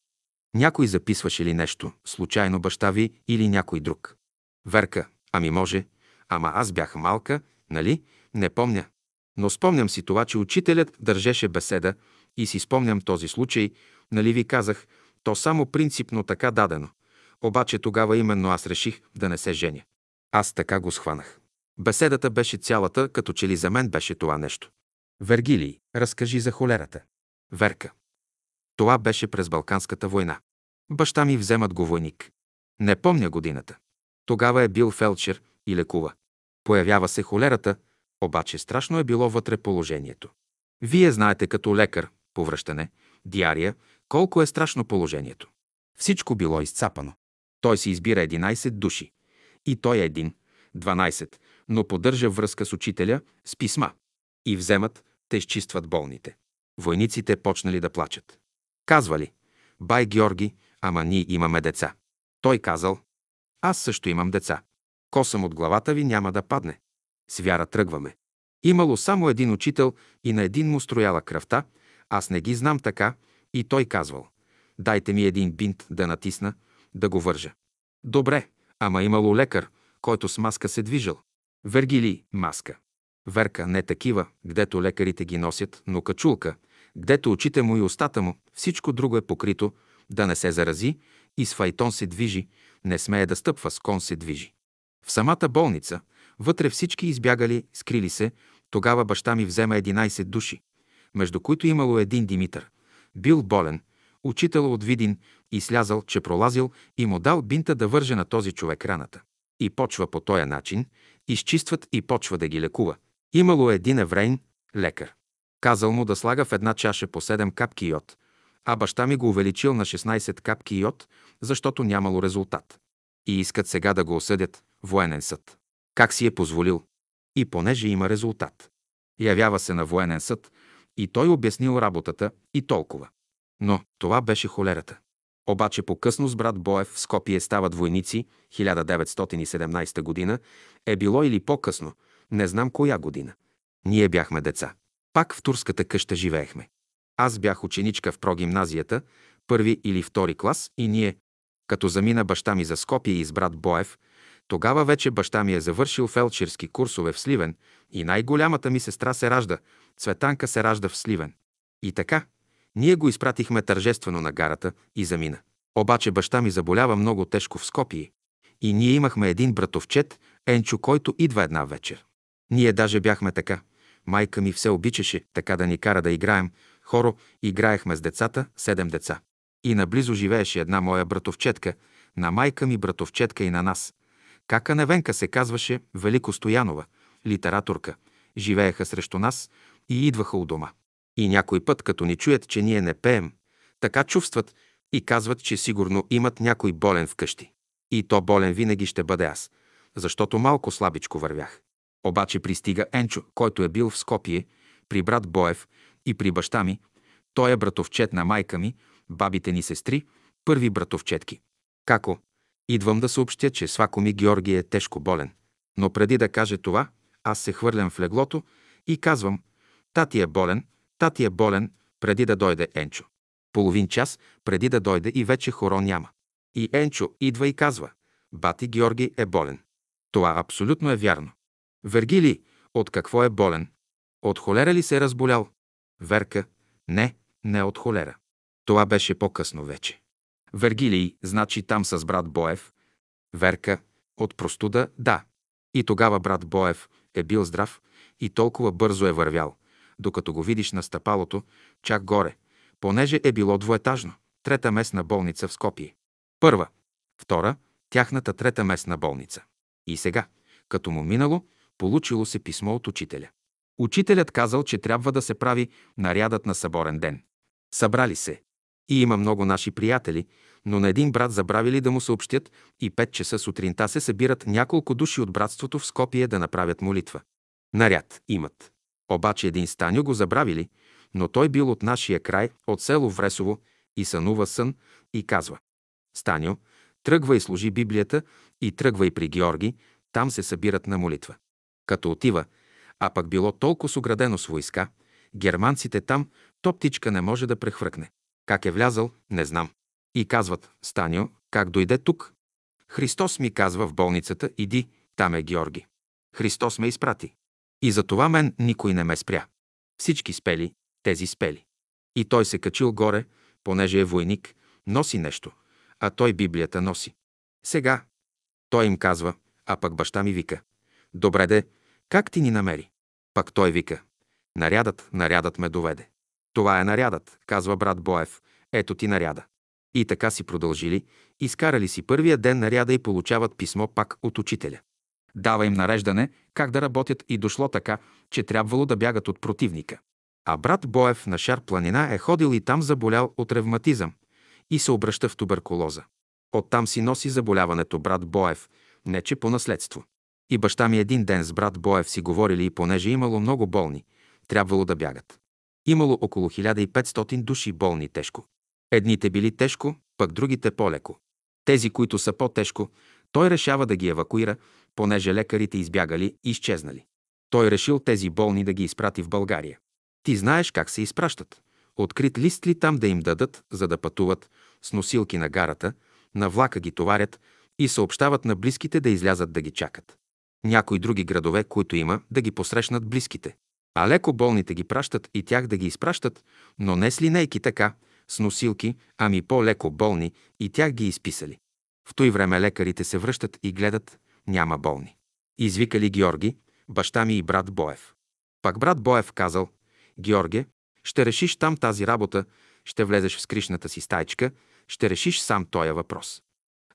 Някой записваше ли нещо, случайно баща ви или някой друг? Верка. Ами може. Ама аз бях малка, нали? Не помня. Но спомням си това, че учителят държеше беседа и си спомням този случай, нали ви казах, то само принципно така дадено. Обаче тогава именно аз реших да не се женя. Аз така го схванах. Беседата беше цялата, като че ли за мен беше това нещо. Вергилий, разкажи за холерата. Верка. Това беше през Балканската война. Баща ми вземат го войник. Не помня годината. Тогава е бил фелчер и лекува. Появява се холерата, обаче страшно е било вътре положението. Вие знаете като лекар, повръщане, диария, колко е страшно положението. Всичко било изцапано. Той си избира 11 души. И той е един, 12, но поддържа връзка с учителя с писма. И вземат, те изчистват болните. Войниците почнали да плачат. Казвали, бай Георги, ама ние имаме деца. Той казал, аз също имам деца. Косъм от главата ви няма да падне. С вяра тръгваме. Имало само един учител и на един му строяла кръвта, аз не ги знам така, и той казвал, дайте ми един бинт да натисна, да го вържа. Добре, ама имало лекар, който с маска се движил. Вергили маска. Верка не такива, гдето лекарите ги носят, но качулка, гдето очите му и устата му, всичко друго е покрито, да не се зарази и с файтон се движи, не смее да стъпва, с кон се движи. В самата болница, вътре всички избягали, скрили се, тогава баща ми взема 11 души, между които имало един Димитър. Бил болен, учител от Видин и слязал, че пролазил и му дал бинта да върже на този човек раната. И почва по този начин, изчистват и почва да ги лекува. Имало един еврейн, лекар. Казал му да слага в една чаша по 7 капки йод, а баща ми го увеличил на 16 капки йод, защото нямало резултат. И искат сега да го осъдят военен съд. Как си е позволил? И понеже има резултат. Явява се на военен съд и той обяснил работата и толкова. Но това беше холерата. Обаче по-късно с брат Боев в Скопие стават войници, 1917 година, е било или по-късно, не знам коя година. Ние бяхме деца. Пак в турската къща живеехме. Аз бях ученичка в прогимназията, първи или втори клас и ние, като замина баща ми за Скопие и с брат Боев, Тогава вече баща ми е завършил фелчерски курсове в Сливен и най-голямата ми сестра се ражда, Цветанка се ражда в Сливен. И така, ние го изпратихме тържествено на гарата и замина. Обаче баща ми заболява много тежко в Скопие. И ние имахме един братовчет, Енчо, който идва една вечер. Ние даже бяхме така. Майка ми все обичаше така да ни кара да играем. Хоро играехме с децата, седем деца. И наблизо живееше една моя братовчетка, на майка ми братовчетка и на нас. Кака Невенка се казваше Велико Стоянова, литераторка. Живееха срещу нас и идваха у дома. И някой път, като ни чуят, че ние не пеем, така чувстват и казват, че сигурно имат някой болен вкъщи. И то болен винаги ще бъде аз, защото малко слабичко вървях. Обаче пристига Енчо, който е бил в Скопие, при брат Боев и при баща ми. Той е братовчет на майка ми, бабите ни сестри, първи братовчетки. Како? Идвам да съобщя, че свако ми Георги е тежко болен. Но преди да каже това, аз се хвърлям в леглото и казвам, тати е болен, тати е болен, преди да дойде Енчо. Половин час преди да дойде и вече хоро няма. И Енчо идва и казва, бати Георги е болен. Това абсолютно е вярно. Вергили, от какво е болен? От холера ли се е разболял? Верка, не, не от холера. Това беше по-късно вече. Вергилий, значи там с брат Боев. Верка, от простуда, да. И тогава брат Боев е бил здрав и толкова бързо е вървял, докато го видиш на стъпалото, чак горе, понеже е било двоетажно. Трета местна болница в Скопие. Първа, втора, тяхната трета местна болница. И сега, като му минало, получило се писмо от учителя. Учителят казал, че трябва да се прави нарядът на съборен ден. Събрали се. И има много наши приятели, но на един брат забравили да му съобщят и 5 часа сутринта се събират няколко души от братството в Скопие да направят молитва. Наряд имат. Обаче един Станю го забравили, но той бил от нашия край, от село Вресово, и сънува сън и казва Станю, тръгва и служи Библията и тръгва и при Георги, там се събират на молитва. Като отива, а пък било толкова соградено с войска, германците там, то птичка не може да прехвъркне. Как е влязал, не знам. И казват, Станио, как дойде тук? Христос ми казва в болницата, иди, там е Георги. Христос ме изпрати. И за това мен никой не ме спря. Всички спели, тези спели. И той се качил горе, понеже е войник, носи нещо, а той Библията носи. Сега той им казва, а пък баща ми вика. Добре де, как ти ни намери? Пак той вика. Нарядът, нарядът ме доведе. Това е нарядът, казва брат Боев. Ето ти наряда. И така си продължили, изкарали си първия ден наряда и получават писмо пак от учителя. Дава им нареждане как да работят и дошло така, че трябвало да бягат от противника. А брат Боев на Шар планина е ходил и там заболял от ревматизъм и се обръща в туберкулоза. Оттам си носи заболяването брат Боев, не че по наследство. И баща ми един ден с брат Боев си говорили и понеже имало много болни, трябвало да бягат. Имало около 1500 души болни тежко. Едните били тежко, пък другите по-леко. Тези, които са по-тежко, той решава да ги евакуира, понеже лекарите избягали и изчезнали. Той решил тези болни да ги изпрати в България. Ти знаеш как се изпращат. Открит лист ли там да им дадат, за да пътуват с носилки на гарата, на влака ги товарят и съобщават на близките да излязат да ги чакат. Някои други градове, които има, да ги посрещнат близките. А леко болните ги пращат и тях да ги изпращат, но не с линейки така, с носилки, ами по-леко болни и тях ги изписали. В той време лекарите се връщат и гледат, няма болни. Извикали Георги, баща ми и брат Боев. Пак брат Боев казал, Георге, ще решиш там тази работа, ще влезеш в скришната си стайчка, ще решиш сам тоя въпрос.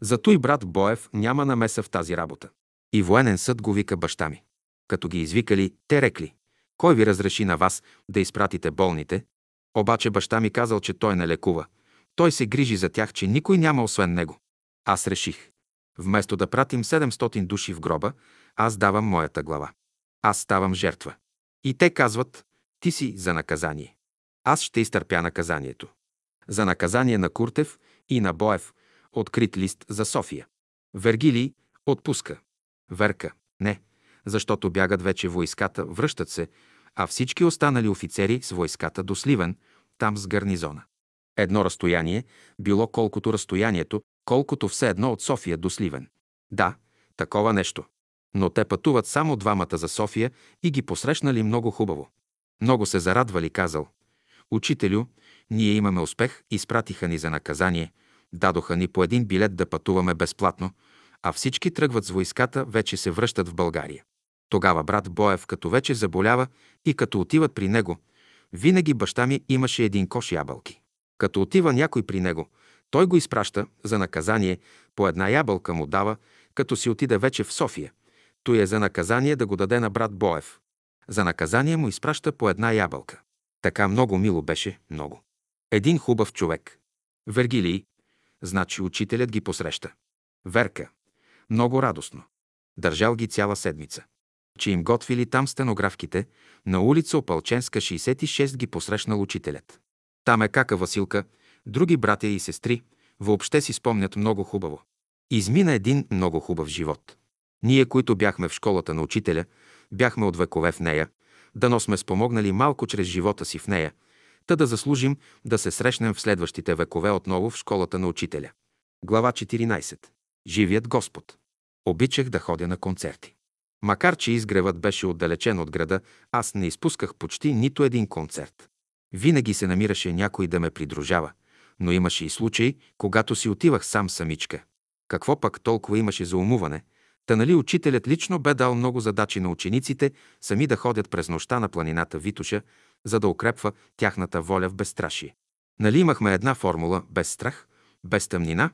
Зато и брат Боев няма намеса в тази работа. И военен съд го вика баща ми. Като ги извикали, те рекли, кой ви разреши на вас да изпратите болните? Обаче баща ми казал, че той не лекува. Той се грижи за тях, че никой няма освен него. Аз реших. Вместо да пратим 700 души в гроба, аз давам моята глава. Аз ставам жертва. И те казват, ти си за наказание. Аз ще изтърпя наказанието. За наказание на Куртев и на Боев, открит лист за София. Вергилий отпуска. Верка, не, защото бягат вече войската, връщат се, а всички останали офицери с войската до Сливен, там с гарнизона. Едно разстояние било колкото разстоянието, колкото все едно от София до Сливен. Да, Такова нещо. Но те пътуват само двамата за София и ги посрещнали много хубаво. Много се зарадвали, казал. Учителю, ние имаме успех, изпратиха ни за наказание, дадоха ни по един билет да пътуваме безплатно, а всички тръгват с войската, вече се връщат в България. Тогава брат Боев, като вече заболява и като отиват при него, винаги баща ми имаше един кош ябълки. Като отива някой при него, той го изпраща за наказание, по една ябълка му дава, като си отиде вече в София. Той е за наказание да го даде на брат Боев. За наказание му изпраща по една ябълка. Така много мило беше, много. Един хубав човек. Вергилий, значи учителят ги посреща. Верка. Много радостно. Държал ги цяла седмица. Че им готвили там стенографките, на улица Опалченска 66 ги посрещнал учителят. Там е кака Василка, други братя и сестри, въобще си спомнят много хубаво. Измина един много хубав живот. Ние, които бяхме в школата на учителя, бяхме от векове в нея, дано сме спомогнали малко чрез живота си в нея, та да заслужим да се срещнем в следващите векове отново в школата на учителя. Глава 14. Живият Господ. Обичах да ходя на концерти. Макар, че изгревът беше отдалечен от града, аз не изпусках почти нито един концерт. Винаги се намираше някой да ме придружава, но имаше и случаи, когато си отивах сам самичка. Какво пък толкова имаше за умуване? Та нали учителят лично бе дал много задачи на учениците сами да ходят през нощта на планината Витуша, за да укрепва тяхната воля в безстрашие. Нали имахме една формула без страх, без тъмнина,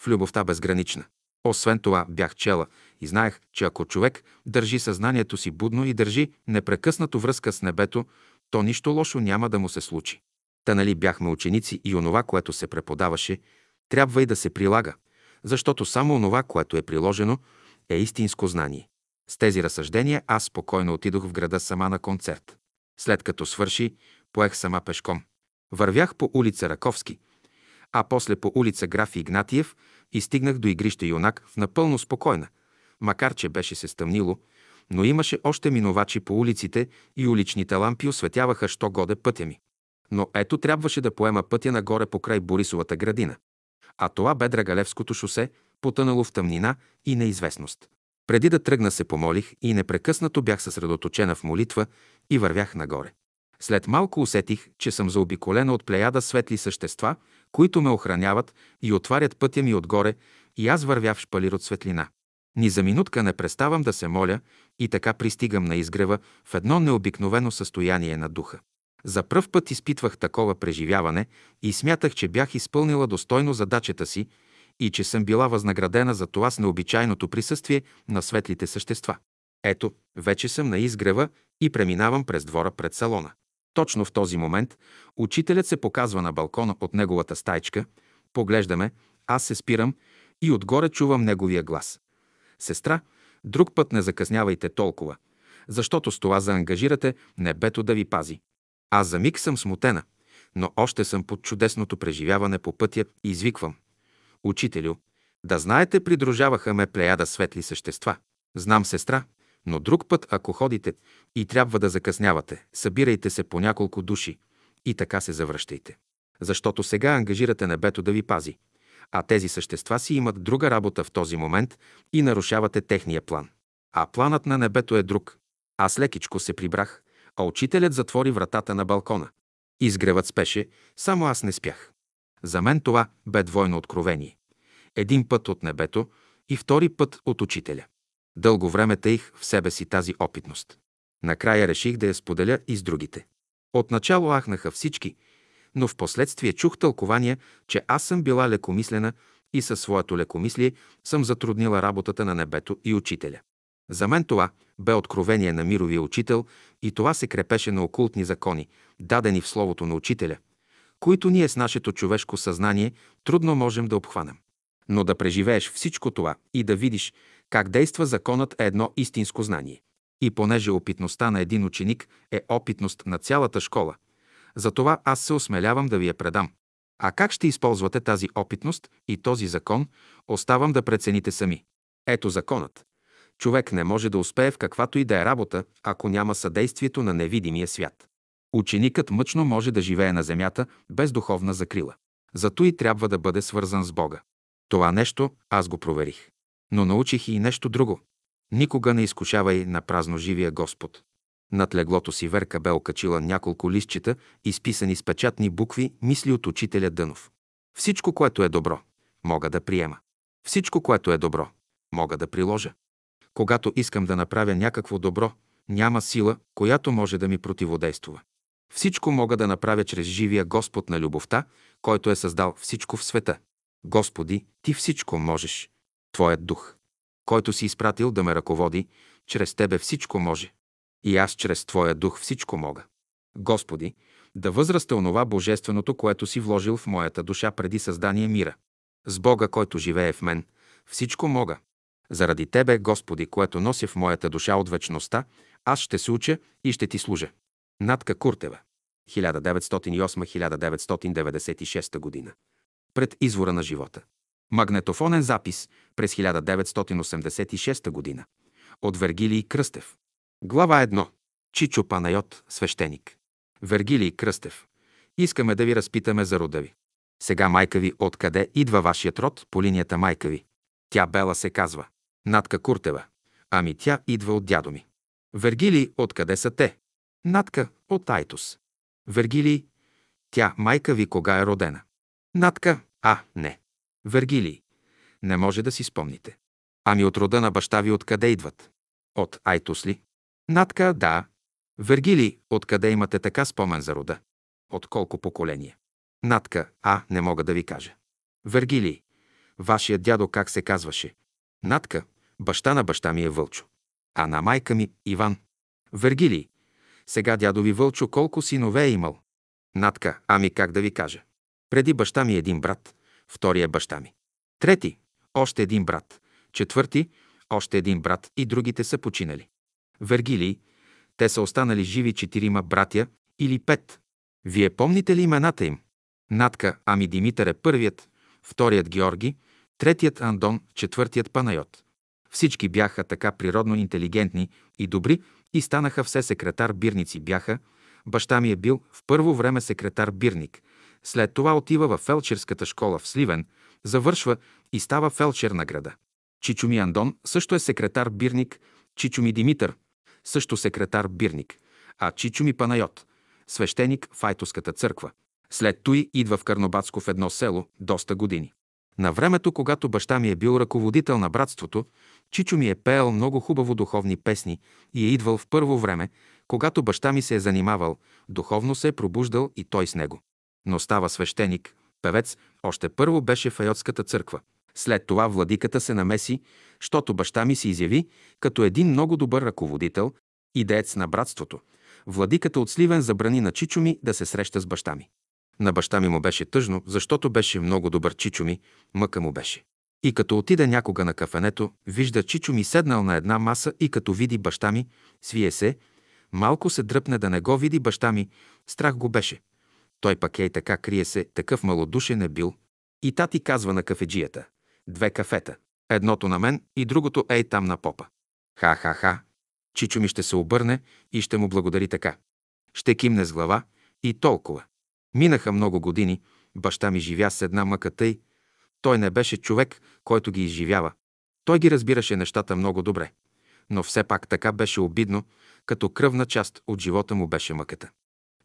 в любовта безгранична. Освен това бях чела и знаех, че ако човек държи съзнанието си будно и държи непрекъснато връзка с небето, то нищо лошо няма да му се случи. Та нали бяхме ученици и онова, което се преподаваше, трябва и да се прилага, защото само онова, което е приложено, е истинско знание. С тези разсъждения аз спокойно отидох в града сама на концерт. След като свърши, поех сама пешком. Вървях по улица Раковски, а после по улица Граф Игнатиев и стигнах до игрище Юнак в напълно спокойна, макар че беше се стъмнило, но имаше още минувачи по улиците и уличните лампи осветяваха що годе пътя ми. Но ето трябваше да поема пътя нагоре покрай Борисовата градина. А това бе Драгалевското шосе, потънало в тъмнина и неизвестност. Преди да тръгна се помолих и непрекъснато бях съсредоточена в молитва и вървях нагоре. След малко усетих, че съм заобиколена от плеяда светли същества, които ме охраняват и отварят пътя ми отгоре, и аз вървя в шпалир от светлина. Ни за минутка не преставам да се моля и така пристигам на изгрева в едно необикновено състояние на духа. За пръв път изпитвах такова преживяване и смятах, че бях изпълнила достойно задачата си и че съм била възнаградена за това с необичайното присъствие на светлите същества. Ето, вече съм на изгрева и преминавам през двора пред салона. Точно в този момент учителят се показва на балкона от неговата стайчка, поглеждаме, аз се спирам и отгоре чувам неговия глас. Сестра, друг път не закъснявайте толкова, защото с това заангажирате небето да ви пази. Аз за миг съм смутена, но още съм под чудесното преживяване по пътя и извиквам. Учителю, да знаете, придружаваха ме плеяда светли същества. Знам, сестра, но друг път, ако ходите и трябва да закъснявате, събирайте се по няколко души и така се завръщайте. Защото сега ангажирате небето да ви пази, а тези същества си имат друга работа в този момент и нарушавате техния план. А планът на небето е друг. Аз лекичко се прибрах, а учителят затвори вратата на балкона. Изгревът спеше, само аз не спях. За мен това бе двойно откровение. Един път от небето и втори път от учителя. Дълго време таих в себе си тази опитност. Накрая реших да я споделя и с другите. Отначало ахнаха всички, но в последствие чух тълкования, че аз съм била лекомислена и със своето лекомислие съм затруднила работата на небето и учителя. За мен това бе откровение на мировия учител и това се крепеше на окултни закони, дадени в словото на учителя, които ние с нашето човешко съзнание трудно можем да обхванем. Но да преживееш всичко това и да видиш как действа законът е едно истинско знание. И понеже опитността на един ученик е опитност на цялата школа, затова аз се осмелявам да ви я предам. А как ще използвате тази опитност и този закон, оставам да прецените сами. Ето законът. Човек не може да успее в каквато и да е работа, ако няма съдействието на невидимия свят. Ученикът мъчно може да живее на земята без духовна закрила. Зато и трябва да бъде свързан с Бога. Това нещо аз го проверих. Но научих и нещо друго. Никога не изкушавай на празно живия Господ. Над леглото си Верка бе окачила няколко листчета, изписани с печатни букви, мисли от учителя Дънов. Всичко, което е добро, мога да приема. Всичко, което е добро, мога да приложа. Когато искам да направя някакво добро, няма сила, която може да ми противодействува. Всичко мога да направя чрез живия Господ на любовта, който е създал всичко в света. Господи, Ти всичко можеш. Твоят дух, който си изпратил да ме ръководи, чрез Тебе всичко може. И аз чрез Твоя дух всичко мога. Господи, да възрасте онова божественото, което си вложил в моята душа преди създание мира. С Бога, който живее в мен, всичко мога. Заради Тебе, Господи, което нося в моята душа от вечността, аз ще се уча и ще Ти служа. Натка Куртева 1908-1996 година. Пред извора на живота. Магнетофонен запис през 1986 година. От Вергилий Кръстев. Глава 1. Чичо Панайот, свещеник. Вергилий Кръстев. Искаме да ви разпитаме за рода ви. Сега майка ви, откъде идва вашият род по линията майка ви? Тя Бела се казва. Натка Куртева. Ами тя идва от дядо ми. Вергилий, откъде са те? Натка, от Айтос. Вергилий, тя майка ви кога е родена? Натка, а, не. Вергилий, не може да си спомните. Ами от рода на баща ви откъде идват? От Айтос ли? Натка, да. Вергилий, откъде имате така спомен за рода? От колко поколение? Натка, а, не мога да ви кажа. Вергилий, вашия дядо как се казваше? Натка, баща на баща ми е Вълчо. А на майка ми Иван. Вергилий, сега дядо ви Вълчо колко синове е имал? Натка, ами как да ви кажа? Преди баща ми един брат, втория баща ми. Трети, още един брат. Четвърти, още един брат и другите са починали. Вергилий, те са останали живи четирима братя или пет. Вие помните ли имената им? Натка, ами Димитър е първият, вторият Георги, третият Андон, четвъртият Панайот. Всички бяха така природно интелигентни и добри и станаха все секретар бирници бяха. Баща ми е бил в първо време секретар бирник. След това отива в фелчерската школа в Сливен, завършва и става фелчер на града. Чичо ми Андон също е секретар бирник, Чичо ми Димитър също секретар бирник, а Чичо ми Панайот свещеник в Айтоската църква. След той идва в Карнобатско в едно село доста години. На времето, когато баща ми е бил ръководител на братството, Чичо ми е пеел много хубаво духовни песни и е идвал в първо време, когато баща ми се е занимавал, духовно се е пробуждал и той с него. Но става свещеник, певец, още първо беше в Айотската църква. След това владиката се намеси, щото баща ми се изяви като един много добър ръководител и деец на братството. Владиката от Сливен забрани на Чичо ми да се среща с баща ми. На баща ми му беше тъжно, защото беше много добър Чичо ми, мъка му беше. И като отида някога на кафенето, вижда Чичо ми седнал на една маса и като види баща ми, свие се, малко се дръпне да не го види баща ми, страх го беше. Той пък ей така крие се, такъв малодушен е бил. И тати казва на кафеджията. Две кафета. Едното на мен и другото ей там на попа. Ха-ха-ха. Чичо ми ще се обърне и ще му благодари така. Ще кимне с глава и толкова. Минаха много години, баща ми живя с една мъка тъй. Той не беше човек, който ги изживява. Той ги разбираше нещата много добре. Но все пак така беше обидно, като кръвна част от живота му беше мъката.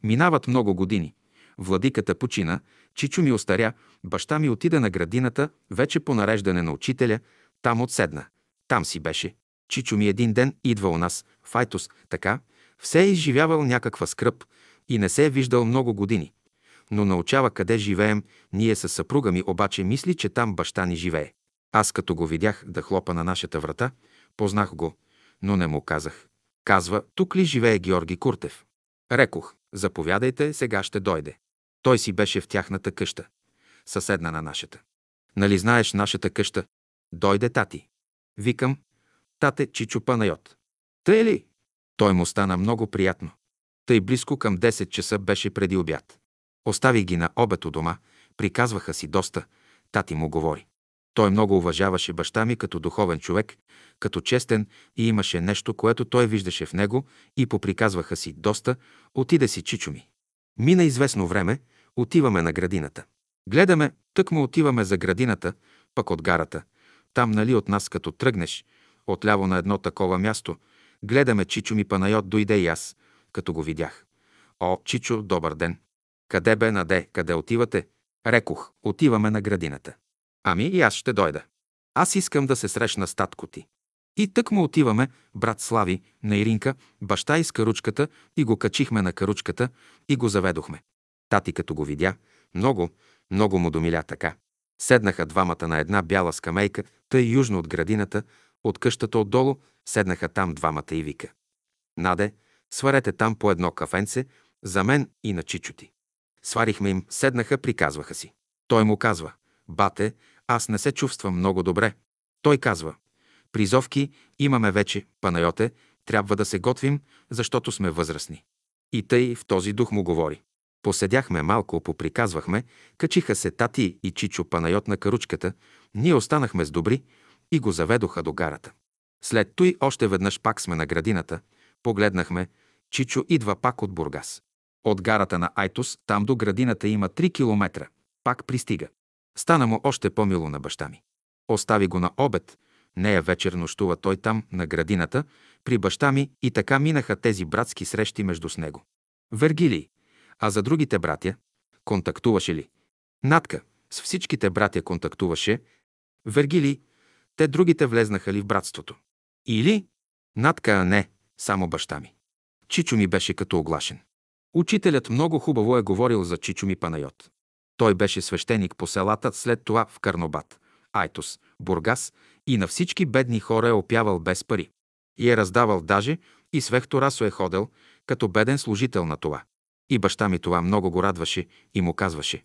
Минават много години. Владиката почина, Чичо ми остаря, баща ми отида на градината, вече по нареждане на учителя, там отседна. Там си беше. Чичо ми един ден идва у нас, в Айтос, така, все е изживявал някаква скръп и не се е виждал много години но научава къде живеем, ние с съпруга ми обаче мисли, че там баща ни живее. Аз като го видях да хлопа на нашата врата, познах го, но не му казах. Казва, тук ли живее Георги Куртев? Рекох, заповядайте, сега ще дойде. Той си беше в тяхната къща, съседна на нашата. Нали знаеш нашата къща? Дойде тати. Викам, тате Чичо Панайот. Тъй ли? Той му стана много приятно. Тъй близко към 10 часа беше преди обяд. Оставих ги на обед у дома, приказваха си доста, тати му говори. Той много уважаваше баща ми като духовен човек, като честен и имаше нещо, което той виждаше в него и поприказваха си доста, отиде си чичо ми. Мина известно време, отиваме на градината. Гледаме, тък му отиваме за градината, пък от гарата. Там, нали, от нас, като тръгнеш, отляво на едно такова място, гледаме Чичо ми Панайот, дойде и аз, като го видях. О, Чичо, добър ден! Къде бе, наде, къде отивате? Рекох, отиваме на градината. Ами и аз ще дойда. Аз искам да се срещна с татко ти. И тък му отиваме, брат Слави, на Иринка, баща и с каручката и го качихме на каручката и го заведохме. Тати като го видя, много, много му домиля така. Седнаха двамата на една бяла скамейка, тъй южно от градината, от къщата отдолу, седнаха там двамата и вика. Наде, сварете там по едно кафенце, за мен и на чичоти. Сварихме им, седнаха, приказваха си. Той му казва, бате, аз не се чувствам много добре. Той казва, призовки имаме вече, Панайоте, трябва да се готвим, защото сме възрастни. И тъй в този дух му говори. Поседяхме малко, поприказвахме, качиха се тати и Чичо Панайот на каручката, ние останахме с добри и го заведоха до гарата. След той още веднъж пак сме на градината, погледнахме, Чичо идва пак от Бургас. От гарата на Айтос, там до градината има 3 километра. Пак пристига. Стана му още по-мило на баща ми. Остави го на обед. Нея вечер нощува той там, на градината, при баща ми и така минаха тези братски срещи между с него. Вергилий, а за другите братя, контактуваше ли? Натка, с всичките братя контактуваше. Вергилий, те другите влезнаха ли в братството? Или? Натка, а не, само баща ми. Чичо ми беше като оглашен. Учителят много хубаво е говорил за Чичо ми Панайот. Той беше свещеник по селата, след това в Карнобат, Айтос, Бургас и на всички бедни хора е опявал без пари. И е раздавал даже и с Вехторасо е ходил, като беден служител на това. И баща ми това много го радваше и му казваше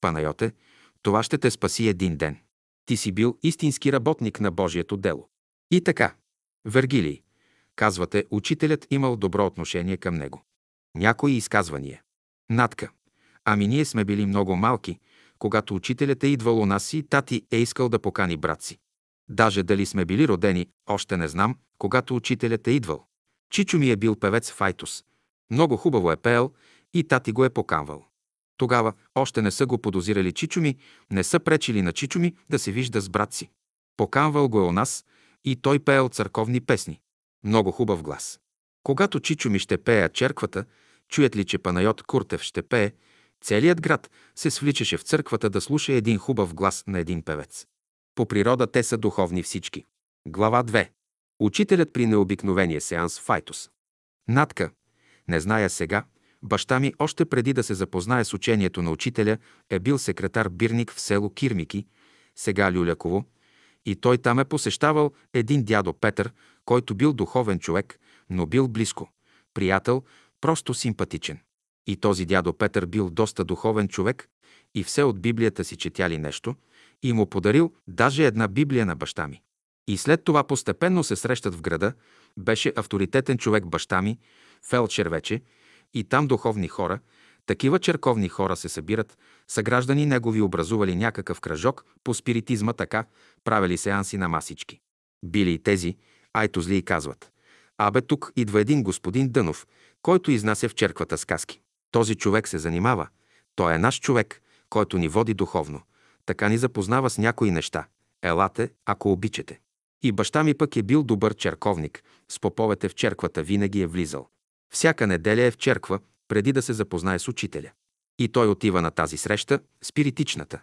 «Панайоте, това ще те спаси един ден. Ти си бил истински работник на Божието дело». И така, Вергилий, казвате, учителят имал добро отношение към него. Някои изказвания. Натка. Ами ние сме били много малки, когато учителят е идвал у нас и тати е искал да покани брат си. Даже дали сме били родени, още не знам, когато учителят е идвал. Чичо ми е бил певец в Айтос. Много хубаво е пеел и тати го е поканвал. Тогава още не са го подозирали Чичо ми, не са пречили на Чичо ми да се вижда с брат си. Поканвал го е у нас и той пеел църковни песни. Много хубав глас. Когато Чичо ми ще пея черквата, чуят ли, че Панайот Куртев ще пее, целият град се свличаше в църквата да слуша един хубав глас на един певец. По природа те са духовни всички. Глава 2. Учителят при необикновения сеанс Файтус. Натка. Не зная сега, Баща ми, още преди да се запознае с учението на учителя, е бил секретар Бирник в село Кирмики, сега Люляково, и той там е посещавал един дядо Петър, който бил духовен човек, но бил близко, приятел, просто симпатичен. И този дядо Петър бил доста духовен човек и все от Библията си четяли нещо и му подарил даже една Библия на баща ми. И след това постепенно се срещат в града, беше авторитетен човек баща ми, фелчер вече, и там духовни хора, такива черковни хора се събират, съграждани негови образували някакъв кръжок по спиритизма така, правили сеанси на масички. Били и тези, айто зли и казват. Абе тук идва един господин Дънов, който изнася в черквата сказки. Този човек се занимава. Той е наш човек, който ни води духовно. Така ни запознава с някои неща. Елате, ако обичате. И баща ми пък е бил добър черковник. С поповете в черквата винаги е влизал. Всяка неделя е в черква, преди да се запознае с учителя. И той отива на тази среща, спиритичната.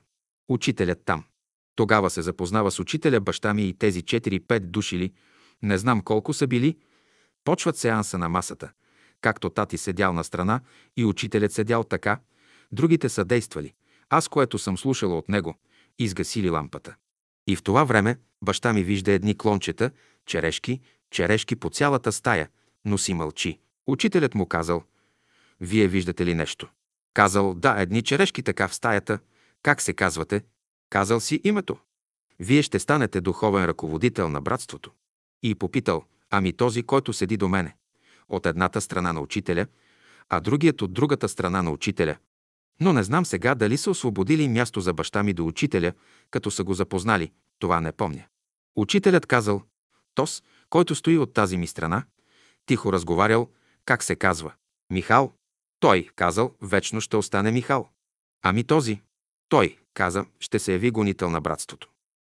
Учителят там. Тогава се запознава с учителя, баща ми и тези 4-5 души ли, не знам колко са били, почват сеанса на масата. Както тати седял на страна и учителят седял така, другите са действали. Аз, което съм слушала от него, изгасили лампата. И в това време баща ми вижда едни клончета, черешки, черешки по цялата стая, но си мълчи. Учителят му казал, вие виждате ли нещо? Казал, да, едни черешки така в стаята. Как се казвате? Казал си името. Вие ще станете духовен ръководител на братството. И попитал, ами този, който седи до мене. От едната страна на учителя, а другият от другата страна на учителя. Но не знам сега дали са освободили място за баща ми до учителя, като са го запознали. Това не помня. Учителят казал, Тос, който стои от тази ми страна, тихо разговарял, как се казва? Михал? Той казал, вечно ще остане Михал. Ами този? Той каза, ще се яви гонител на братството.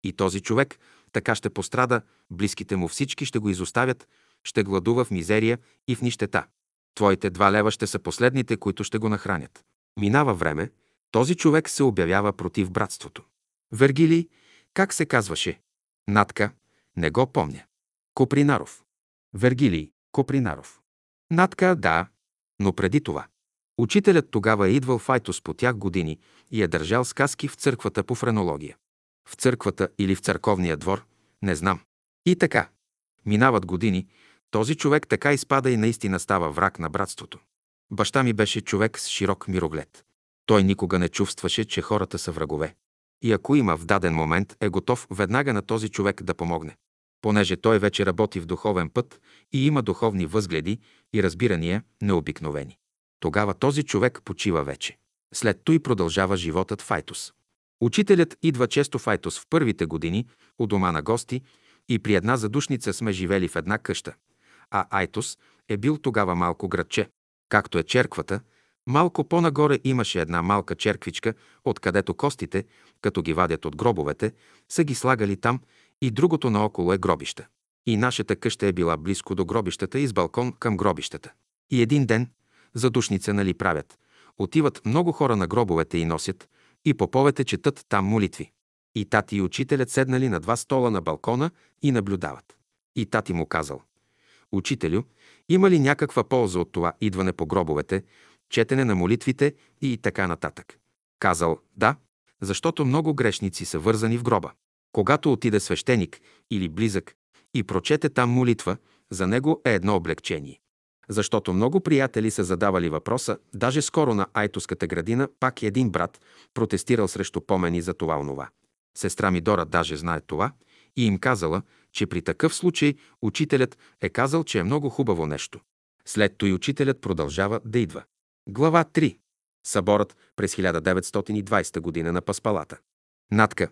И този човек така ще пострада, близките му всички ще го изоставят, ще гладува в мизерия и в нищета. Твоите два лева ще са последните, които ще го нахранят. Минава време, този човек се обявява против братството. Вергилий, как се казваше? Натка, не го помня. Копринаров. Вергилий, Копринаров. Натка, да, но преди това. Учителят тогава е идвал в Айтос по тях години и е държал сказки в църквата по френология. В църквата или в църковния двор, не знам. И така. Минават години, този човек така изпада и наистина става враг на братството. Баща ми беше човек с широк мироглед. Той никога не чувстваше, че хората са врагове. И ако има в даден момент, е готов веднага на този човек да помогне. Понеже той вече работи в духовен път и има духовни възгледи и разбирания необикновени. Тогава този човек почива вече. След той продължава животът в Айтос. Учителят идва често в в първите години, у дома на гости, и при една задушница сме живели в една къща. А Айтос е бил тогава малко градче. Както е черквата, малко по-нагоре имаше една малка черквичка, откъдето костите, като ги вадят от гробовете, са ги слагали там и другото наоколо е гробища. И нашата къща е била близко до гробищата и с балкон към гробищата. И един ден, задушница нали правят, отиват много хора на гробовете и носят, и поповете четат там молитви. И тати и учителят седнали на два стола на балкона и наблюдават. И тати му казал, Учителю, има ли някаква полза от това идване по гробовете, четене на молитвите и така нататък? Казал, да, защото много грешници са вързани в гроба. Когато отиде свещеник или близък и прочете там молитва, за него е едно облегчение. Защото много приятели са задавали въпроса, даже скоро на Айтоската градина пак един брат протестирал срещу помени за това онова. Сестра ми Дора даже знае това и им казала, че при такъв случай учителят е казал, че е много хубаво нещо. След той учителят продължава да идва. Глава 3. Съборът през 1920 година на Паспалата. Натка.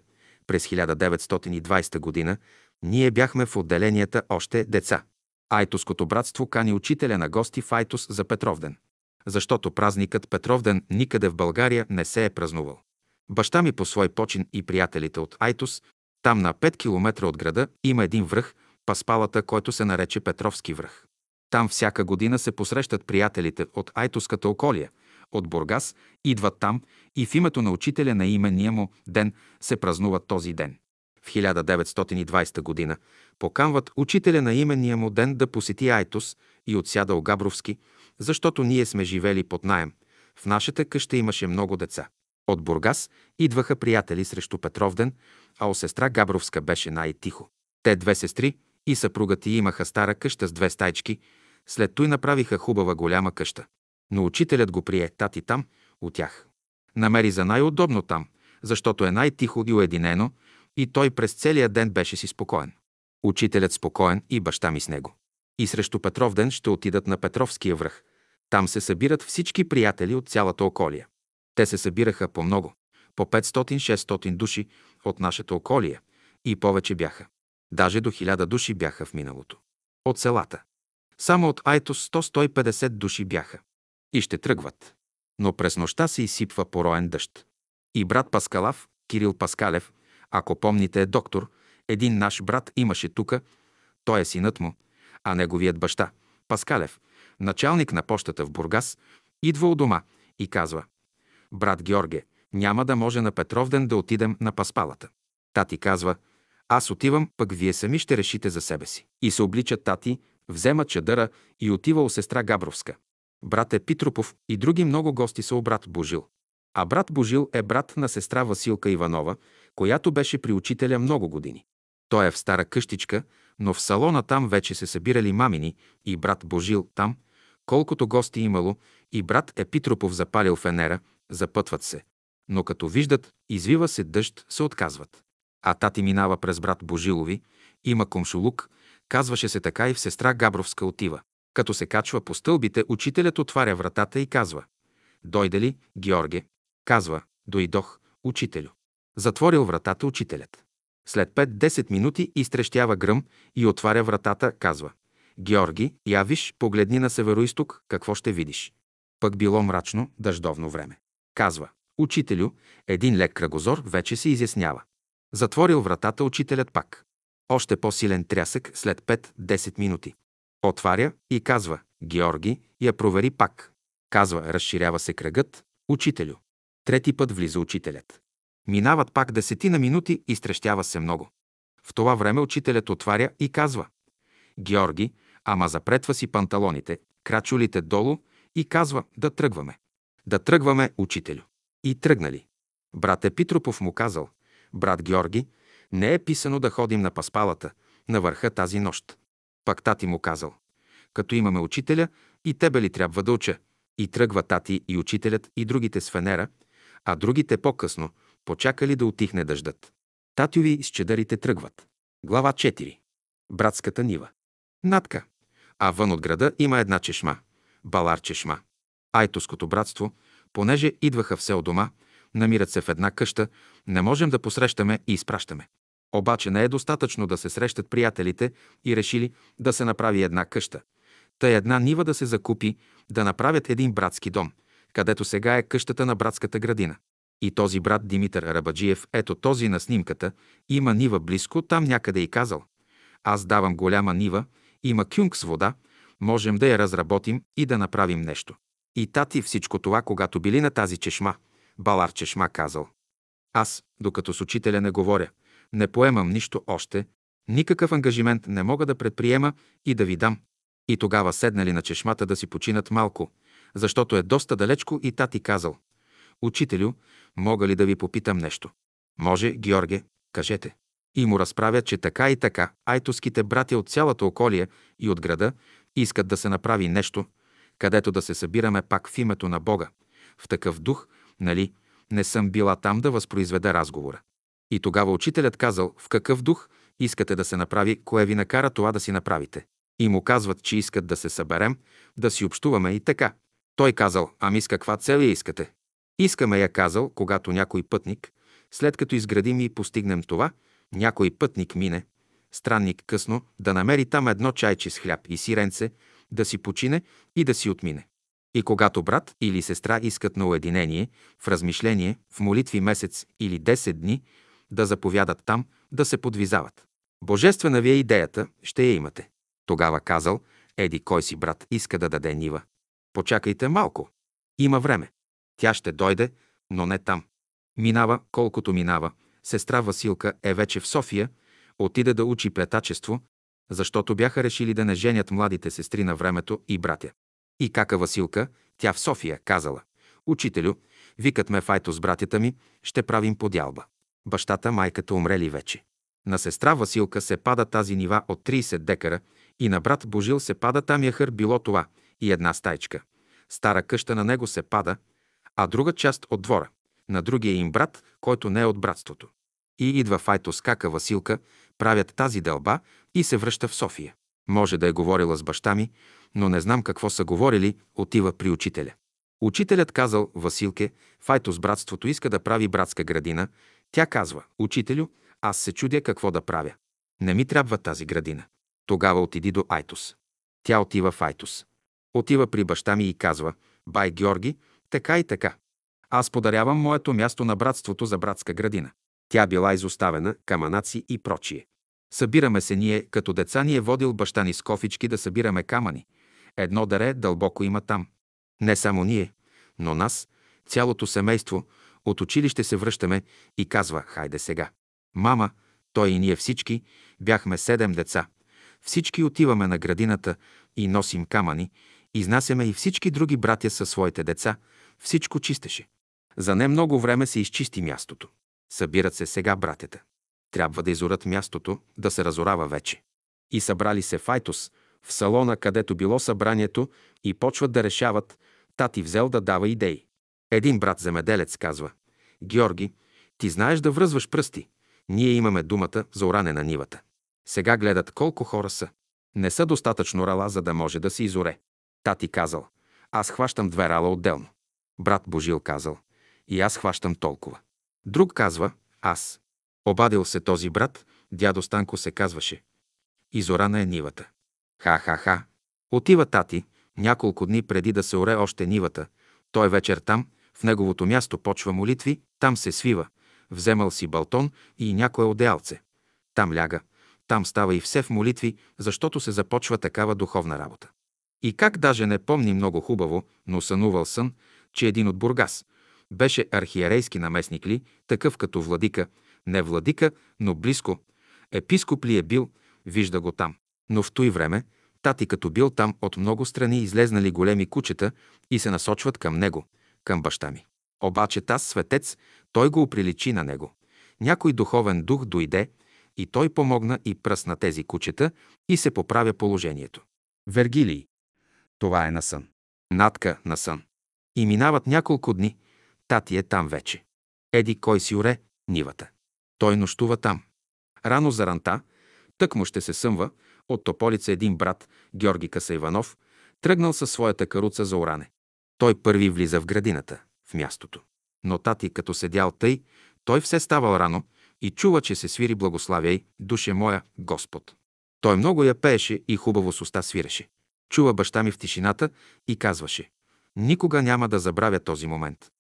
През 1920 година ние бяхме в отделенията още деца. Айтоското братство кани учителя на гости в Айтос за Петровден. Защото празникът Петровден никъде в България не се е празнувал. Баща ми по свой почин и приятелите от Айтос, там на 5 км от града има един връх, Паспалата, който се нарече Петровски връх. Там всяка година се посрещат приятелите от Айтоската околия, от Бургас, идват там и в името на учителя на имения му ден се празнува този ден. В 1920 година поканват учителя на имения му ден да посети Айтос и отсяда Огабровски, защото ние сме живели под наем. В нашата къща имаше много деца. От Бургас идваха приятели срещу Петровден, а о сестра Габровска беше най-тихо. Те две сестри и съпругът й имаха стара къща с две стайчки, след той направиха хубава голяма къща. Но учителят го прие тати там, от тях. Намери за най-удобно там, защото е най-тихо и уединено, и той през целия ден беше си спокоен. Учителят спокоен и баща ми с него. И срещу Петров ден ще отидат на Петровския връх. Там се събират всички приятели от цялата околия. Те се събираха по много, по 500-600 души от нашата околия и повече бяха. Даже до 1000 души бяха в миналото. От селата. Само от Айтос 100-150 души бяха. И ще тръгват. Но през нощта се изсипва пороен дъжд. И брат Паскалав, Кирил Паскалев, ако помните е доктор, един наш брат имаше тука, той е синът му, а неговият баща, Паскалев, началник на почтата в Бургас, идва у дома и казва «Брат Георге, няма да може на Петровден да отидем на Паспалата». Тати казва «Аз отивам, пък вие сами ще решите за себе си». И се облича тати, взема чадъра и отива у сестра Габровска. Брат е Питропов и други много гости са у брат Божил. А брат Божил е брат на сестра Василка Иванова, която беше при учителя много години. Той е в стара къщичка, но в салона там вече се събирали мамини и брат Божил там, колкото гости имало, и брат Епитропов запалил фенера, запътват се. Но като виждат, извива се дъжд, се отказват. А тати минава през брат Божилови, има комшулук, казваше се така и в сестра Габровска отива. Като се качва по стълбите, учителят отваря вратата и казва «Дойде ли, Георге?» Казва «Дойдох, учителю». Затворил вратата учителят. След 5-10 минути изтрещява гръм и отваря вратата, казва Георги, явиш, погледни на североисток, какво ще видиш. Пък било мрачно, дъждовно време. Казва Учителю, един лек кръгозор вече се изяснява. Затворил вратата учителят пак. Още по-силен трясък след 5-10 минути. Отваря и казва Георги, я провери пак. Казва, разширява се кръгът. Учителю. Трети път влиза учителят. Минават пак десетина минути и стрещява се много. В това време учителят отваря и казва Георги, ама запретва си панталоните, крачулите долу и казва да тръгваме. Да тръгваме, учителю. И тръгнали. Брат Епитропов му казал, брат Георги, не е писано да ходим на паспалата, на върха тази нощ. Пак тати му казал, като имаме учителя, и тебе ли трябва да уча? И тръгва тати и учителят и другите с фенера, а другите по-късно, почакали да отихне дъждът. Татюви с чедарите тръгват. Глава 4. Братската нива. Натка. А вън от града има една чешма. Балар чешма. Айтоското братство, понеже идваха все от дома, намират се в една къща, не можем да посрещаме и изпращаме. Обаче не е достатъчно да се срещат приятелите и решили да се направи една къща. Та една нива да се закупи, да направят един братски дом, където сега е къщата на братската градина. И този брат Димитър Рабаджиев, ето този на снимката, има нива близко, там някъде и казал. Аз давам голяма нива, има кюнг с вода, можем да я разработим и да направим нещо. И тати всичко това, когато били на тази чешма, Балар чешма казал. Аз, докато с учителя не говоря, не поемам нищо още, никакъв ангажимент не мога да предприема и да ви дам. И тогава седнали на чешмата да си починат малко, защото е доста далечко и тати казал. Учителю, мога ли да ви попитам нещо? Може, Георге, кажете. И му разправя, че така и така айтоските братя от цялата околия и от града искат да се направи нещо, където да се събираме пак в името на Бога. В такъв дух, нали, не съм била там да възпроизведа разговора. И тогава учителят казал, в какъв дух искате да се направи, кое ви накара това да си направите. И му казват, че искат да се съберем, да си общуваме и така. Той казал, ами с каква цел я искате? Искаме я казал, когато някой пътник, след като изградим и постигнем това, някой пътник мине, странник късно, да намери там едно чайче с хляб и сиренце, да си почине и да си отмине. И когато брат или сестра искат на уединение, в размишление, в молитви месец или 10 дни, да заповядат там, да се подвизават. Божествена ви е идеята, ще я имате. Тогава казал, еди кой си брат иска да даде нива. Почакайте малко. Има време. Тя ще дойде, но не там. Минава, колкото минава. Сестра Василка е вече в София, отиде да учи плетачество, защото бяха решили да не женят младите сестри на времето и братя. И кака Василка, тя в София, казала, «Учителю, викат ме файто с братята ми, ще правим подялба». Бащата, майката умрели вече. На сестра Василка се пада тази нива от 30 декара и на брат Божил се пада там яхър било това и една стайчка. Стара къща на него се пада, а друга част от двора. На другия им брат, който не е от братството. И идва Файто скака Василка, правят тази дълба и се връща в София. Може да е говорила с баща ми, но не знам какво са говорили, отива при учителя. Учителят казал, Василке, Файто с братството иска да прави братска градина. Тя казва, учителю, аз се чудя какво да правя. Не ми трябва тази градина. Тогава отиди до Айтос. Тя отива в Айтос. Отива при баща ми и казва, бай Георги, така и така. Аз подарявам моето място на братството за братска градина. Тя била изоставена, каманаци и прочие. Събираме се ние, като деца ни е водил баща ни с кофички да събираме камъни. Едно даре дълбоко има там. Не само ние, но нас, цялото семейство, от училище се връщаме и казва, хайде сега. Мама, той и ние всички, бяхме седем деца. Всички отиваме на градината и носим камъни, изнасяме и всички други братя със своите деца, всичко чистеше. За не много време се изчисти мястото. Събират се сега братята. Трябва да изорат мястото, да се разорава вече. И събрали се Файтос, в салона, където било събранието, и почват да решават, тати взел да дава идеи. Един брат земеделец казва, Георги, ти знаеш да връзваш пръсти. Ние имаме думата за оране на нивата. Сега гледат колко хора са. Не са достатъчно рала, за да може да се изоре. Тати казал, аз хващам две рала отделно. Брат Божил казал, и аз хващам толкова. Друг казва, аз. Обадил се този брат, дядо Станко се казваше. Изорана е нивата. Ха-ха-ха. Отива тати, няколко дни преди да се оре още нивата. Той вечер там, в неговото място почва молитви, там се свива. Вземал си балтон и някое одеялце. Там ляга, Там става и все в молитви, защото се започва такава духовна работа. И как даже не помни много хубаво, но сънувал сън, че един от Бургас беше архиерейски наместник ли, такъв като владика, не владика, но близко, епископ ли е бил, вижда го там. Но в той време, тати като бил там от много страни излезнали големи кучета и се насочват към него, към баща ми. Обаче таз светец, той го оприличи на него. Някой духовен дух дойде и той помогна и пръсна тези кучета и се поправя положението. Вергилий. Това е на сън. Натка на сън. И минават няколко дни. Тати е там вече. Еди кой си оре нивата. Той нощува там. Рано заранта, тък му ще се съмва, от Тополица един брат, Георги Каса Иванов, тръгнал със своята каруца за оране. Той първи влиза в градината, в мястото. Но тати, като седял тъй, той все ставал рано и чува, че се свири благославяй, душе моя, Господ. Той много я пееше и хубаво с уста свиреше. Чува баща ми в тишината и казваше «Никога няма да забравя този момент».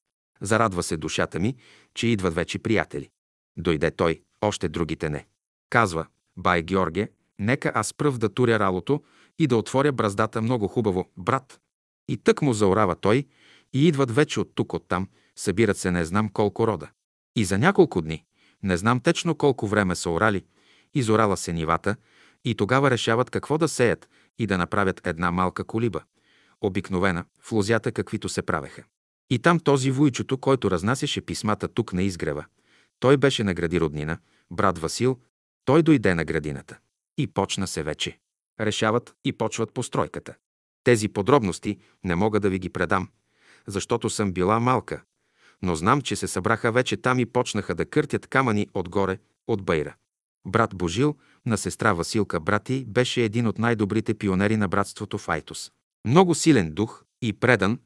Зарадва се душата ми, че идват вече приятели. Дойде той, още другите не. Казва, бай Георге, нека аз пръв да туря ралото и да отворя браздата много хубаво, брат. И тък му заорава той и идват вече от тук, от там, събират се не знам колко рода. И за няколко дни, не знам течно колко време са орали, изорала се нивата и тогава решават какво да сеят и да направят една малка колиба, обикновена, в лозята каквито се правеха. И там този войчото, който разнасяше писмата тук на изгрева, той беше на гради роднина, брат Васил, той дойде на градината. И почна се вече. Решават и почват постройката. Тези подробности не мога да ви ги предам, защото съм била малка, но знам, че се събраха вече там и почнаха да къртят камъни отгоре, от Байра. Брат Божил, на сестра Василка брати, беше един от най-добрите пионери на братството в Айтос. Много силен дух и предан.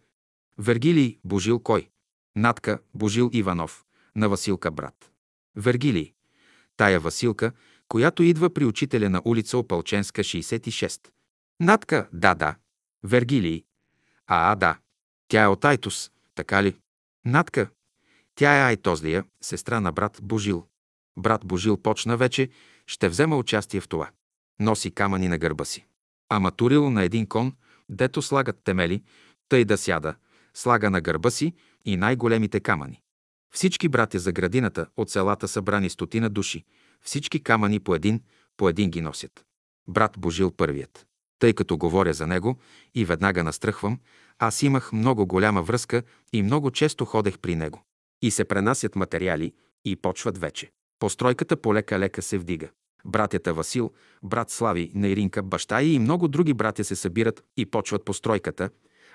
Вергилий Божил кой? Натка Божил Иванов, на Василка брат. Вергилий. Тая Василка, която идва при учителя на улица Опалченска, 66. Натка, да, да. Вергилий. А, а, да. Тя е от Айтос, така ли? Натка. Тя е Айтозлия, сестра на брат Божил. Брат Божил почна вече, ще взема участие в това. Носи камъни на гърба си. Ама турил на един кон, дето слагат темели, тъй да сяда, слага на гърба си и най-големите камъни. Всички братя за градината от селата събрани стотина души, всички камъни по един, по един ги носят. Брат Божил първият. Тъй като говоря за него и веднага настръхвам, аз имах много голяма връзка и много често ходех при него. И се пренасят материали и почват вече. Постройката полека-лека се вдига. Братята Васил, брат Слави, Нейринка, баща и много други братя се събират и почват постройката,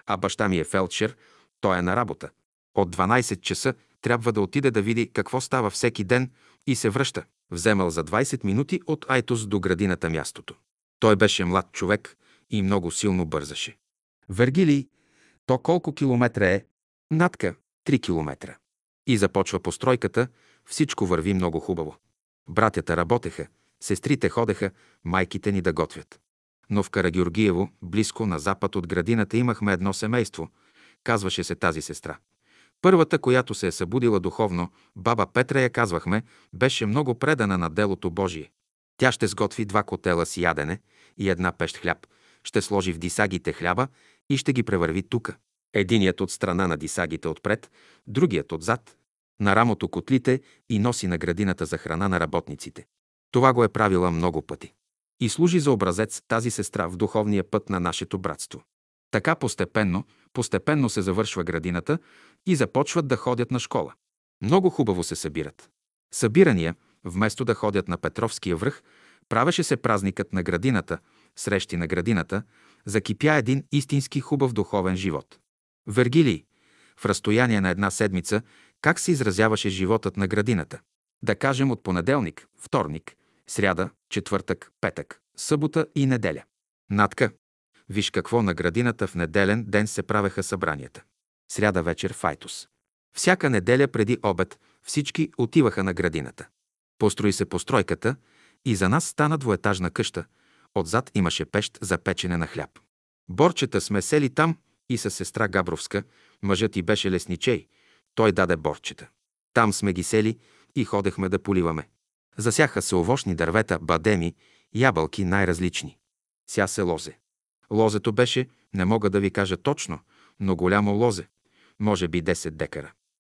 а баща ми е фелдшер, той е на работа. От 12 часа трябва да отиде да види какво става всеки ден и се връща. Вземал за 20 минути от Айтос до градината мястото. Той беше млад човек и много силно бързаше. Вергилий, то колко километра е? Надка, 3 километра. И започва постройката, всичко върви много хубаво. Братята работеха, сестрите ходеха, майките ни да готвят. Но в Карагюргиево, близко на запад от градината, имахме едно семейство. Казваше се тази сестра. Първата, която се е събудила духовно, баба Петра я казвахме, беше много предана на делото Божие. Тя ще сготви два котела с ядене и една пещ хляб, ще сложи в дисагите хляба и ще ги превърви тука. Единият от страна на дисагите отпред, другият отзад, на рамото котлите и носи на градината за храна на работниците. Това го е правила много пъти. И служи за образец тази сестра в духовния път на нашето братство. Така постепенно, постепенно се завършва градината и започват да ходят на школа. Много хубаво се събират. Събирания, вместо да ходят на Петровския връх, правеше се празникът на градината, срещи на градината, закипя един истински хубав духовен живот. Вергилий, в разстояние на една седмица, как се изразяваше животът на градината? Да кажем от понеделник, вторник, сряда, четвъртък, петък, събота и неделя. Натка. Виж какво на градината в неделен ден се правеха събранията. Сряда вечер в Айтос. Всяка неделя преди обед всички отиваха на градината. Построи се постройката и за нас стана двоетажна къща. Отзад имаше пещ за печене на хляб. Борчета сме сели там и с сестра Габровска, мъжът и беше лесничей. Той даде борчета. Там сме ги сели и ходехме да поливаме. Засяха се овощни дървета, бадеми, ябълки най-различни. Ся се лозе. Лозето беше, не мога да ви кажа точно, но голямо лозе, може би 10 декара.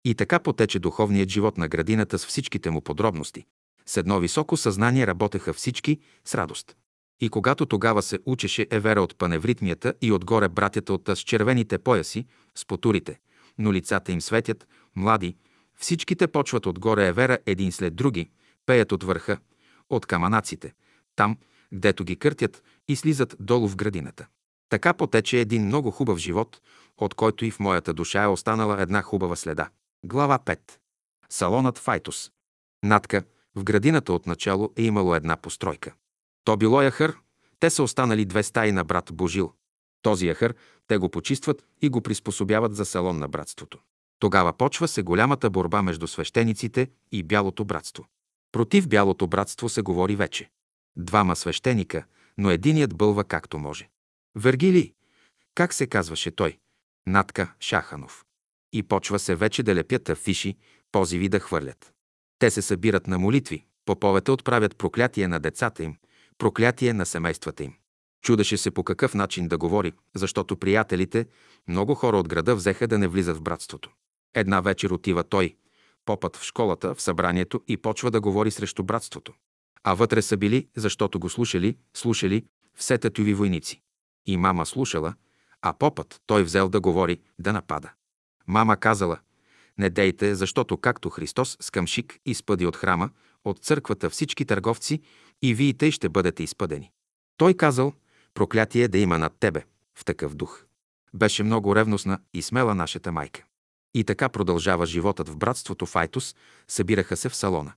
И така потече духовният живот на градината с всичките му подробности. С едно високо съзнание работеха всички с радост. И когато тогава се учеше Евера от паневритмията и отгоре братята от с червените пояси, с потурите, но лицата им светят, млади, всичките почват отгоре Евера един след други, пеят от върха, от каманаците, там, гдето ги къртят и слизат долу в градината. Така потече един много хубав живот, от който и в моята душа е останала една хубава следа. Глава 5. Салонът Файтус. Натка, в градината отначало е имало една постройка. То било яхър, те са останали две стаи на брат Божил. Този яхър те го почистват и го приспособяват за салон на братството. Тогава почва се голямата борба между свещениците и Бялото братство. Против Бялото братство се говори вече. Двама свещеника, но единият бълва както може. Вергили, как се казваше той? Натка Шаханов. И почва се вече да лепят афиши, позиви да хвърлят. Те се събират на молитви, поповете отправят проклятие на децата им, проклятие на семействата им. Чудеше се по какъв начин да говори, защото приятелите, много хора от града взеха да не влизат в братството. Една вечер отива той, попът в школата, в събранието и почва да говори срещу братството. А вътре са били, защото го слушали, слушали все татюви войници. И мама слушала, а попът той взел да говори, да напада. Мама казала, не дейте, защото както Христос с къмшик изпъди от храма, от църквата всички търговци и вие тъй ще бъдете изпъдени. Той казал, проклятие да има над тебе, в такъв дух. Беше много ревностна и смела нашата майка. И така продължава животът в братството Файтус, събираха се в салона.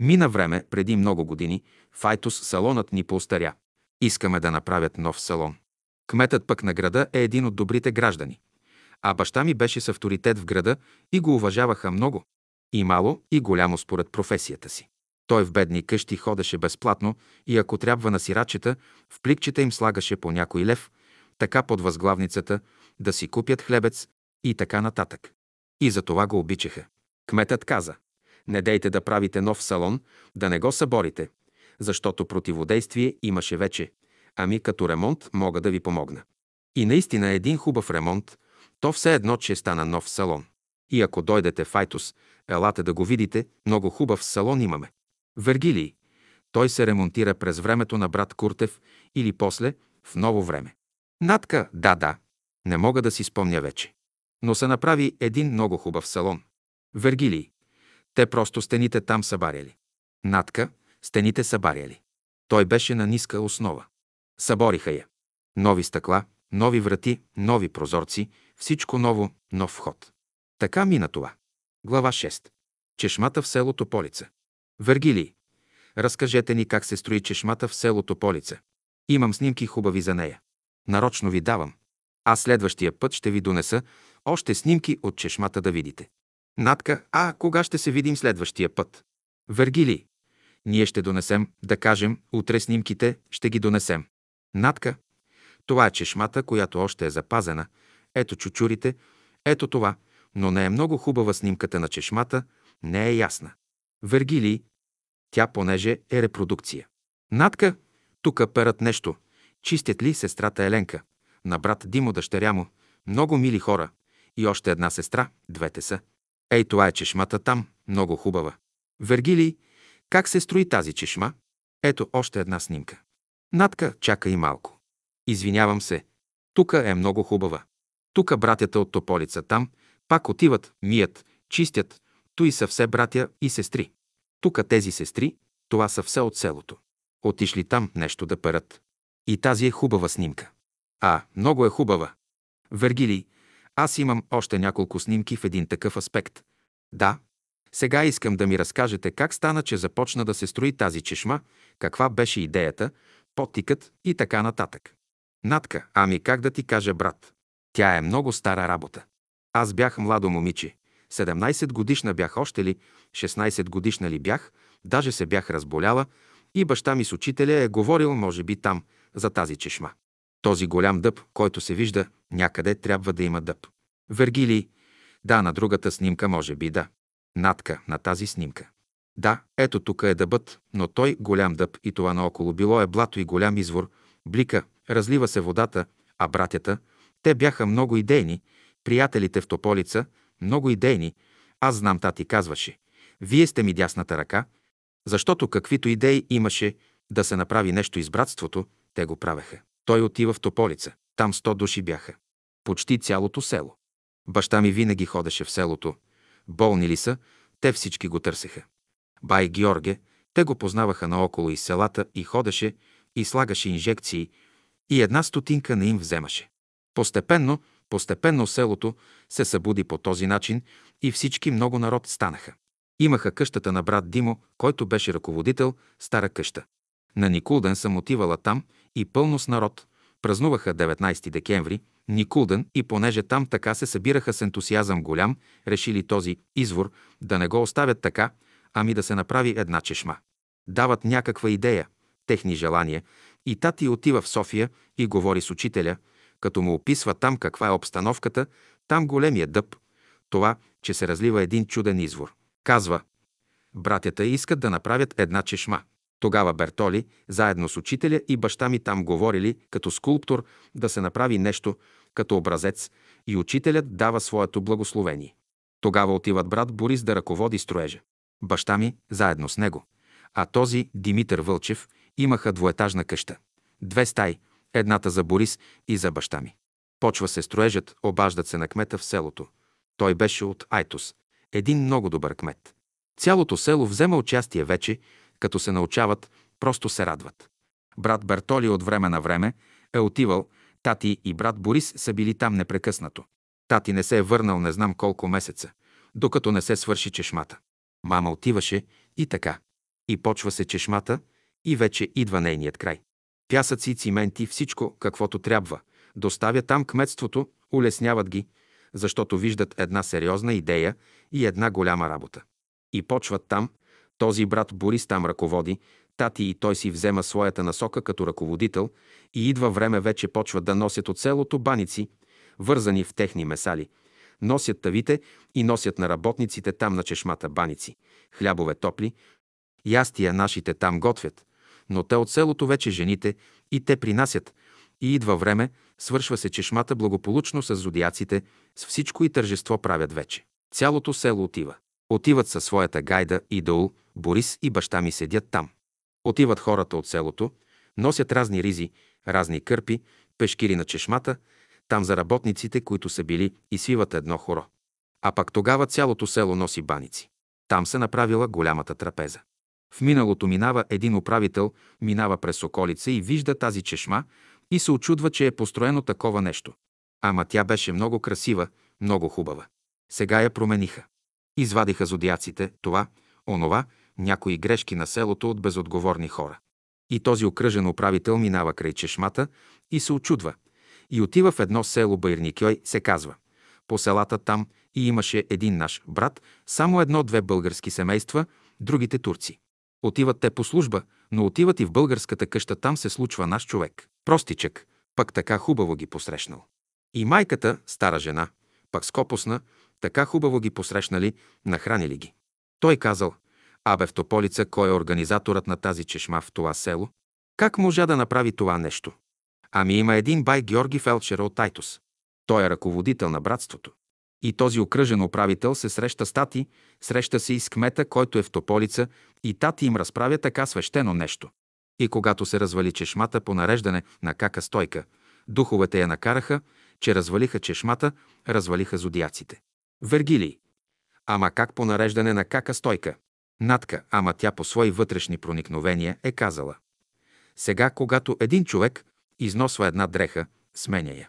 Мина време, преди много години, Файтус салонът ни поостаря. Искаме да направят нов салон. Кметът пък на града е един от добрите граждани. А баща ми беше с авторитет в града и го уважаваха много. И мало, и голямо според професията си. Той в бедни къщи ходеше безплатно и ако трябва на сирачета, в пликчета им слагаше по някой лев, така под възглавницата, да си купят хлебец и така нататък. И за това го обичаха. Кметът каза, не дейте да правите нов салон, да не го съборите, защото противодействие имаше вече, ами като ремонт мога да ви помогна. И наистина един хубав ремонт, то все едно, че стана нов салон. И ако дойдете в Айтос, елате да го видите, много хубав салон имаме. Вергилий. Той се ремонтира през времето на брат Куртев или после, в ново време. Натка, да, да. Не мога да си спомня вече. Но се направи един много хубав салон. Вергилий. Те просто стените там са баряли. Натка, стените са баряли. Той беше на ниска основа. Събориха я. Нови стъкла, нови врати, нови прозорци, всичко ново, нов вход. Така мина това. Глава 6. Чешмата в селото Полица. Вергилий, разкажете ни как се строи чешмата в селото Полица. Имам снимки хубави за нея. Нарочно ви давам. А следващия път ще ви донеса още снимки от чешмата да видите. Натка, а кога ще се видим следващия път? Вергилий, ние ще донесем, да кажем, утре снимките ще ги донесем. Натка, това е чешмата, която още е запазена. Ето чучурите, ето това, но не е много хубава снимката на чешмата, не е ясна. Вергилий, тя понеже е репродукция. Натка, тука перат нещо. Чистят ли сестрата Еленка? На брат Димо дъщеря му. Много мили хора. И още една сестра, двете са. Ей, това е чешмата там, много хубава. Вергилий, как се строи тази чешма? Ето още една снимка. Натка, чака и малко. Извинявам се. Тука е много хубава. Тука братята от Тополица там пак отиват, мият, чистят. Той са все братя и сестри. Тука тези сестри, това са все от селото. Отишли там нещо да перат. И тази е хубава снимка. А, много е хубава. Вергилий, аз имам още няколко снимки в един такъв аспект. Да, сега искам да ми разкажете как стана, че започна да се строи тази чешма, каква беше идеята, потикът и така нататък. Натка, ами как да ти кажа, брат? Тя е много стара работа. Аз бях младо момиче. 17 годишна бях още ли, 16 годишна ли бях, даже се бях разболяла и баща ми с учителя е говорил, може би там, за тази чешма. Този голям дъб, който се вижда, някъде трябва да има дъб. Вергилий, да, на другата снимка може би да. Натка на тази снимка. Да, ето тук е дъбът, но той голям дъб и това наоколо било е блато и голям извор, блика, разлива се водата, а братята, те бяха много идейни, приятелите в Тополица, много идейни. Аз знам, тати казваше, вие сте ми дясната ръка, защото каквито идеи имаше да се направи нещо из братството, те го правеха. Той отива в Тополица. Там сто души бяха. Почти цялото село. Баща ми винаги ходеше в селото. Болни ли са, те всички го търсеха. Бай Георге, те го познаваха наоколо из селата и ходеше и слагаше инжекции и една стотинка не им вземаше. Постепенно, постепенно селото се събуди по този начин и всички много народ станаха. Имаха къщата на брат Димо, който беше ръководител, стара къща. На Никулден съм отивала там и пълно с народ. Празнуваха 19 декември, Никулден и понеже там така се събираха с ентусиазъм голям, решили този извор да не го оставят така, ами да се направи една чешма. Дават някаква идея, техни желания и тати отива в София и говори с учителя, като му описва там каква е обстановката, там големия дъб, това, че се разлива един чуден извор. Казва, братята искат да направят една чешма. Тогава Бертоли, заедно с учителя и баща ми там говорили като скулптор да се направи нещо като образец и учителят дава своето благословение. Тогава отиват брат Борис да ръководи строежа. Баща ми заедно с него. А този Димитър Вълчев имаха двоетажна къща. Две стаи, едната за Борис и за баща ми. Почва се строежът, обаждат се на кмета в селото. Той беше от Айтос, един много добър кмет. Цялото село взема участие вече, като се научават, просто се радват. Брат Бертоли от време на време е отивал, тати и брат Борис са били там непрекъснато. Тати не се е върнал не знам колко месеца, докато не се свърши чешмата. Мама отиваше и така. И почва се чешмата и вече идва нейният край. Пясъци, цименти, всичко, каквото трябва. Доставя там кметството, улесняват ги, защото виждат една сериозна идея и една голяма работа. И почват там, този брат Борис там ръководи, тати и той си взема своята насока като ръководител и идва време вече почват да носят от селото баници, вързани в техни месали. Носят тавите и носят на работниците там на чешмата баници, хлябове топли, ястия нашите там готвят, но те от селото вече жените и те принасят, и идва време, свършва се чешмата благополучно с зодиаците, с всичко и тържество правят вече. Цялото село отива. Отиват със своята гайда и Доул, Борис и баща ми седят там. Отиват хората от селото, носят разни ризи, разни кърпи, пешкири на чешмата, там за работниците, които са били и свиват едно хоро. А пак тогава цялото село носи баници. Там се направила голямата трапеза. В миналото минава един управител, минава през околица и вижда тази чешма и се очудва, че е построено такова нещо. Ама тя беше много красива, много хубава. Сега я промениха. Извадиха зодиаците, това, онова, някои грешки на селото от безотговорни хора. И този окръжен управител минава край чешмата и се очудва. И отива в едно село Байрникьой, се казва. По селата там и имаше един наш брат, само едно-две български семейства, другите турци. Отиват те по служба, но отиват и в българската къща, там се случва наш човек. Простичък, пък така хубаво ги посрещнал. И майката, стара жена, пък скопосна, така хубаво ги посрещнали, нахранили ги. Той казал, абе в Тополица, кой е организаторът на тази чешма в това село? Как можа да направи това нещо? Ами има един бай Георги Фелчер от Тайтус. Той е ръководител на братството. И този окръжен управител се среща с тати, среща се и с кмета, който е в Тополица, и тати им разправя така свещено нещо. И когато се развали чешмата по нареждане на кака стойка, духовете я накараха, че развалиха чешмата, развалиха зодиаците. Вергилий. Ама как по нареждане на кака стойка? Натка, ама тя по свои вътрешни проникновения е казала. Сега, когато един човек износва една дреха, сменя я.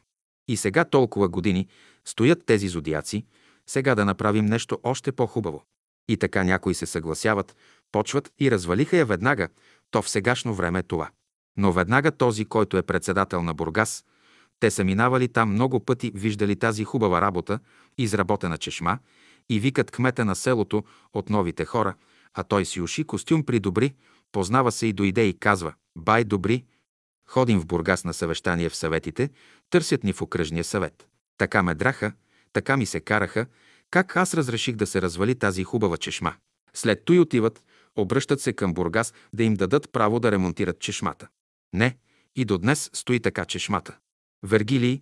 И сега толкова години стоят тези зодиаци, сега да направим нещо още по-хубаво. И така някои се съгласяват, почват и развалиха я веднага, то в сегашно време е това. Но веднага този, който е председател на Бургас, те са минавали там много пъти, виждали тази хубава работа, изработена чешма, и викат кмета на селото от новите хора, а той си уши костюм при добри, познава се и дойде и казва «Бай, добри, ходим в Бургас на съвещание в съветите, търсят ни в окръжния съвет». Така ме драха, така ми се караха, как аз разреших да се развали тази хубава чешма. След той отиват, Обръщат се към Бургас да им дадат право да ремонтират чешмата. Не, и до днес стои така чешмата. Вергилий,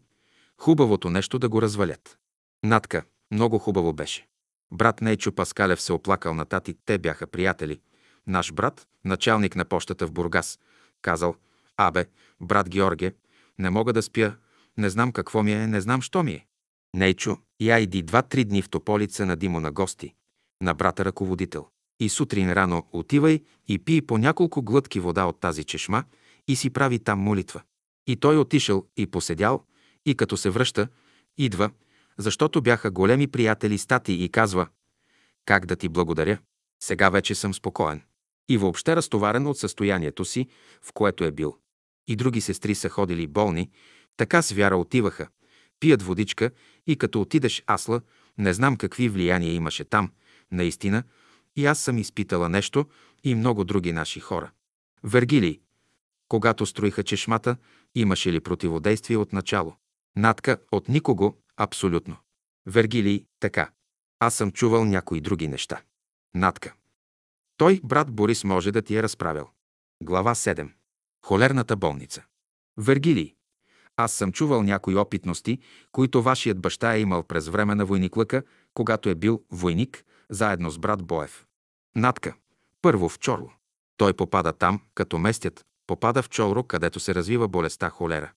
хубавото нещо да го развалят. Натка, много хубаво беше. Брат Нейчо Паскалев се оплакал на тати, те бяха приятели. Наш брат, началник на почтата в Бургас, казал, абе, брат Георге, не мога да спя, не знам какво ми е, не знам що ми е. Нейчо, я иди два-три дни в Тополица на Димо на гости, на брата ръководител. И сутрин рано отивай и пий по няколко глътки вода от тази чешма и си прави там молитва. И той отишъл и поседял, и като се връща, идва, защото бяха големи приятели стати и казва «Как да ти благодаря? Сега вече съм спокоен». И въобще разтоварен от състоянието си, в което е бил. И други сестри са ходили болни, така с вяра отиваха, пият водичка и като отидеш Асла, не знам какви влияния имаше там, наистина, и аз съм изпитала нещо и много други наши хора. Вергилий, когато строиха чешмата, имаше ли противодействие от начало? Натка от никого, абсолютно. Вергилий, така. Аз съм чувал някои други неща. Натка. Той, брат Борис, може да ти е разправил. Глава 7. Холерната болница. Вергилий. Аз съм чувал някои опитности, които вашият баща е имал през време на войниклъка, когато е бил войник, заедно с брат Боев. Натка. Първо в Чорло. Той попада там, като местят, попада в Чорло, където се развива болестта холера.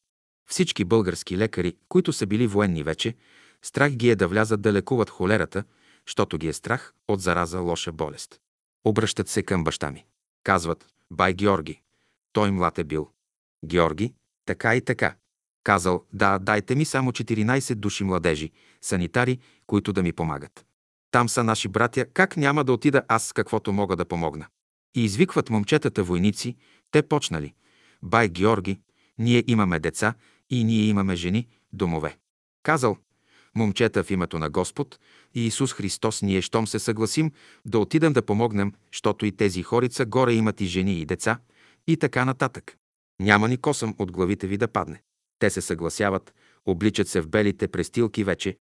Всички български лекари, които са били военни вече, страх ги е да влязат да лекуват холерата, защото ги е страх от зараза лоша болест. Обръщат се към баща ми. Казват, бай Георги. Той млад е бил. Георги, така и така. Казал, да, дайте ми само 14 души младежи, санитари, които да ми помагат. Там са наши братя, как няма да отида аз с каквото мога да помогна. И извикват момчетата войници, те почнали. Бай Георги, ние имаме деца и ние имаме жени, домове. Казал, момчета в името на Господ и Исус Христос, ние щом се съгласим да отидем да помогнем, защото и тези хорица горе имат и жени и деца, и така нататък. Няма ни косъм от главите ви да падне. Те се съгласяват, обличат се в белите престилки вече.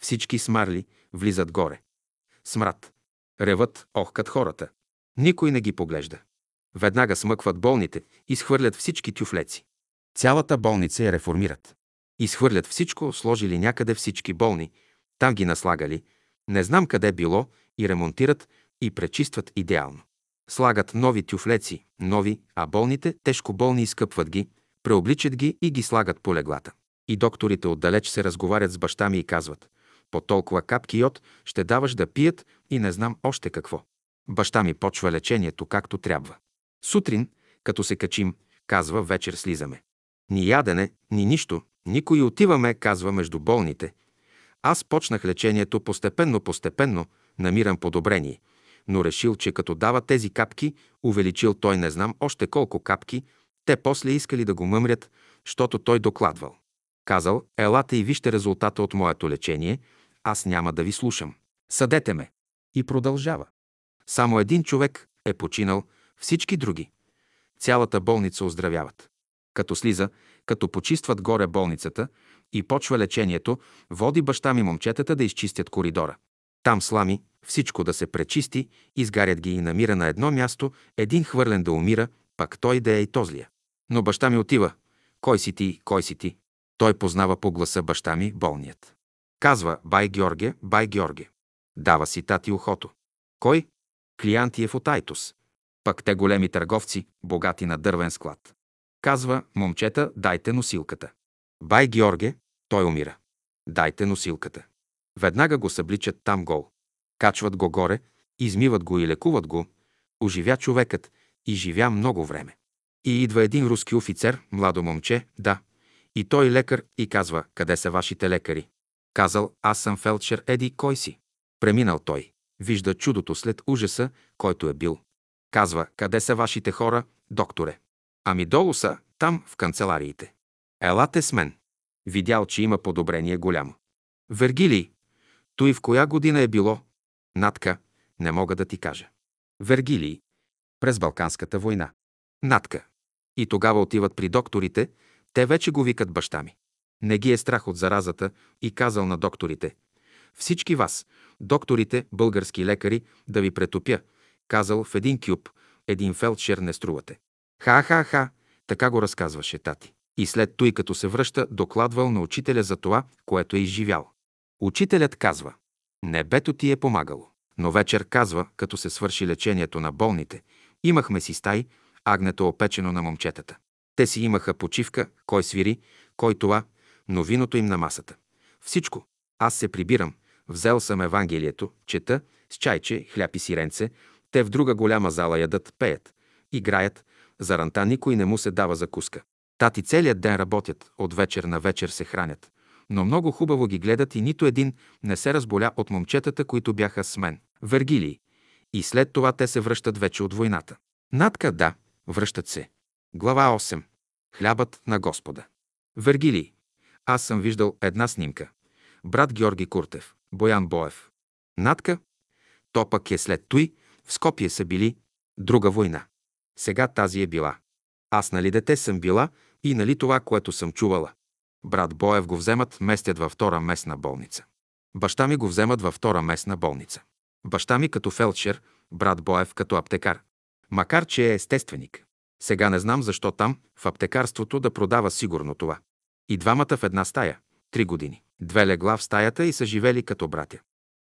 Всички смарли влизат горе. Смрад. Реват, охкат хората. Никой не ги поглежда. Веднага смъкват болните, изхвърлят всички тюфлеци. Цялата болница я реформират. Изхвърлят всичко, сложили някъде всички болни, там ги наслагали, не знам къде било, и ремонтират и пречистват идеално. Слагат нови тюфлеци, нови, а болните, тежко болни, изкъпват ги, преобличат ги и ги слагат по леглата. И докторите отдалеч се разговарят с баща ми и казват, по толкова капки йод ще даваш да пият и не знам още какво. Баща ми почва лечението както трябва. Сутрин, като се качим, казва, вечер слизаме. Ни ядене, ни нищо, никой отиваме, казва между болните. Аз почнах лечението постепенно-постепенно, намирам подобрение, но решил, че като дава тези капки, увеличил той не знам още колко капки, те после искали да го мъмрят, защото той докладвал. Казал, елате и вижте резултата от моето лечение, аз няма да ви слушам. Съдете ме. И продължава. Само един човек е починал, всички други. Цялата болница оздравяват. Като слиза, като почистват горе болницата и почва лечението, води баща ми момчетата да изчистят коридора. Там слами, всичко да се пречисти, изгарят ги и намира на едно място, един хвърлен да умира, пак той да е и тозлия. Но баща ми отива. Кой си ти, кой си ти? Той познава по гласа баща ми болният. Казва, бай Георге, бай Георге. Дава си тати ухото. Кой? Клиантиев от Айтос. Пък те големи търговци, богати на дървен склад. Казва, момчета, дайте носилката. Бай Георге, той умира. Дайте носилката. Веднага го събличат там гол. Качват го горе, измиват го и лекуват го. Оживя човекът и живя много време. И идва един руски офицер, младо момче, да. И той лекар и казва, къде са вашите лекари? Казал, аз съм фелдшер Еди, кой си? Преминал той. Вижда чудото след ужаса, който е бил. Казва, къде са вашите хора, докторе? Ами долу са, там, в канцелариите. Елате с мен. Видял, че има подобрение голямо. Вергилий. Той в коя година е било? Натка. Не мога да ти кажа. Вергилий. През Балканската война. Натка. И тогава отиват при докторите, те вече го викат баща ми. Не ги е страх от заразата и казал на докторите. Всички вас, докторите, български лекари, да ви претопя. казал в един кюб, един фелдшер не струвате. Ха-ха-ха, така го разказваше тати. И след той, като се връща, докладвал на учителя за това, което е изживял. Учителят казва, небето ти е помагало. Но вечер казва, като се свърши лечението на болните, имахме си стаи, агнето опечено на момчетата. Те си имаха почивка, кой свири, кой това, но виното им на масата. Всичко. Аз се прибирам, взел съм Евангелието, чета, с чайче, хляб и сиренце, те в друга голяма зала ядат, пеят, играят, за ранта никой не му се дава закуска. Тати целият ден работят, от вечер на вечер се хранят. Но много хубаво ги гледат и нито един не се разболя от момчетата, които бяха с мен. Вергилии. И след това те се връщат вече от войната. Надка, да, връщат се. Глава 8. Хлябът на Господа. Вергилий. Аз съм виждал една снимка. Брат Георги Куртев, Боян Боев. Надка. То пък е след той, в Скопие са били друга война. Сега тази е била. Аз нали дете съм била и нали това, което съм чувала. Брат Боев го вземат, местят във втора местна болница. Баща ми го вземат във втора местна болница. Баща ми като фелдшер, брат Боев като аптекар. Макар, че е естественик. Сега не знам защо там, в аптекарството, да продава сигурно това. И двамата в една стая. Три години. Две легла в стаята и са живели като братя.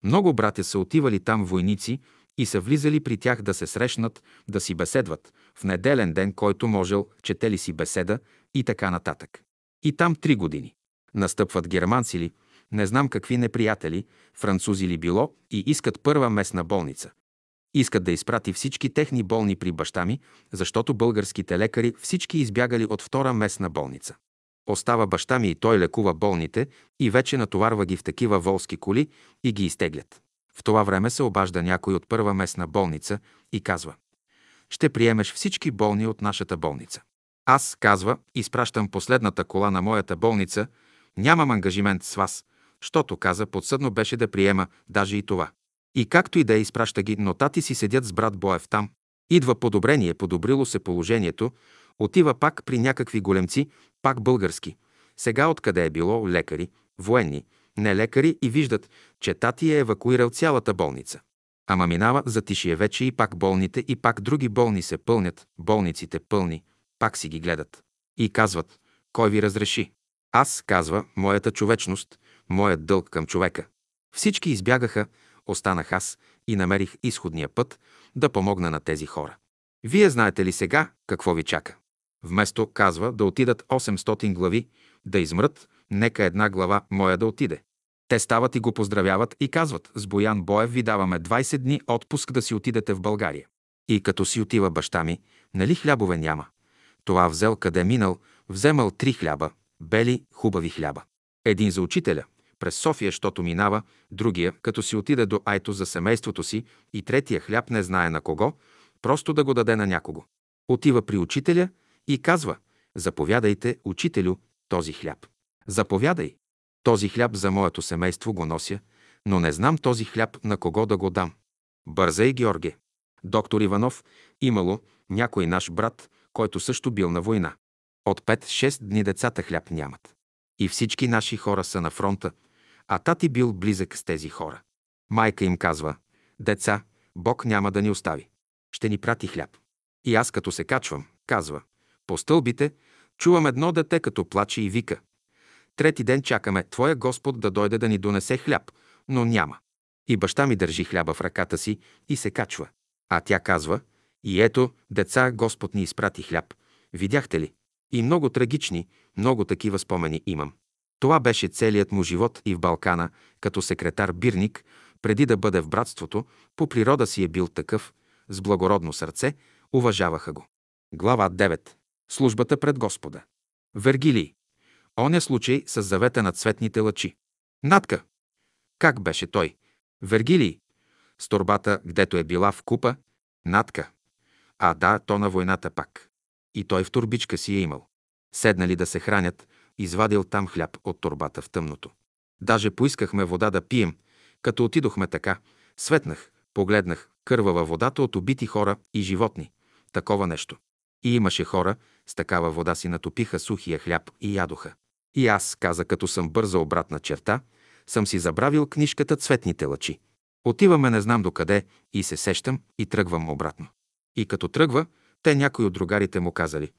Много братя са отивали там войници и са влизали при тях да се срещнат, да си беседват, в неделен ден, който можел, четели си беседа и така нататък. И там три години. Настъпват германци ли, не знам какви неприятели, французи ли било и искат първа местна болница. Искат да изпрати всички техни болни при баща ми, защото българските лекари всички избягали от втора местна болница. Остава баща ми и той лекува болните и вече натоварва ги в такива волски коли и ги изтеглят. В това време се обажда някой от първа местна болница и казва «Ще приемеш всички болни от нашата болница». Аз, казва, изпращам последната кола на моята болница, нямам ангажимент с вас, щото, каза, подсъдно беше да приема даже и това. И както и да е, изпраща ги, но тати си седят с брат Боев там. Идва подобрение, подобрило се положението, отива пак при някакви големци, пак български. Сега откъде е било лекари, военни, не лекари и виждат, че тати е евакуирал цялата болница. Ама минава за тишие вече и пак болните и пак други болни се пълнят, болниците пълни, пак си ги гледат. И казват, кой ви разреши? Аз, казва, моята човечност, моят дълг към човека. Всички избягаха, останах аз и намерих изходния път да помогна на тези хора. Вие знаете ли сега какво ви чака? Вместо, казва, да отидат 800 глави, да измрат, нека една глава моя да отиде. Те стават и го поздравяват и казват, с Боян Боев ви даваме 20 дни отпуск да си отидете в България. И като си отива баща ми, нали хлябове няма? Това взел къде минал, вземал три хляба, бели, хубави хляба. Един за учителя, през София, щото минава, другия, като си отиде до Айто за семейството си и третия хляб не знае на кого, просто да го даде на някого. Отива при учителя и казва, заповядайте, учителю, този хляб. Заповядай. Този хляб за моето семейство го нося, но не знам този хляб на кого да го дам. Бързай, Георге. Доктор Иванов, имало някой наш брат, който също бил на война. От 5-6 дни децата хляб нямат. И всички наши хора са на фронта, а тати бил близък с тези хора. Майка им казва, деца, Бог няма да ни остави. Ще ни прати хляб. И аз като се качвам, казва, по стълбите чувам едно дете, като плаче и вика. Трети ден чакаме Твоя Господ да дойде да ни донесе хляб, но няма. И баща ми държи хляба в ръката си и се качва. А тя казва, и ето, деца, Господ ни изпрати хляб. Видяхте ли? И много трагични, много такива спомени имам. Това беше целият му живот и в Балкана, като секретар бирник, преди да бъде в братството, по природа си е бил такъв, с благородно сърце, уважаваха го. Глава 9. Службата пред Господа. Вергилий. Оня случай с завета на цветните лъчи. Натка. Как беше той? Вергилий. С турбата, гдето е била в купа. Натка. А да, то на войната пак. И той в турбичка си е имал. Седнали да се хранят, извадил там хляб от турбата в тъмното. Даже поискахме вода да пием, като отидохме така. Светнах, погледнах, кървава водата от убити хора и животни. Такова нещо. И имаше хора, с такава вода си натопиха сухия хляб и ядоха. И аз, каза, като съм бърза обратна черта, съм си забравил книжката «Цветните лъчи». Отиваме не знам докъде и се сещам и тръгвам обратно. И като тръгва, те някои от другарите му казали,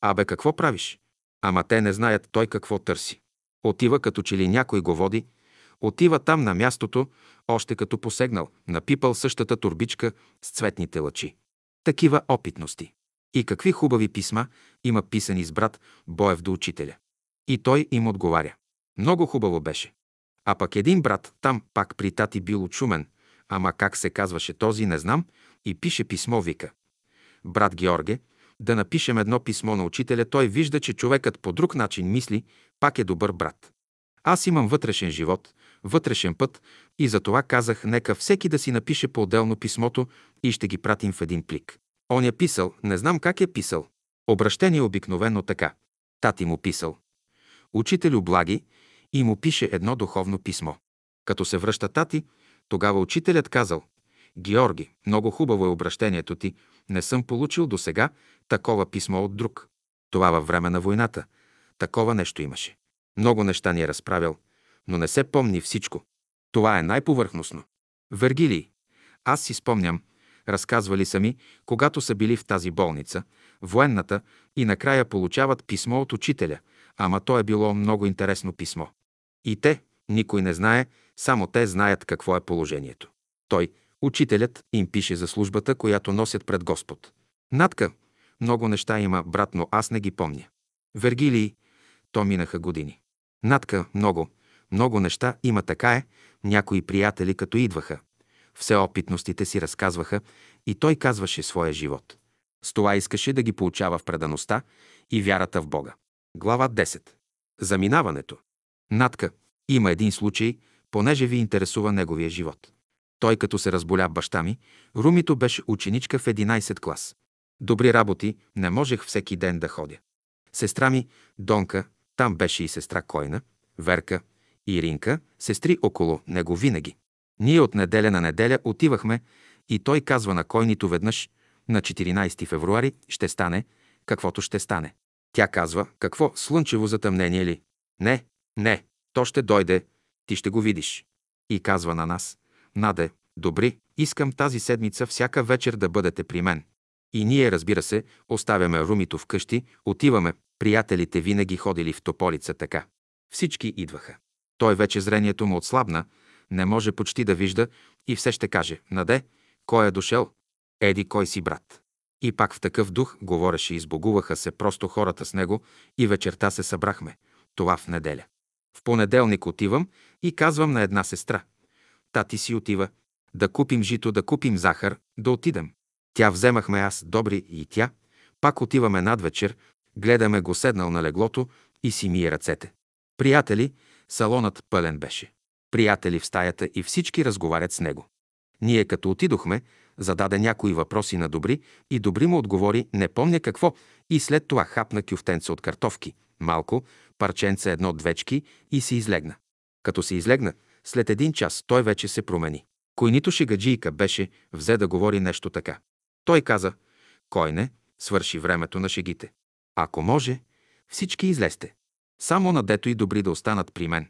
«Абе, какво правиш?» Ама те не знаят той какво търси. Отива като че ли някой го води, отива там на мястото, още като посегнал, напипал същата турбичка с цветните лъчи. Такива опитности. И какви хубави писма има писани с брат Боев до учителя. И той им отговаря. Много хубаво беше. А пък един брат там пак при тати бил очумен, ама как се казваше този, не знам, и пише писмо, вика. Брат Георге, да напишем едно писмо на учителя, той вижда, че човекът по друг начин мисли, пак е добър брат. Аз имам вътрешен живот, вътрешен път и за това казах, нека всеки да си напише по-отделно писмото и ще ги пратим в един плик. Он е писал, не знам как е писал. Обращение обикновено така. Тати му писал. Учителю благи и му пише едно духовно писмо. Като се връща тати, тогава учителят казал Георги, много хубаво е обращението ти, не съм получил до сега такова писмо от друг. Това във време на войната. Такова нещо имаше. Много неща ни е разправял, но не се помни всичко. Това е най-повърхностно. Вергилий. Аз си спомням, разказвали сами, когато са били в тази болница, военната, и накрая получават писмо от учителя, ама то е било много интересно писмо. И те, никой не знае, само те знаят какво е положението. Той, учителят, им пише за службата, която носят пред Господ. Надка, много неща има, брат, но аз не ги помня. Вергилий, то минаха години. Надка, много, много неща има така е, някои приятели като идваха. Все опитностите си разказваха и той казваше своя живот. С това искаше да ги получава в предаността и вярата в Бога. Глава 10. Заминаването. Надка. Има един случай, понеже ви интересува неговия живот. Той като се разболя баща ми, Румито беше ученичка в 11 клас. Добри работи, не можех всеки ден да ходя. Сестра ми, Донка, там беше и сестра Койна, Верка, и Иринка, сестри около него винаги. Ние от неделя на неделя отивахме и той казва на Койнито веднъж, на 14 февруари ще стане, каквото ще стане. Тя казва, какво, слънчево затъмнение ли? Не, не, то ще дойде, ти ще го видиш. И казва на нас, Наде, добри, искам тази седмица всяка вечер да бъдете при мен. И ние, разбира се, оставяме Румито вкъщи, отиваме, приятелите винаги ходили в Тополица така. Всички идваха. Той вече зрението му отслабна, не може почти да вижда и все ще каже, Наде, кой е дошъл? Еди, кой си брат? И пак в такъв дух говореше и сбогуваха се просто хората с него и вечерта се събрахме. Това в неделя. В понеделник отивам и казвам на една сестра. Тати си отива. Да купим жито, да купим захар, да отидем. Тя вземахме аз, добри и тя. Пак отиваме над вечер, гледаме го седнал на леглото и си мие ръцете. Приятели, салонът пълен беше. Приятели в стаята и всички разговарят с него. Ние като отидохме, зададе някои въпроси на Добри и Добри му отговори не помня какво и след това хапна кюфтенца от картофки, малко, парченце едно двечки и си излегна. Като се излегна, след един час той вече се промени. Койнито шегаджийка беше, взе да говори нещо така. Той каза, кой не, свърши времето на шегите. Ако може, всички излезте. Само на дето и добри да останат при мен.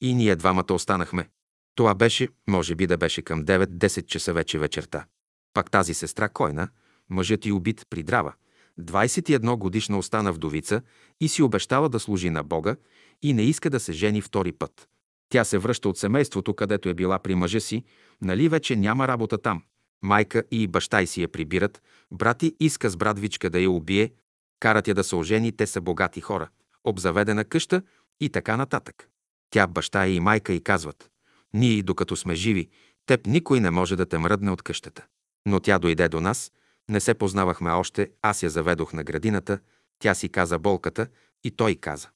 И ние двамата останахме. Това беше, може би да беше към 9-10 часа вече вечерта. Пак тази сестра Койна, мъжът и убит при драва, 21 годишна остана вдовица и си обещала да служи на Бога и не иска да се жени втори път. Тя се връща от семейството, където е била при мъжа си, нали вече няма работа там. Майка и баща й си я прибират, брати иска с братвичка да я убие, карат я да се ожени, те са богати хора, обзаведена къща и така нататък. Тя, баща и майка й казват, ние, докато сме живи, теб никой не може да те мръдне от къщата. Но тя дойде до нас, не се познавахме още, аз я заведох на градината, тя си каза болката и той каза.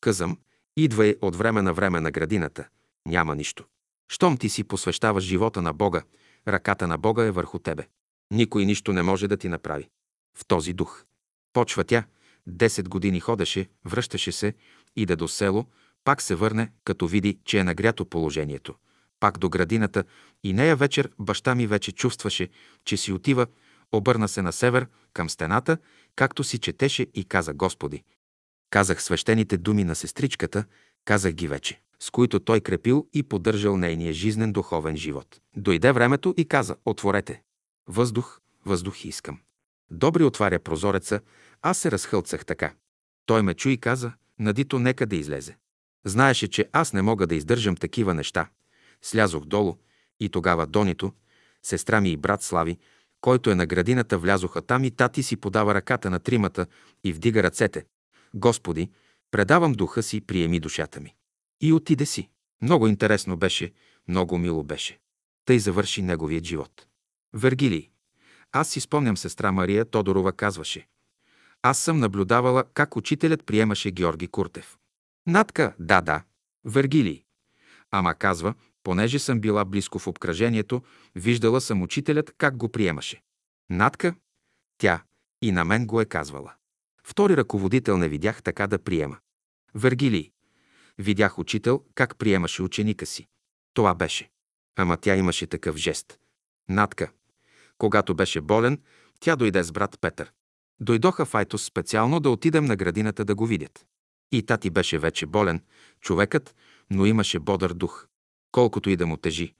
Казам, идвай от време на време на градината, няма нищо. Щом ти си посвещаваш живота на Бога, ръката на Бога е върху тебе. Никой нищо не може да ти направи. В този дух. Почва тя, 10 години ходеше, връщаше се, иде до село, пак се върне, като види, че е нагрято положението. Пак до градината и нея вечер баща ми вече чувстваше, че си отива, обърна се на север, към стената, както си четеше и каза Господи. Казах свещените думи на сестричката, казах ги вече. с които той крепил и поддържал нейния жизнен духовен живот. Дойде времето и каза «Отворете». Въздух, въздух искам. Добри отваря прозореца, аз се разхълцах така. Той ме чу и каза «Надито нека да излезе». Знаеше, че аз не мога да издържам такива неща. Слязох долу и тогава Донито, сестра ми и брат Слави, който е на градината, влязоха там и тати си подава ръката на тримата и вдига ръцете. Господи, предавам духа си, приеми душата ми. И отиде си. Много интересно беше, много мило беше. Тъй завърши неговият живот. Вергилий. Аз си спомням сестра Мария Тодорова казваше. Аз съм наблюдавала как учителят приемаше Георги Куртев. Натка, да, да. Вергилий. Ама казва, понеже съм била близко в обкръжението, виждала съм учителят как го приемаше. Натка, тя и на мен го е казвала. Втори ръководител не видях така да приема. Вергилий. Видях учител как приемаше ученика си. Това беше. Ама тя имаше такъв жест. Натка. Когато беше болен, тя дойде с брат Петър. Дойдоха в Айтос специално да отидем на градината да го видят. И тати беше вече болен, човекът, но имаше бодър дух. Колкото и да му тежи.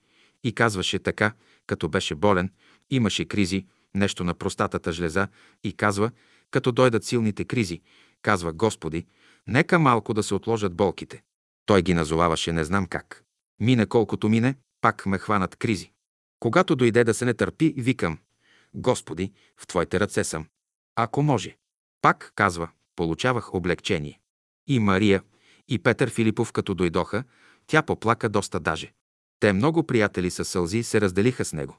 И казваше така, като беше болен, имаше кризи, нещо на простатата жлеза и казва, като дойдат силните кризи, казва Господи, нека малко да се отложат болките. Той ги назоваваше не знам как. Мине колкото мине, пак ме хванат кризи. Когато дойде да се не търпи, викам, Господи, в Твоите ръце съм. Ако може. Пак, казва, получавах облегчение. И Мария, и Петър Филипов, като дойдоха, тя поплака доста даже. Те много приятели със сълзи се разделиха с него.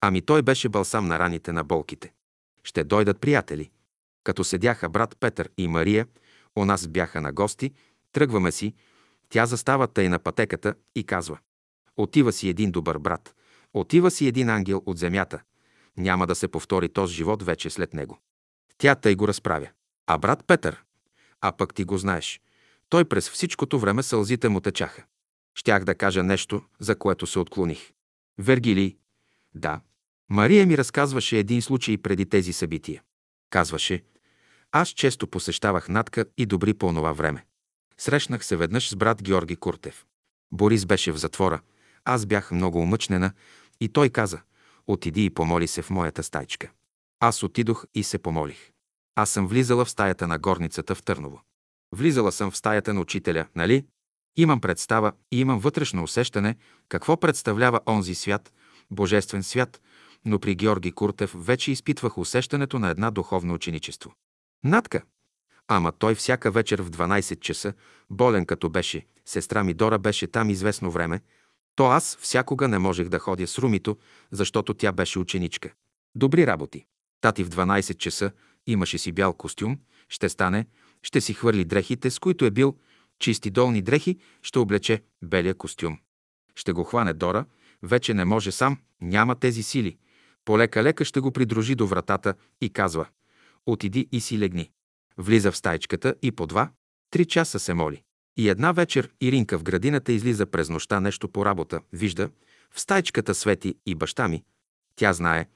Ами той беше балсам на раните на болките. Ще дойдат приятели. Като седяха брат Петър и Мария, у нас бяха на гости, тръгваме си, тя застава тъй на пътеката и казва Отива си един добър брат, отива си един ангел от земята. Няма да се повтори този живот вече след него. Тя тъй го разправя. А брат Петър, а пък ти го знаеш, той през всичкото време сълзите му течаха. Щях да кажа нещо, за което се отклоних. Вергилий. Да. Мария ми разказваше един случай преди тези събития. Казваше, аз често посещавах Натка и добри по онова време. Срещнах се веднъж с брат Георги Куртев. Борис беше в затвора. Аз бях много умъчнена и той каза, отиди и помоли се в моята стайчка. Аз отидох и се помолих. Аз съм влизала в стаята на горницата в Търново. Влизала съм в стаята на учителя, нали? Имам представа и имам вътрешно усещане какво представлява онзи свят, божествен свят, но при Георги Куртев вече изпитвах усещането на една духовно ученичество. Натка. Ама той всяка вечер в 12 часа, болен като беше, сестра ми Дора беше там известно време, то аз всякога не можех да ходя с Румито, защото тя беше ученичка. Добри работи. Тати в 12 часа имаше си бял костюм, ще стане, ще си хвърли дрехите, с които е бил, чисти долни дрехи, ще облече белия костюм. Ще го хване Дора, вече не може сам, няма тези сили. Полека-лека ще го придружи до вратата и казва «Отиди и си легни». Влиза в стайчката и по два, три часа се моли. И една вечер Иринка в градината излиза през нощта нещо по работа, вижда, в стайчката свети и баща ми. Тя знае,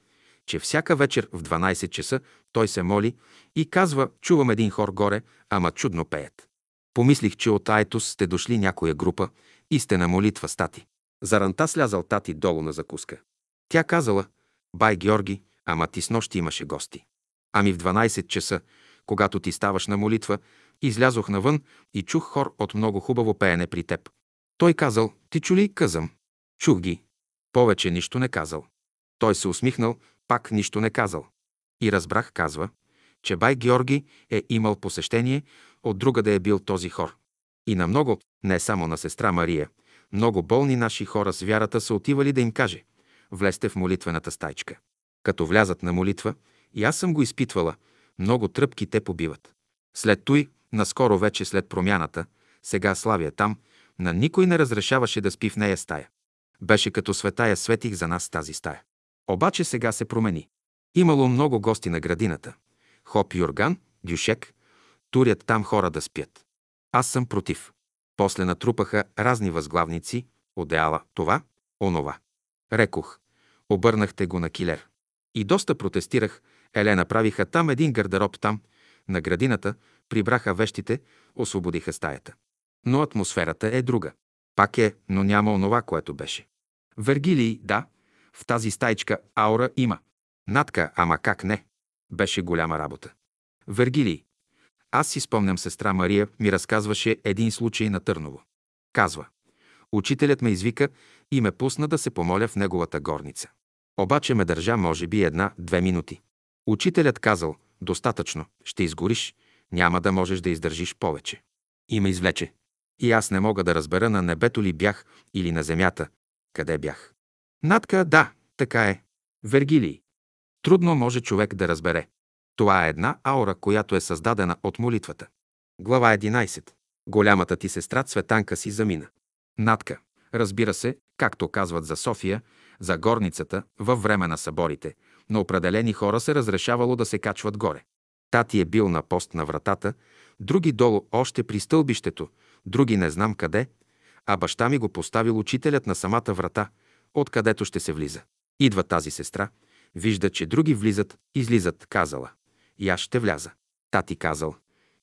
че всяка вечер в 12 часа той се моли и казва, чувам един хор горе, ама чудно пеят. Помислих, че от Айтос сте дошли някоя група и сте на молитва стати. Заранта слязал тати долу на закуска. Тя казала, бай Георги, ама ти с нощи имаше гости. Ами в 12 часа, когато ти ставаш на молитва, излязох навън и чух хор от много хубаво пеене при теб. Той казал, ти чули, казам. Чух ги. Повече нищо не казал. Той се усмихнал, пак нищо не казал. И разбрах, казва, че бай Георги е имал посещение, от друга да е бил този хор. И на много, не само на сестра Мария, много болни наши хора с вярата са отивали да им каже «Влезте в молитвената стайчка». Като влязат на молитва, и аз съм го изпитвала, много тръпки те побиват. След той, наскоро вече след промяната, сега Славия там, на никой не разрешаваше да спи в нея стая. Беше като светая светих за нас тази стая. Обаче сега се промени. Имало много гости на градината. Хоп Юрган, Дюшек, турят там хора да спят. Аз съм против. После натрупаха разни възглавници, одеяла, това, онова. Рекох, обърнахте го на килер. И доста протестирах, еле направиха там един гардероб там, на градината, прибраха вещите, освободиха стаята. Но атмосферата е друга. Пак е, но няма онова, което беше. Вергилий, да, в тази стайчка аура има. Натка, ама как не? Беше голяма работа. Вергилий. Аз си спомням сестра Мария ми разказваше един случай на Търново. Казва. Учителят ме извика и ме пусна да се помоля в неговата горница. Обаче ме държа, може би, една-две минути. Учителят казал, достатъчно, ще изгориш, няма да можеш да издържиш повече. И ме извлече. И аз не мога да разбера на небето ли бях или на земята. Къде бях? Надка, да, така е. Вергилий. Трудно може човек да разбере. Това е една аура, която е създадена от молитвата. Глава 11. Голямата ти сестра Цветанка си замина. Надка. Разбира се, както казват за София, за горницата, във време на съборите, на определени хора се разрешавало да се качват горе. Тати е бил на пост на вратата, други долу още при стълбището, други не знам къде, а баща ми го поставил учителят на самата врата, откъдето ще се влиза. Идва тази сестра, вижда, че други влизат, излизат, казала. И аз ще вляза. Тати казал.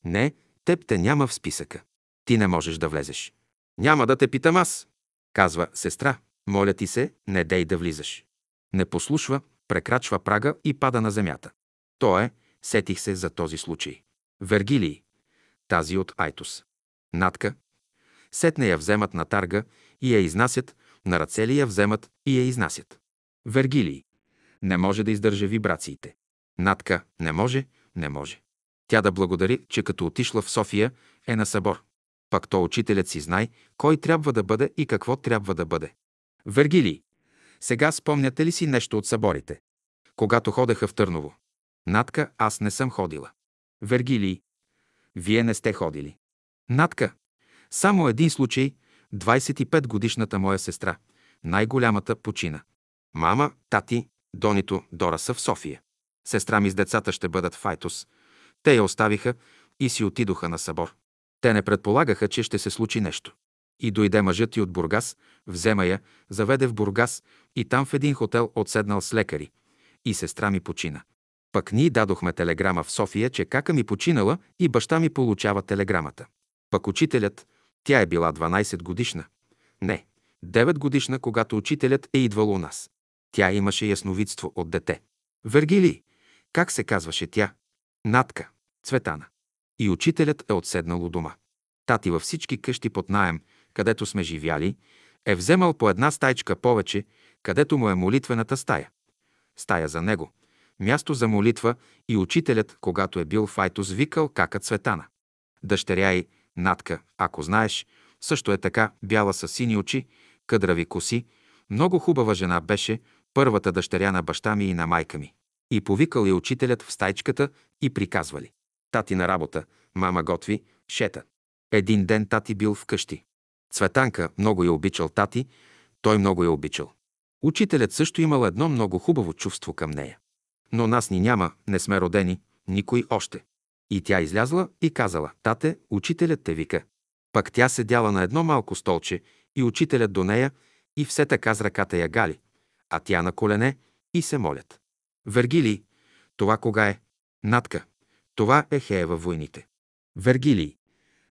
Не, теб те няма в списъка. Ти не можеш да влезеш. Няма да те питам аз. Казва, сестра, моля ти се, не дей да влизаш. Не послушва, прекрачва прага и пада на земята. То е, сетих се за този случай. Вергилий, тази от Айтос. Натка, сетне я вземат на тарга и я изнасят, на ръце ли я вземат и я изнасят. Вергилий, не може да издържа вибрациите. Натка, не може, не може. Тя да благодари, че като отишла в София е на събор. Пак то учителят си знае кой трябва да бъде и какво трябва да бъде. Вергилий, сега спомняте ли си нещо от съборите? Когато ходеха в Търново. Натка, аз не съм ходила. Вергилий, вие не сте ходили. Натка, само един случай, 25 годишната моя сестра, най-голямата почина. Мама, тати, Донито, Дора са в София. Сестра ми с децата ще бъдат в Айтос. Те я оставиха и си отидоха на събор. Те не предполагаха, че ще се случи нещо. И дойде мъжът и от Бургас, взема я, заведе в Бургас и там в един хотел отседнал с лекари. И сестра ми почина. Пък ние дадохме телеграма в София, че кака ми починала и баща ми получава телеграмата. Пък учителят, тя е била 12 годишна. Не, 9 годишна, когато учителят е идвал у нас. Тя имаше ясновидство от дете. Вергили, как се казваше тя? Натка, Цветана. И учителят е отседнал у дома. Тати във всички къщи под наем, където сме живяли, е вземал по една стайчка повече, където му е молитвената стая. Стая за него. Място за молитва и учителят, когато е бил в Айтос, викал кака Цветана. Дъщеря й, Натка, ако знаеш, също е така, бяла с сини очи, къдрави коси, много хубава жена беше, първата дъщеря на баща ми и на майка ми. И повикал я учителят в стайчката и приказвали. Тати на работа, мама готви, шета. Един ден тати бил вкъщи. Цветанка много я обичал тати, той много я обичал. Учителят също имал едно много хубаво чувство към нея. Но нас ни няма, не сме родени, никой още. И тя излязла и казала, тате, учителят те вика. Пък тя седяла на едно малко столче и учителят до нея и все така с ръката я гали, а тя на колене и се молят. Вергилий, това кога е? Натка, това е Хея във войните. Вергилий,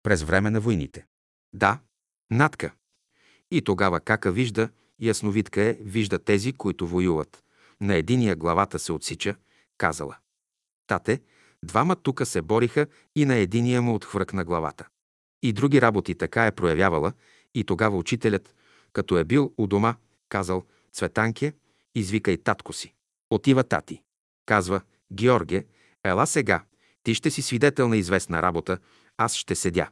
през време на войните. Да, Натка. И тогава кака вижда, ясновидка е, вижда тези, които воюват. На единия главата се отсича, казала. Тате, двама тука се бориха и на единия му отхвъркна главата. И други работи така е проявявала, и тогава учителят, като е бил у дома, казал Цветанке, извикай татко си. Отива тати. Казва, Георге, ела сега, ти ще си свидетел на известна работа, аз ще седя.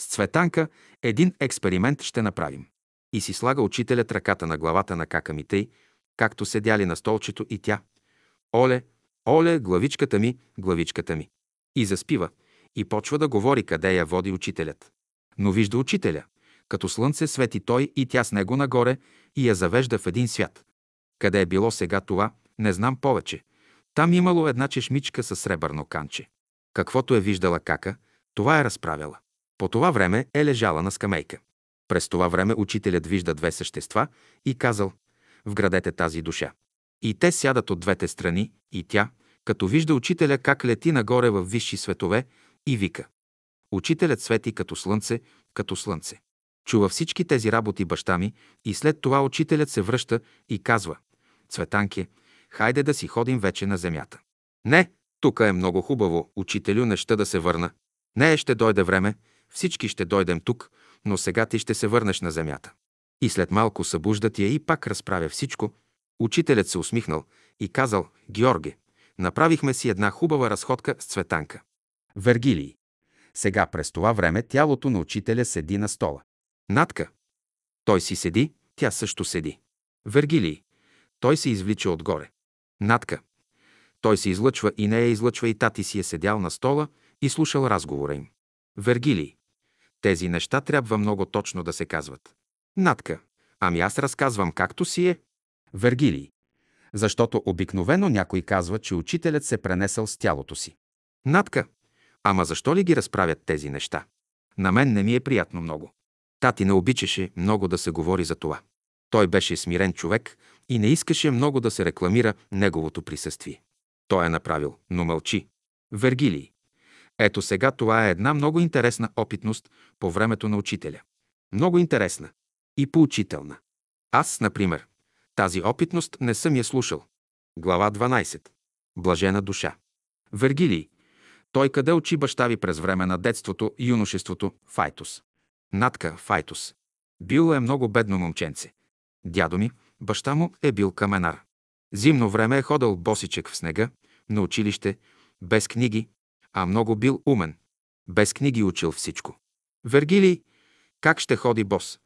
С Цветанка един експеримент ще направим. И си слага учителят ръката на главата на кака ми тъй, както седяли на столчето и тя. Оле, оле, главичката ми, главичката ми. И заспива, и почва да говори къде я води учителят. Но вижда учителя. Като слънце свети той и тя с него нагоре и я завежда в един свят. Къде е било сега това, не знам повече. Там имало една чешмичка със сребърно канче. Каквото е виждала кака, това е разправила. По това време е лежала на скамейка. През това време учителят вижда две същества и казал «Вградете тази душа». И те сядат от двете страни и тя, като вижда учителя как лети нагоре в висши светове и вика. Учителят свети като слънце, като слънце. Чува всички тези работи баща ми и след това учителят се връща и казва «Цветанке, хайде да си ходим вече на земята». Не, тук е много хубаво, учителю, неща да се върна. Не, ще дойде време, всички ще дойдем тук, но сега ти ще се върнеш на земята. И след малко събуждат я и пак разправя всичко. Учителят се усмихнал и казал, Георге, направихме си една хубава разходка с Цветанка. Вергилий. Сега през това време тялото на учителя седи на стола. Натка. Той си седи, тя също седи. Вергилий. Той се извлича отгоре. Натка. Той се излъчва и нея излъчва и тати си е седял на стола и слушал разговора им. Вергилий. Тези неща трябва много точно да се казват. Натка. Ами аз разказвам както си е. Вергилий. Защото обикновено някой казва, че учителят се пренесъл с тялото си. Натка. Ама защо ли ги разправят тези неща? На мен не ми е приятно много. Тати не обичаше много да се говори за това. Той беше смирен човек и не искаше много да се рекламира неговото присъствие. Той е направил, но мълчи. Вергилий. Ето сега това е една много интересна опитност по времето на учителя. Много интересна и поучителна. Аз, например, тази опитност не съм я слушал. Глава 12. Блажена душа. Вергилий. Той къде учи баща ви през време на детството и юношеството? Файтус. Натка Файтус. Бил е много бедно момченце. Дядо ми, баща му е бил каменар. Зимно време е ходил босичек в снега, на училище, без книги, а много бил умен. Без книги учил всичко. Вергилий, как ще ходи бос?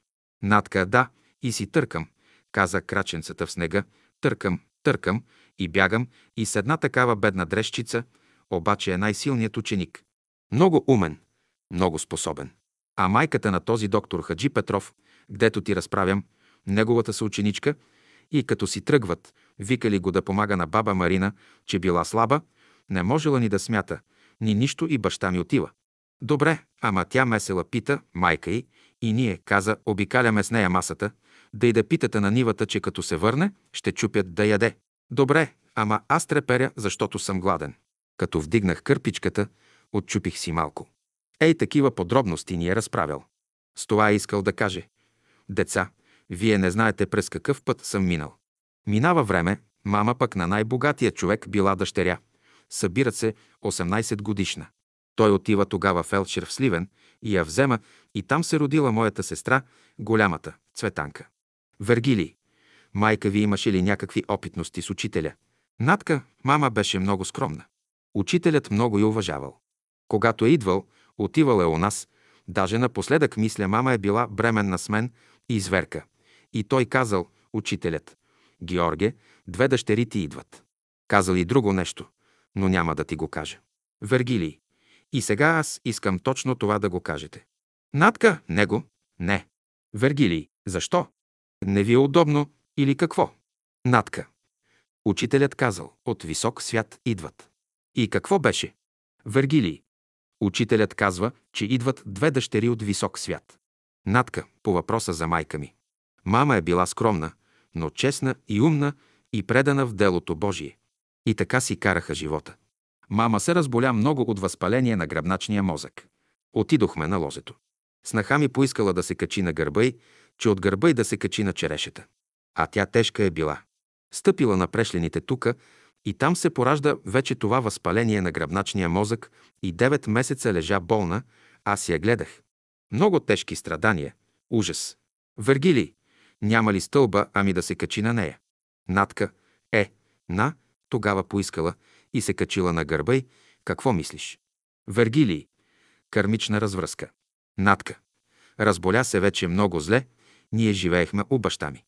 Натка, да, и си търкам, каза краченцата в снега. Търкам, търкам и бягам и с една такава бедна дрещица, обаче е най-силният ученик. Много умен, много способен. А майката на този доктор Хаджи Петров, гдето ти разправям, неговата съученичка, и като си тръгват, викали го да помага на баба Марина, че била слаба, не можела ни да смята, ни нищо и баща ми отива. Добре, ама тя месела пита, майка й, и ние, каза, обикаляме с нея масата, да и да питате на нивата, че като се върне, ще чупят да яде. Добре, ама аз треперя, защото съм гладен. Като вдигнах кърпичката, отчупих си малко. Ей, такива подробности ни е разправял. С това е искал да каже. Деца, вие не знаете през какъв път съм минал. Минава време, мама пък на най-богатия човек била дъщеря. Събират се 18 годишна. Той отива тогава в Елчер в Сливен и я взема и там се родила моята сестра, голямата, Цветанка. Вергили, майка ви имаше ли някакви опитности с учителя? Натка, мама беше много скромна. Учителят много я уважавал. Когато е идвал, отивал е у нас, даже напоследък, мисля, мама е била бременна с мен и зверка. И той казал, учителят, Георге, две дъщери ти идват. Казал и друго нещо, но няма да ти го кажа. Вергилий, и сега аз искам точно това да го кажете. Натка, него? Не. Вергилий, защо? Не ви е удобно или какво? Натка. Учителят казал, от висок свят идват. И какво беше? Вергилий. Учителят казва, че идват две дъщери от висок свят. Натка, по въпроса за майка ми. Мама е била скромна, но честна и умна и предана в делото Божие. И така си караха живота. Мама се разболя много от възпаление на гръбначния мозък. Отидохме на лозето. Снаха ми поискала да се качи на гърба й, че от гърба й да се качи на черешата. А тя тежка е била. Стъпила на прешлените тука и там се поражда вече това възпаление на гръбначния мозък и 9 месеца лежа болна, аз я гледах. Много тежки страдания, ужас. Вергили, няма ли стълба, ами да се качи на нея? Натка, е, на, тогава поискала и се качила на гърба й. Какво мислиш? Вергилий, кърмична развръзка. Натка, разболя се вече много зле, ние живеехме у баща ми.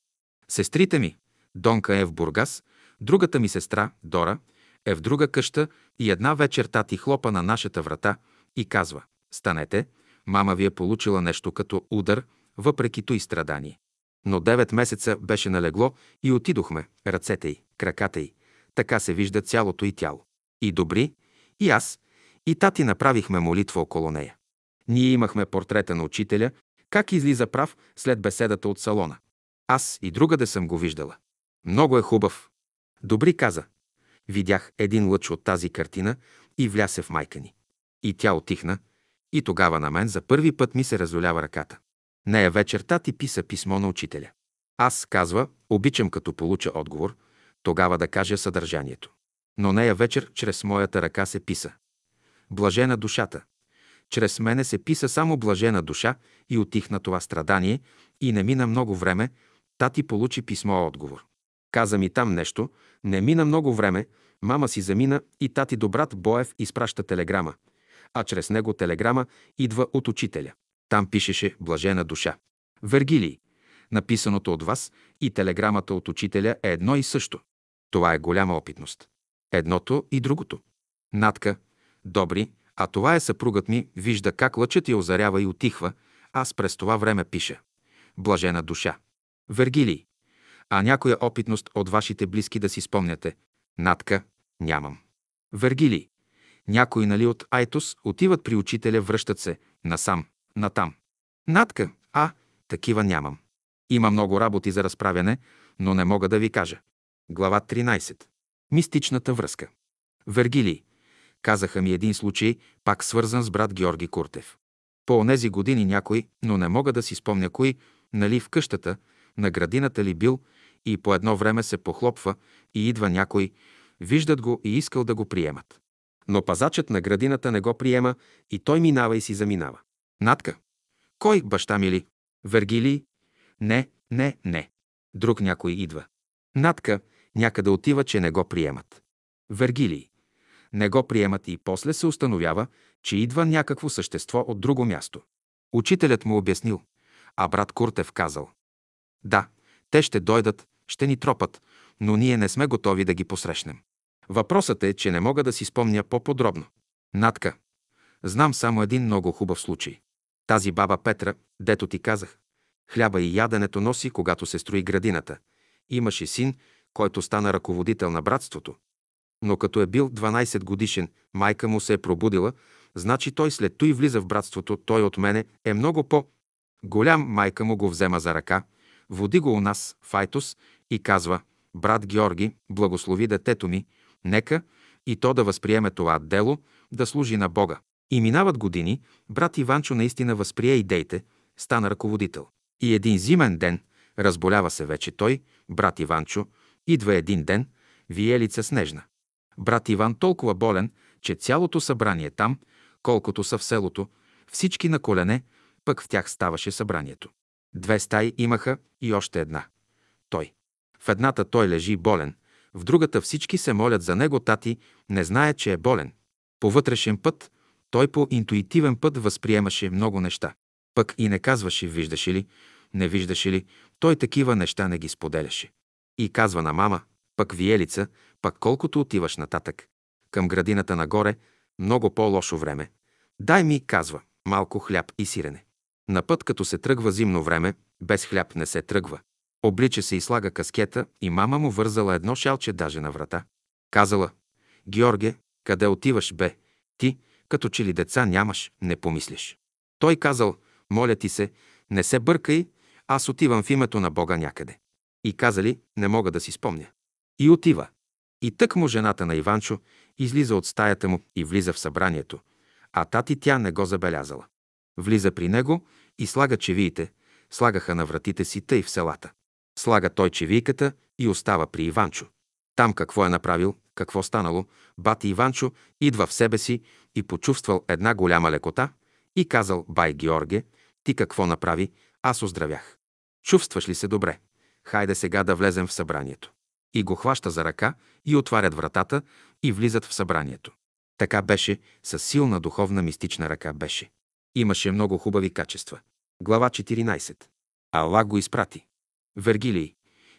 Сестрите ми, Донка е в Бургас, другата ми сестра, Дора, е в друга къща и една вечер тати хлопа на нашата врата и казва «Станете, мама ви е получила нещо като удар, въпреки и страдание». Но девет месеца беше налегло и отидохме, ръцете й, краката й. Така се вижда цялото и тяло. И добри, и аз, и тати направихме молитва около нея. Ние имахме портрета на учителя, как излиза прав след беседата от салона. Аз и другаде съм го виждала. Много е хубав. Добри каза. Видях един лъч от тази картина и влясе в майка ни. И тя отихна, и тогава на мен за първи път ми се разолява ръката. Нея вечер тати писа писмо на учителя. Аз, казва, обичам като получа отговор, тогава да кажа съдържанието. Но нея вечер чрез моята ръка се писа. Блажена душата. Чрез мене се писа само блажена душа и отихна това страдание и не мина много време, тати получи писмо отговор. Каза ми там нещо, не мина много време, мама си замина и тати до брат Боев изпраща телеграма, а чрез него телеграма идва от учителя. Там пишеше «Блажена душа». Вергилий, написаното от вас и телеграмата от учителя е едно и също. Това е голяма опитност. Едното и другото. Натка, добри, а това е съпругът ми, вижда как лъчът я озарява и отихва, аз през това време пиша. Блажена душа. Вергилий, а някоя опитност от вашите близки да си спомняте. Натка, нямам. Вергилий, някои нали от Айтос отиват при учителя, връщат се насам, натам. Натка, а, такива нямам. Има много работи за разправяне, но не мога да ви кажа. Глава 13. Мистичната връзка. Вергилий. Казаха ми един случай, пак свързан с брат Георги Куртев. По онези години някой, но не мога да си спомня кои, нали в къщата, на градината ли бил и по едно време се похлопва и идва някой, виждат го и искал да го приемат. Но пазачът на градината не го приема и той минава и си заминава. Натка. Кой, баща ми ли? Вергилий? Не, не, не. Друг някой идва. Натка някъде отива, че не го приемат. Вергилий. Не го приемат и после се установява, че идва някакво същество от друго място. Учителят му обяснил, а брат Куртев казал. Да, те ще дойдат, ще ни тропат, но ние не сме готови да ги посрещнем. Въпросът е, че не мога да си спомня по-подробно. Натка. Знам само един много хубав случай. Тази баба Петра, дето ти казах, хляба и яденето носи, когато се строи градината. Имаше син, който стана ръководител на братството. Но като е бил 12 годишен, майка му се е пробудила, значи той след той влиза в братството, той от мене е много по... Голям майка му го взема за ръка, води го у нас, в Айтос, и казва, брат Георги, благослови детето ми, нека и то да възприеме това дело, да служи на Бога. И минават години, брат Иванчо наистина възприе идеите, стана ръководител. И един зимен ден, разболява се вече той, брат Иванчо, идва един ден, виелица снежна. Брат Иван толкова болен, че цялото събрание там, колкото са в селото, всички на колене, пък в тях ставаше събранието. Две стаи имаха и още една. Той. В едната той лежи болен, в другата всички се молят за него, тати не знае, че е болен. По вътрешен път, той по интуитивен път възприемаше много неща. Пък и не казваше, виждаше ли, не виждаше ли, той такива неща не ги споделяше. И казва на мама, пък виелица, пък колкото отиваш нататък, към градината нагоре, много по-лошо време. Дай ми, казва, малко хляб и сирене. На път, като се тръгва зимно време, без хляб не се тръгва. Облича се и слага каскета и мама му вързала едно шалче даже на врата. Казала, Георге, къде отиваш, бе? Ти, като че ли деца нямаш, не помислиш. Той казал, моля ти се, не се бъркай, аз отивам в името на Бога някъде. И казали, не мога да си спомня. И отива. И тък му жената на Иванчо излиза от стаята му и влиза в събранието, а тати тя не го забелязала. Влиза при него и слага чевиите, слагаха на вратите си тъй в селата. Слага той чевийката и остава при Иванчо. Там какво е направил, какво станало, бати Иванчо идва в себе си и почувствал една голяма лекота и казал, бай Георге, ти какво направи, аз оздравях. Чувстваш ли се добре? Хайде сега да влезем в събранието. И го хваща за ръка и отварят вратата и влизат в събранието. Така беше, с силна духовна мистична ръка беше. Имаше много хубави качества. Глава 14. Аллах го изпрати. Вергилий.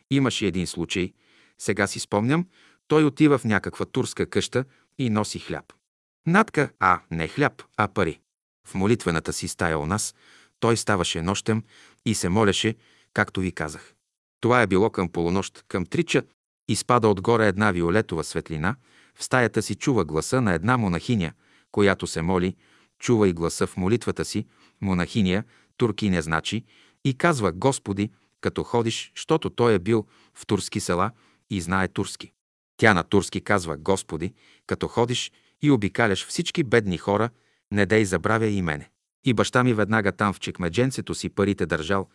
Имаше един случай, сега си спомням, той отива в някаква турска къща и носи хляб. Натка, а не хляб, а пари. В молитвената си стая у нас, той ставаше нощем и се молеше, както ви казах. Това е било към полунощ, към трича, изпада отгоре една виолетова светлина, в стаята си чува гласа на една монахиня, която се моли, чува и гласа в молитвата си, монахиня, туркиня значи, и казва Господи, като ходиш, щото той е бил в турски села и знае турски. Тя на турски казва Господи, като ходиш и обикаляш всички бедни хора, не дей забравя и мене. И баща ми веднага там в чекмедженцето си парите държал,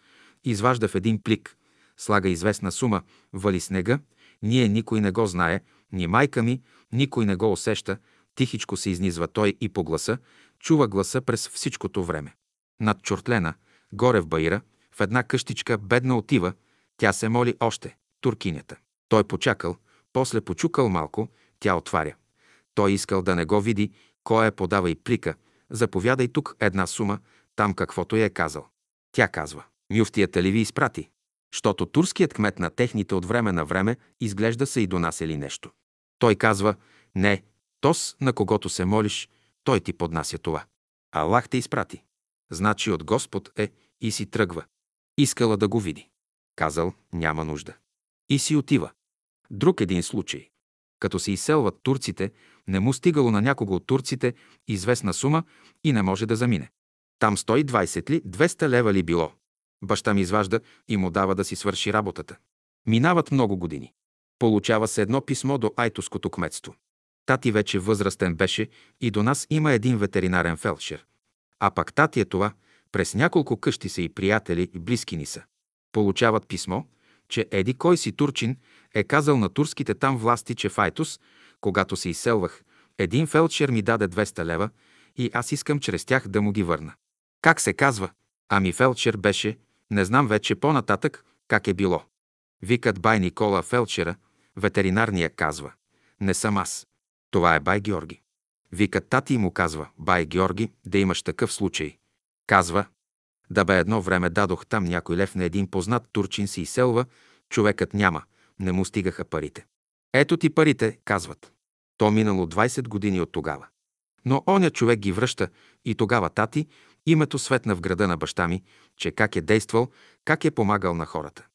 изважда в един плик, слага известна сума, вали снега, ние никой не го знае, ни майка ми, никой не го усеща, тихичко се изнизва той и по гласа, чува гласа през всичкото време. Над чортлена, горе в Баира, в една къщичка бедна отива, тя се моли още, туркинята. Той почакал, после почукал малко, тя отваря. Той искал да не го види, кой е подава и плика, заповядай тук една сума, там каквото е казал. Тя казва, мюфтията ли ви изпрати? Щото турският кмет на техните от време на време изглежда са и донасели нещо. Той казва, не, тос, на когото се молиш, той ти поднася това. Аллах те изпрати. Значи от Господ е и си тръгва. Искала да го види. Казал, няма нужда. И си отива. Друг един случай. Като се изселват турците, не му стигало на някого от турците известна сума и не може да замине. Там 120 ли, 200 лева ли било. Баща ми изважда и му дава да си свърши работата. Минават много години. Получава се едно писмо до Айтоското кметство. Тати вече възрастен беше и до нас има един ветеринарен фелшер. А пак тати е това, през няколко къщи са и приятели и близки ни са. Получават писмо, че еди кой си турчин е казал на турските там власти, че в Айтос, когато се изселвах, един фелчер ми даде 200 лева и аз искам чрез тях да му ги върна. Как се казва? Ами фелчер беше, не знам вече по-нататък как е било. Викат бай Никола Фелчера, ветеринарния казва. Не съм аз. Това е бай Георги. Викат тати и му казва, бай Георги, да имаш такъв случай. Казва, да бе едно време дадох там някой лев на един познат турчин се изселва, човекът няма, не му стигаха парите. Ето ти парите, казват. То минало 20 години от тогава. Но оня човек ги връща и тогава тати, името светна в града на баща ми, че как е действал, как е помагал на хората.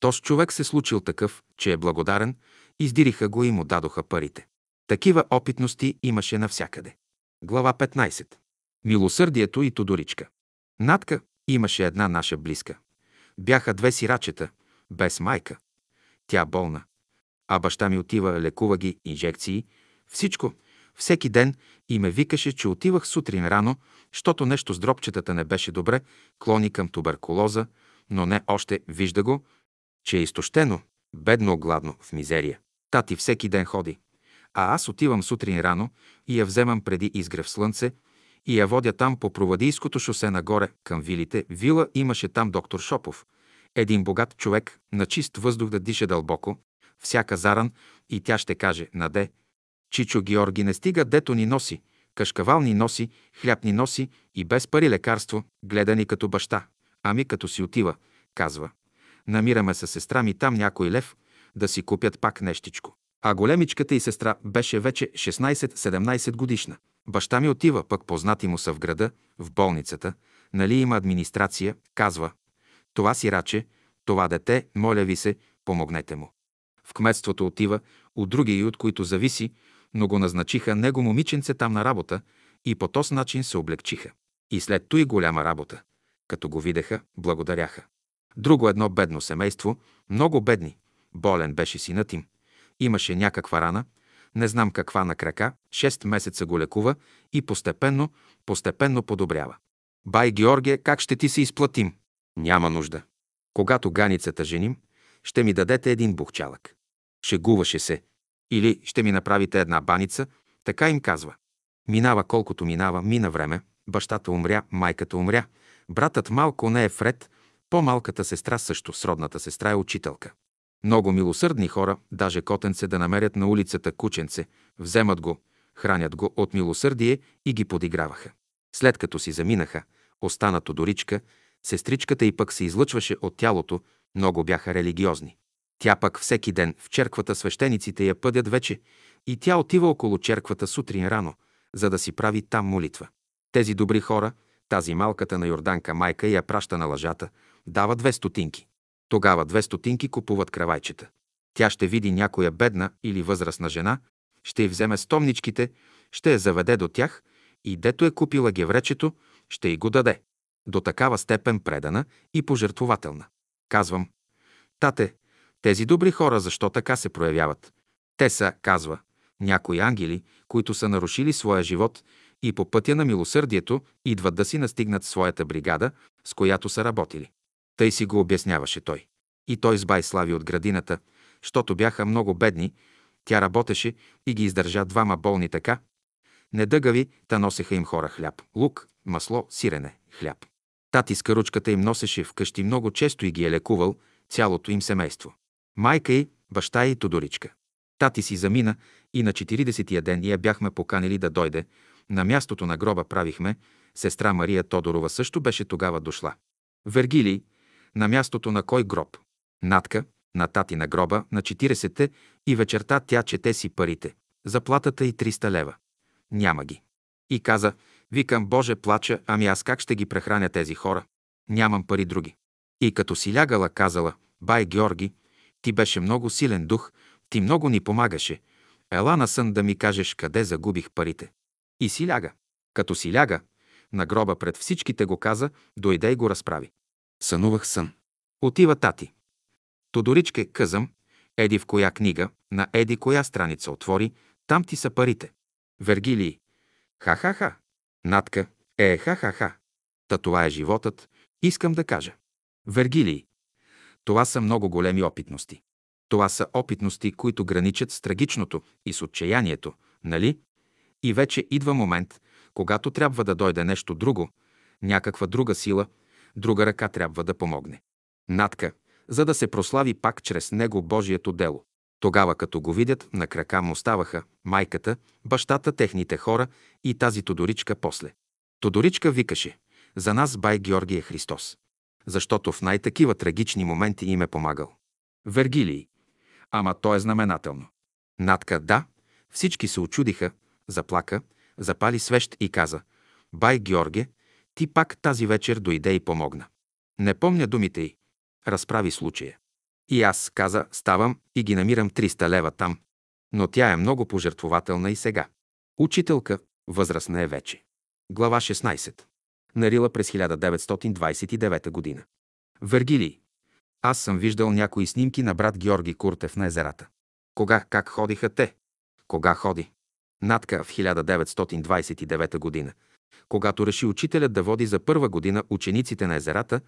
Тос човек се случил такъв, че е благодарен, издириха го и му дадоха парите. Такива опитности имаше навсякъде. Глава 15. Милосърдието и Тодоричка. Натка имаше една наша близка. Бяха две сирачета, без майка. Тя болна. А баща ми отива, лекува ги, инжекции, всичко, всеки ден и ме викаше, че отивах сутрин рано, защото нещо с дробчетата не беше добре, клони към туберкулоза, но не още вижда го, че е изтощено, бедно гладно, в мизерия. Тати всеки ден ходи. А аз отивам сутрин рано и я вземам преди изгрев слънце и я водя там по Провадийското шосе нагоре към вилите. Вила имаше там доктор Шопов. Един богат човек, на чист въздух да диша дълбоко, всяка заран и тя ще каже, наде, Чичо Георги не стига, дето ни носи, кашкавал ни носи, хляб ни носи и без пари лекарство, гледа ни като баща. Ами като си отива, казва. Намираме се сестра ми там някой лев, да си купят пак нещичко. А големичката и сестра беше вече 16-17 годишна. Баща ми отива, пък познати му са в града, в болницата, нали има администрация, казва. Това си раче, това дете, моля ви се, помогнете му. В кметството отива, от други и от които зависи, но го назначиха него момиченце там на работа и по този начин се облегчиха. И след той голяма работа. Като го видеха, благодаряха. Друго едно бедно семейство, много бедни. Болен беше синът им. Имаше някаква рана, не знам каква на крака, 6 месеца го лекува и постепенно, постепенно подобрява. Бай Георгие, как ще ти се изплатим? Няма нужда. Когато ганицата женим, ще ми дадете един бухчалък. Шегуваше се. Или ще ми направите една баница, така им казва. Минава колкото минава, мина време, бащата умря, майката умря, братът малко не е вред, по-малката сестра също, сродната сестра е учителка. Много милосърдни хора, даже котенце да намерят на улицата кученце, вземат го, хранят го от милосърдие и ги подиграваха. След като си заминаха, остана Тодоричка, сестричката и пък се излъчваше от тялото, много бяха религиозни. Тя пък всеки ден в черквата свещениците я пъдят вече и тя отива около черквата сутрин рано, за да си прави там молитва. Тези добри хора, тази малката на Йорданка майка я праща на лъжата, дава две стотинки. Тогава две стотинки купуват кравайчета. Тя ще види някоя бедна или възрастна жена, ще й вземе стомничките, ще я заведе до тях и дето е купила гевречето, ще й го даде. До такава степен предана и пожертвователна. Казвам, тате, тези добри хора защо така се проявяват? Те са, казва, някои ангели, които са нарушили своя живот и по пътя на милосърдието идват да си настигнат своята бригада, с която са работили. Тъй си го обясняваше той. И той с бай Слави от градината, защото бяха много бедни, тя работеше и ги издържа двама болни така. Недъгави, та носеха им хора хляб, лук, масло, сирене, хляб. Тати с каручката им носеше вкъщи много често и ги е лекувал цялото им семейство. Майка й, баща и Тодоричка. Тати си замина и на 40-тия ден я бяхме поканили да дойде. На мястото на гроба правихме. Сестра Мария Тодорова също беше тогава дошла. Вергилий, на мястото на кой гроб? Натка, на тати на гроба, на 40-те и вечерта тя чете си парите. Заплатата и 300 лева. Няма ги. И каза, викам, Боже, плача, ами аз как ще ги прехраня тези хора? Нямам пари други. И като си лягала, казала, бай Георги, ти беше много силен дух, ти много ни помагаше. Ела на сън да ми кажеш къде загубих парите. И си ляга. Като си ляга, на гроба пред всичките го каза, дойде и го разправи. Сънувах сън. Отива тати. Тодоричке, казам, еди в коя книга, на еди коя страница отвори, там ти са парите. Вергилий. Ха-ха-ха. Натка. Е, ха-ха-ха. Та това е животът, искам да кажа. Вергилий. Това са много големи опитности. Това са опитности, които граничат с трагичното и с отчаянието, нали? И вече идва момент, когато трябва да дойде нещо друго, някаква друга сила, друга ръка трябва да помогне. Натка, за да се прослави пак чрез него Божието дело. Тогава, като го видят, на крака му ставаха майката, бащата, техните хора и тази Тодоричка после. Тодоричка викаше, за нас бай Георги е Христос, защото в най-такива трагични моменти им е помагал. Вергилий. Ама то е знаменателно. Натка, да, всички се очудиха, заплака, запали свещ и каза, бай Георге, ти пак тази вечер дойде и помогна. Не помня думите й. Разправи случая. И аз, каза, ставам и ги намирам 300 лева там. Но тя е много пожертвователна и сега. Учителка, възрастна е вече. Глава 16. Нарила през 1929 година. Вергилий. Аз съм виждал някои снимки на брат Георги Куртев на езерата. Кога, как ходиха те? Кога ходи? Натка в 1929 година. Когато реши учителят да води за първа година учениците на езерата,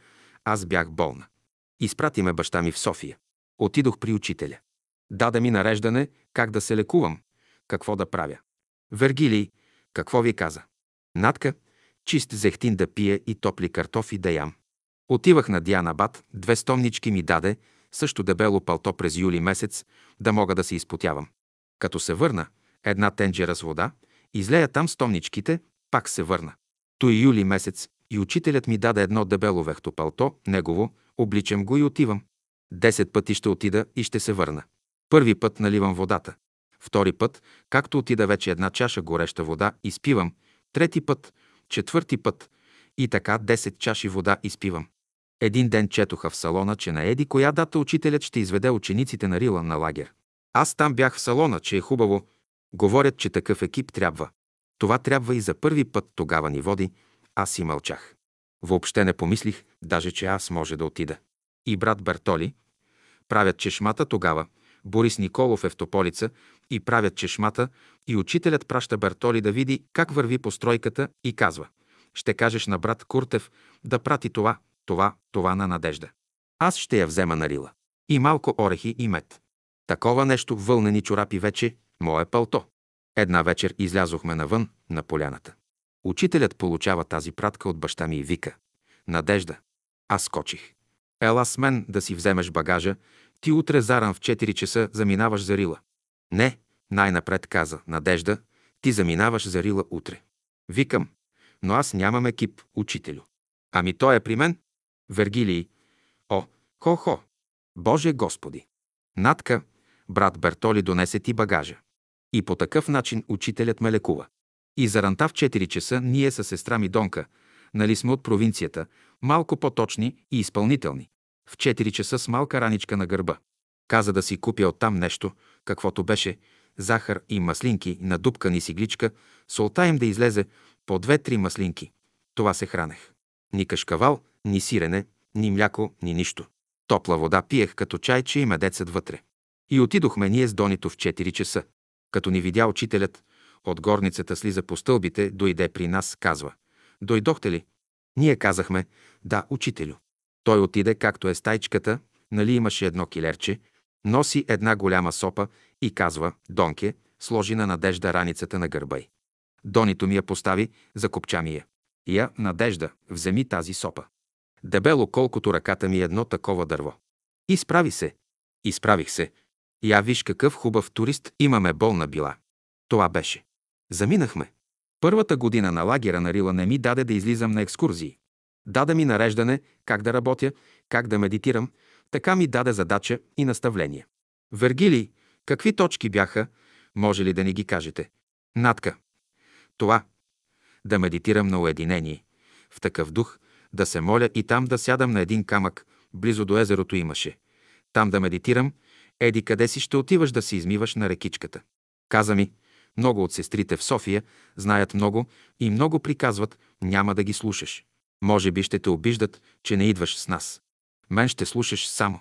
аз бях болна. Изпрати ме баща ми в София. Отидох при учителя. Даде ми нареждане как да се лекувам, какво да правя. Вергилий, какво ви каза? Натка, чист зехтин да пия и топли картофи да ям. Отивах на Диана Бат, две стомнички ми даде, също дебело палто през юли месец, да мога да се изпотявам. Като се върна, една тенджера с вода, излея там стомничките, пак се върна. Той юли месец и учителят ми даде едно дебело вехто палто, негово, обличам го и отивам. Десет пъти ще отида и ще се върна. Първи път наливам водата. Втори път, както отида вече една чаша гореща вода, изпивам. Трети път, четвърти път и така 10 чаши вода изпивам. Един ден четоха в салона, че на Еди коя дата учителят ще изведе учениците на Рила на лагер. Аз там бях в салона, че е хубаво. Говорят, че такъв екип трябва. Това трябва и за първи път тогава ни води. Аз си мълчах. Въобще не помислих, даже че аз може да отида. И брат Бертоли правят чешмата тогава. Борис Николов е в Тополица и правят чешмата и учителят праща Бертоли да види как върви постройката и казва «Ще кажеш на брат Куртев да прати това, това, това на Надежда. Аз ще я взема на Рила. И малко орехи и мед. Такова нещо, вълнени чорапи вече, мое пълто. Една вечер излязохме навън, на поляната. Учителят получава тази пратка от баща ми и вика. Надежда. Аз скочих. Ела с мен да си вземеш багажа. Ти утре заран в 4 часа заминаваш за Рила. Не, най-напред каза. Надежда, ти заминаваш за Рила утре. Викам, но аз нямам екип, учителю. Ами той е при мен? Вергилий. О, хо-хо. Боже Господи! Натка, брат Бертоли донесе ти багажа. И по такъв начин учителят ме лекува. И заранта в 4 часа ние с сестра ми Донка, нали сме от провинцията, малко по-точни и изпълнителни. В 4 часа с малка раничка на гърба. Каза да си купя оттам нещо, каквото беше, захар и маслинки, надупкани си гличка, солта им да излезе по две-три маслинки. Това се хранех. Ни кашкавал, ни сирене, ни мляко, ни нищо. Топла вода пиех като чайче и медецът вътре. И отидохме ние с Донито в 4 часа. Като ни видя учителят, От горницата слиза по стълбите, дойде при нас, казва. Дойдохте ли? Ние казахме, да, учителю. Той отиде, както е стайчката, нали имаше едно килерче, носи една голяма сопа и казва, Донке, сложи на Надежда раницата на гърба й. Донито ми я постави, закопча ми я. Я, Надежда, вземи тази сопа. Дебело колкото ръката ми е едно такова дърво. Изправи се. Изправих се. Я виж какъв хубав турист имаме болна била. Това беше. Заминахме. Първата година на лагера на Рила не ми даде да излизам на екскурзии. Даде ми нареждане как да работя, как да медитирам, така ми даде задача и наставление. Вергилий, какви точки бяха, може ли да ни ги кажете? Натка. Това. Да медитирам на уединение. В такъв дух, да се моля и там да сядам на един камък, близо до езерото имаше. Там да медитирам, еди къде си ще отиваш да се измиваш на рекичката. Каза ми, много от сестрите в София знаят много и много приказват, няма да ги слушаш. Може би ще те обиждат, че не идваш с нас. Мен ще слушаш само.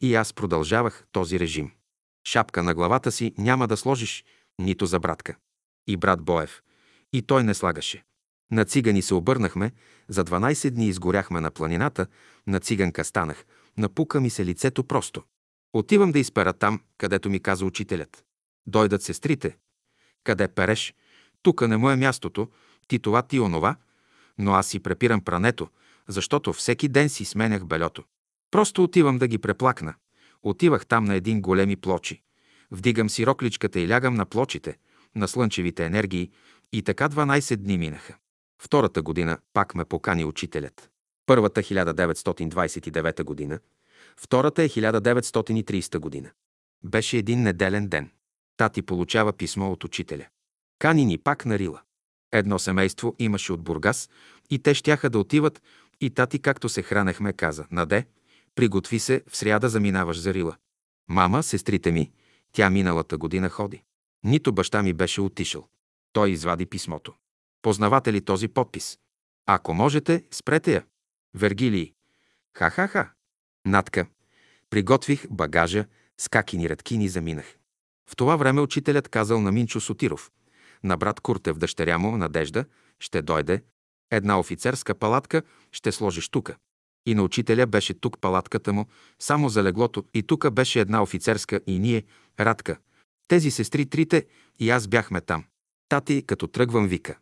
И аз продължавах този режим. Шапка на главата си няма да сложиш, нито за братка. И брат Боев. И той не слагаше. На цигани се обърнахме, за 12 дни изгоряхме на планината, на циганка станах, напука ми се лицето просто. Отивам да изпера там, където ми каза учителят. Дойдат сестрите. Къде переш? Тука не му е мястото, ти това, ти онова, но аз си препирам прането, защото всеки ден си сменях белето. Просто отивам да ги преплакна. Отивах там на един големи плочи. Вдигам си рокличката и лягам на плочите, на слънчевите енергии и така 12 дни минаха. Втората година пак ме покани учителят. Първата 1929 година, втората е 1930 година. Беше един неделен ден. Тати получава писмо от учителя. Кани ни пак на Рила. Едно семейство имаше от Бургас и те щяха да отиват и тати, както се хранехме, каза, Наде, приготви се, в сряда заминаваш за Рила. Мама, сестрите ми, тя миналата година ходи. Нито баща ми беше отишъл. Той извади писмото. Познавате ли този подпис? Ако можете, спрете я. Вергилий. Ха-ха-ха. Натка. Приготвих багажа, скакини редкини заминах. В това време учителят казал на Минчо Сотиров. На брат Куртев, дъщеря му, Надежда, ще дойде. Една офицерска палатка ще сложиш тука. И на учителя беше тук палатката му, само за леглото, и тука беше една офицерска и ние, Радка. Тези сестри трите и аз бяхме там. Тати, като тръгвам, вика.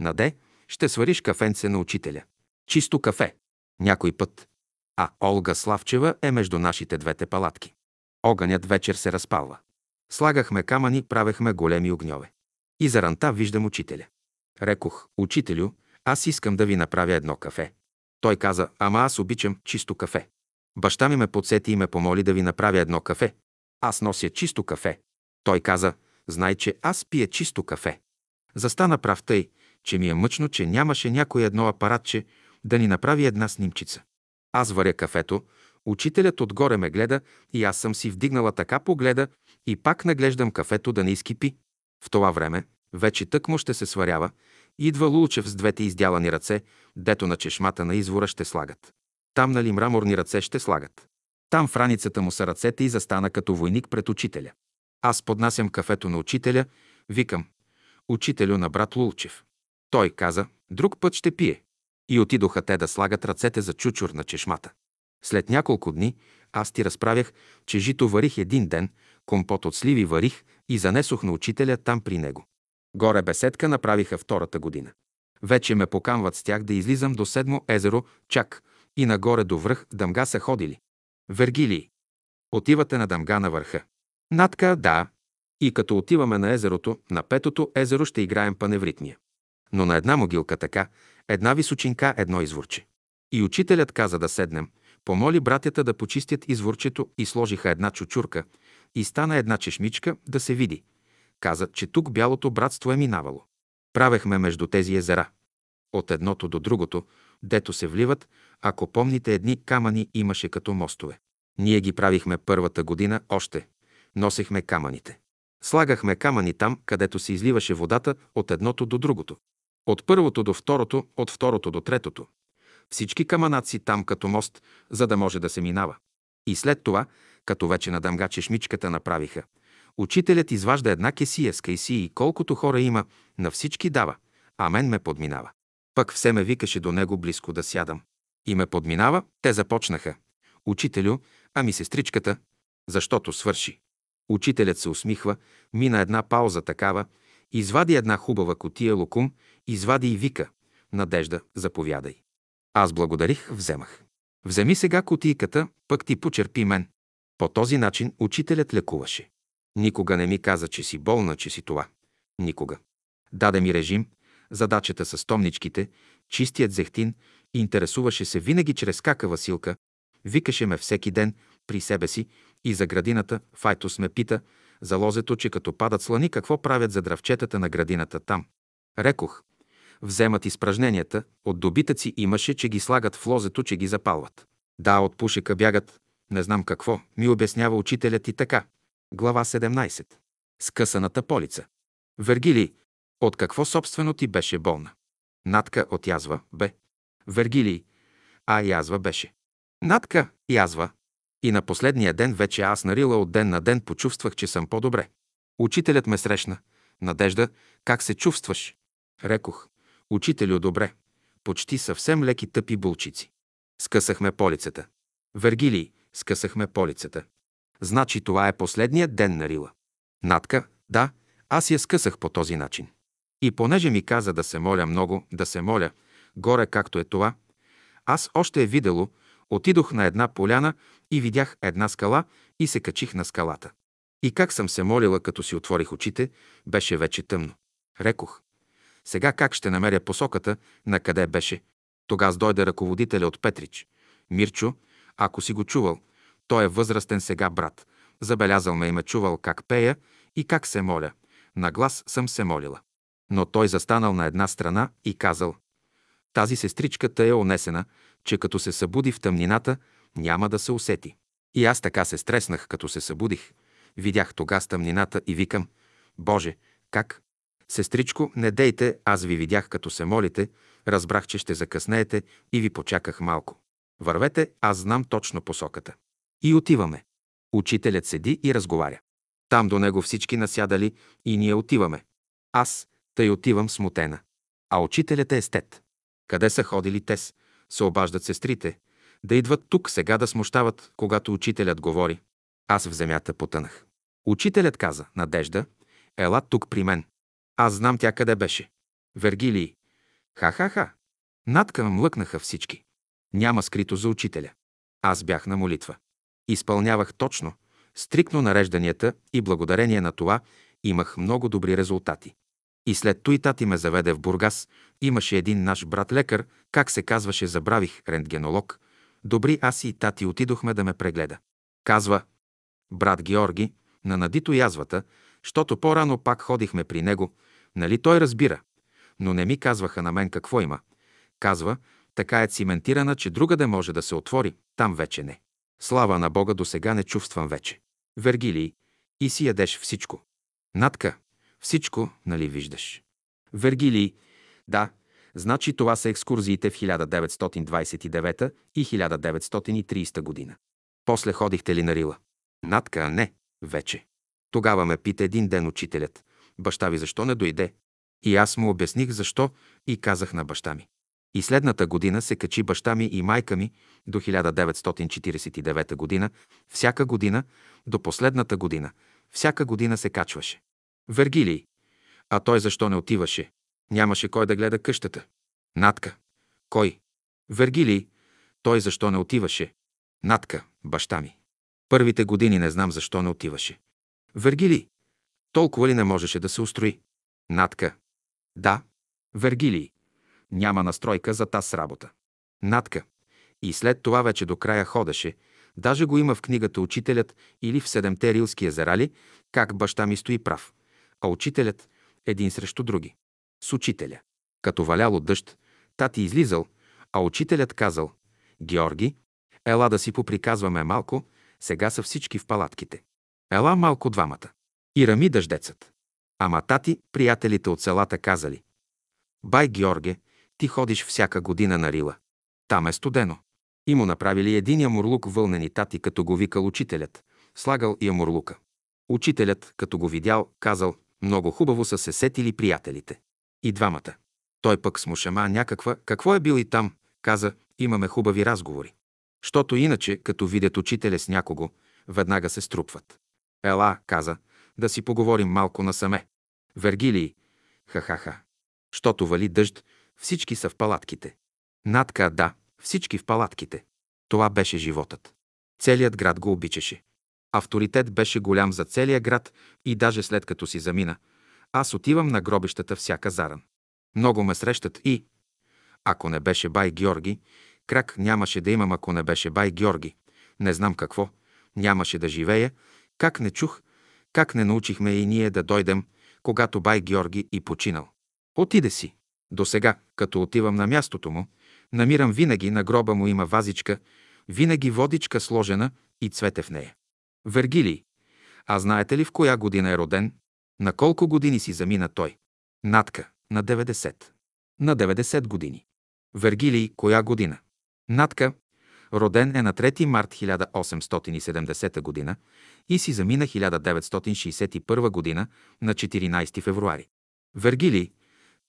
Наде, ще свариш кафенце на учителя. Чисто кафе. Някой път. А Олга Славчева е между нашите двете палатки. Огънят вечер се разпалва. Слагахме камъни, правехме големи огньове. И за ранта виждам учителя. Рекох, учителю, аз искам да ви направя едно кафе. Той каза, ама аз обичам чисто кафе. Баща ми ме подсети и ме помоли да ви направя едно кафе. Аз нося чисто кафе. Той каза, знай, че аз пия чисто кафе. Застана прав тъй, че ми е мъчно, че нямаше някой едно апаратче да ни направи една снимчица. Аз варя кафето, учителят отгоре ме гледа и аз съм си вдигнала така погледа и пак наглеждам кафето да не изкипи. В това време вече тъкмо ще се сварява, идва Лулчев с двете издялани ръце, дето на чешмата на извора ще слагат. Там нали мраморни ръце ще слагат. Там в раницата му са ръцете и застана като войник пред учителя. Аз поднасям кафето на учителя, викам, учителю на брат Лулчев. Той каза, друг път ще пие. И отидоха те да слагат ръцете за чучур на чешмата. След няколко дни аз ти разправях, че жито варих един ден, компот от сливи варих и занесох на учителя там при него. Горе беседка направиха втората година. Вече ме покамват с тях да излизам до седмо езеро, чак, и нагоре до връх Дъмга са ходили. Вергилий. Отивате на Дъмга на върха. Натка, да. И като отиваме на езерото, на петото езеро ще играем паневритмия. Но на една могилка така, една височинка, едно изворче. И учителят каза да седнем, помоли братята да почистят изворчето и сложиха една чучурка и стана една чешмичка да се види. Каза, че тук бялото братство е минавало. Правехме между тези езера. От едното до другото, дето се вливат, ако помните, едни камъни имаше като мостове. Ние ги правихме първата година още. Носехме камъните. Слагахме камъни там, където се изливаше водата от едното до другото. От първото до второто, от второто до третото. Всички каманаци там като мост, за да може да се минава. И след това, като вече на дъмга чешмичката направиха, Учителят изважда една кесия с кайсии и колкото хора има, на всички дава, а мен ме подминава. Пък все ме викаше до него близко да сядам. И ме подминава, те започнаха. Учителю, ами сестричката, защото свърши. Учителят се усмихва, мина една пауза такава, извади една хубава котия лукум, извади и вика. Надежда, заповядай. Аз благодарих, вземах. Вземи сега котийката, пък ти почерпи мен. По този начин учителят лекуваше. Никога не ми каза, че си болна, че си това. Никога. Даде ми режим, задачата с томничките, чистият зехтин, интересуваше се винаги чрез кака Василка, викаше ме всеки ден при себе си и за градината Файтус ме пита за лозето, че като падат слани, какво правят за дравчетата на градината там. Рекох, вземат изпражненията, от добитъци имаше, че ги слагат в лозето, че ги запалват. Да, от пушека бягат, не знам какво, ми обяснява учителят и така. Глава 17. Скъсаната полица. Вергили, от какво собствено ти беше болна? Натка от язва, бе. Вергилий, а язва беше. Натка, язва. И на последния ден вече аз нарила от ден на ден почувствах, че съм по-добре. Учителят ме срещна. Надежда, как се чувстваш? Рекох. Учителю, добре. Почти съвсем леки тъпи булчици. Скъсахме полицата. Вергилий, скъсахме полицата. Значи това е последният ден на Рила. Натка, да, аз я скъсах по този начин. И понеже ми каза да се моля много, да се моля, горе както е това, аз още е видело, отидох на една поляна и видях една скала и се качих на скалата. И как съм се молила, като си отворих очите, беше вече тъмно. Рекох, сега как ще намеря посоката, на къде беше? Тогас дойде ръководителя от Петрич. Мирчо, ако си го чувал, той е възрастен сега брат. Забелязал ме и ме чувал как пея и как се моля. На глас съм се молила. Но той застанал на една страна и казал Тази сестричката е онесена, че като се събуди в тъмнината, няма да се усети. И аз така се стреснах, като се събудих. Видях тогас тъмнината и викам Боже, как? Сестричко, не дейте, аз ви видях като се молите, разбрах, че ще закъснеете и ви почаках малко. Вървете, аз знам точно посоката. И отиваме. Учителят седи и разговаря. Там до него всички насядали и ние отиваме. Аз, тъй отивам смутена. А учителят е естет. Къде са ходили тес? Се обаждат сестрите. Да идват тук сега да смущават, когато учителят говори. Аз в земята потънах. Учителят каза, Надежда, ела тук при мен. Аз знам тя къде беше. Вергилий. Ха-ха-ха. Надка млъкнаха всички. Няма скрито за учителя. Аз бях на молитва. Изпълнявах точно, стрикно нарежданията и благодарение на това имах много добри резултати. И след той тати ме заведе в Бургас. Имаше един наш брат лекар, как се казваше, забравих, рентгенолог. Добри аз и тати отидохме да ме прегледа. Казва, брат Георги, на надито язвата, щото по-рано пак ходихме при него, нали той разбира. Но не ми казваха на мен какво има. Казва, така е циментирана, че другаде може да се отвори, там вече не. Слава на Бога до сега не чувствам вече. Вергилий, и си ядеш всичко. Натка, всичко, нали виждаш? Вергилий, да, значи това са екскурзиите в 1929 и 1930 година. После ходихте ли на Рила? Натка, не, вече. Тогава ме пита един ден учителят. Баща ви защо не дойде? И аз му обясних защо и казах на баща ми. И следната година се качи баща ми и майка ми до 1949 година, всяка година, до последната година, всяка година се качваше. Вергилий. А той защо не отиваше? Нямаше кой да гледа къщата. Натка. Кой? Вергилий. Той защо не отиваше? Натка, баща ми. Първите години не знам защо не отиваше. Вергилий. Толкова ли не можеше да се устрои? Натка. Да. Вергилий. Няма настройка за таз работа. Натка. И след това вече до края ходеше. Даже го има в книгата Учителят или в Седемте рилски езерали, как баща ми стои прав. А учителят един срещу други. С учителя. Като валяло дъжд, тати излизал, а учителят казал «Георги, ела да си поприказваме малко, сега са всички в палатките. Ела малко двамата». И рами дъждецът. Ама тати, приятелите от селата казали «Бай, Георге, ти ходиш всяка година на Рила. Там е студено. И му направили един ямурлук вълнени тати, като го викал учителят. Слагал ямурлука. Учителят, като го видял, казал, много хубаво са се сетили приятелите. И двамата. Той пък с мушама някаква, какво е бил и там, каза, имаме хубави разговори. Щото иначе, като видят учителя с някого, веднага се струпват. Ела, каза, да си поговорим малко насаме. Вергилий, ха-ха-ха. Щото вали дъжд, всички са в палатките. Надка, да, всички в палатките. Това беше животът. Целият град го обичаше. Авторитет беше голям за целия град и даже след като си замина, аз отивам на гробищата всяка заран. Много ме срещат и, ако не беше бай Георги, крак нямаше да имам, ако не беше бай Георги. Не знам какво, нямаше да живея, как не чух, как не научихме и ние да дойдем, когато бай Георги и починал. Отиде си. До сега, като отивам на мястото му, намирам винаги на гроба му има вазичка, винаги водичка сложена и цвете в нея. Вергилий. А знаете ли в коя година е роден? На колко години си замина той? Натка. На 90. На 90 години. Вергилий. Коя година? Натка. Роден е на 3 март 1870 година и си замина 1961 година на 14 февруари. Вергилий.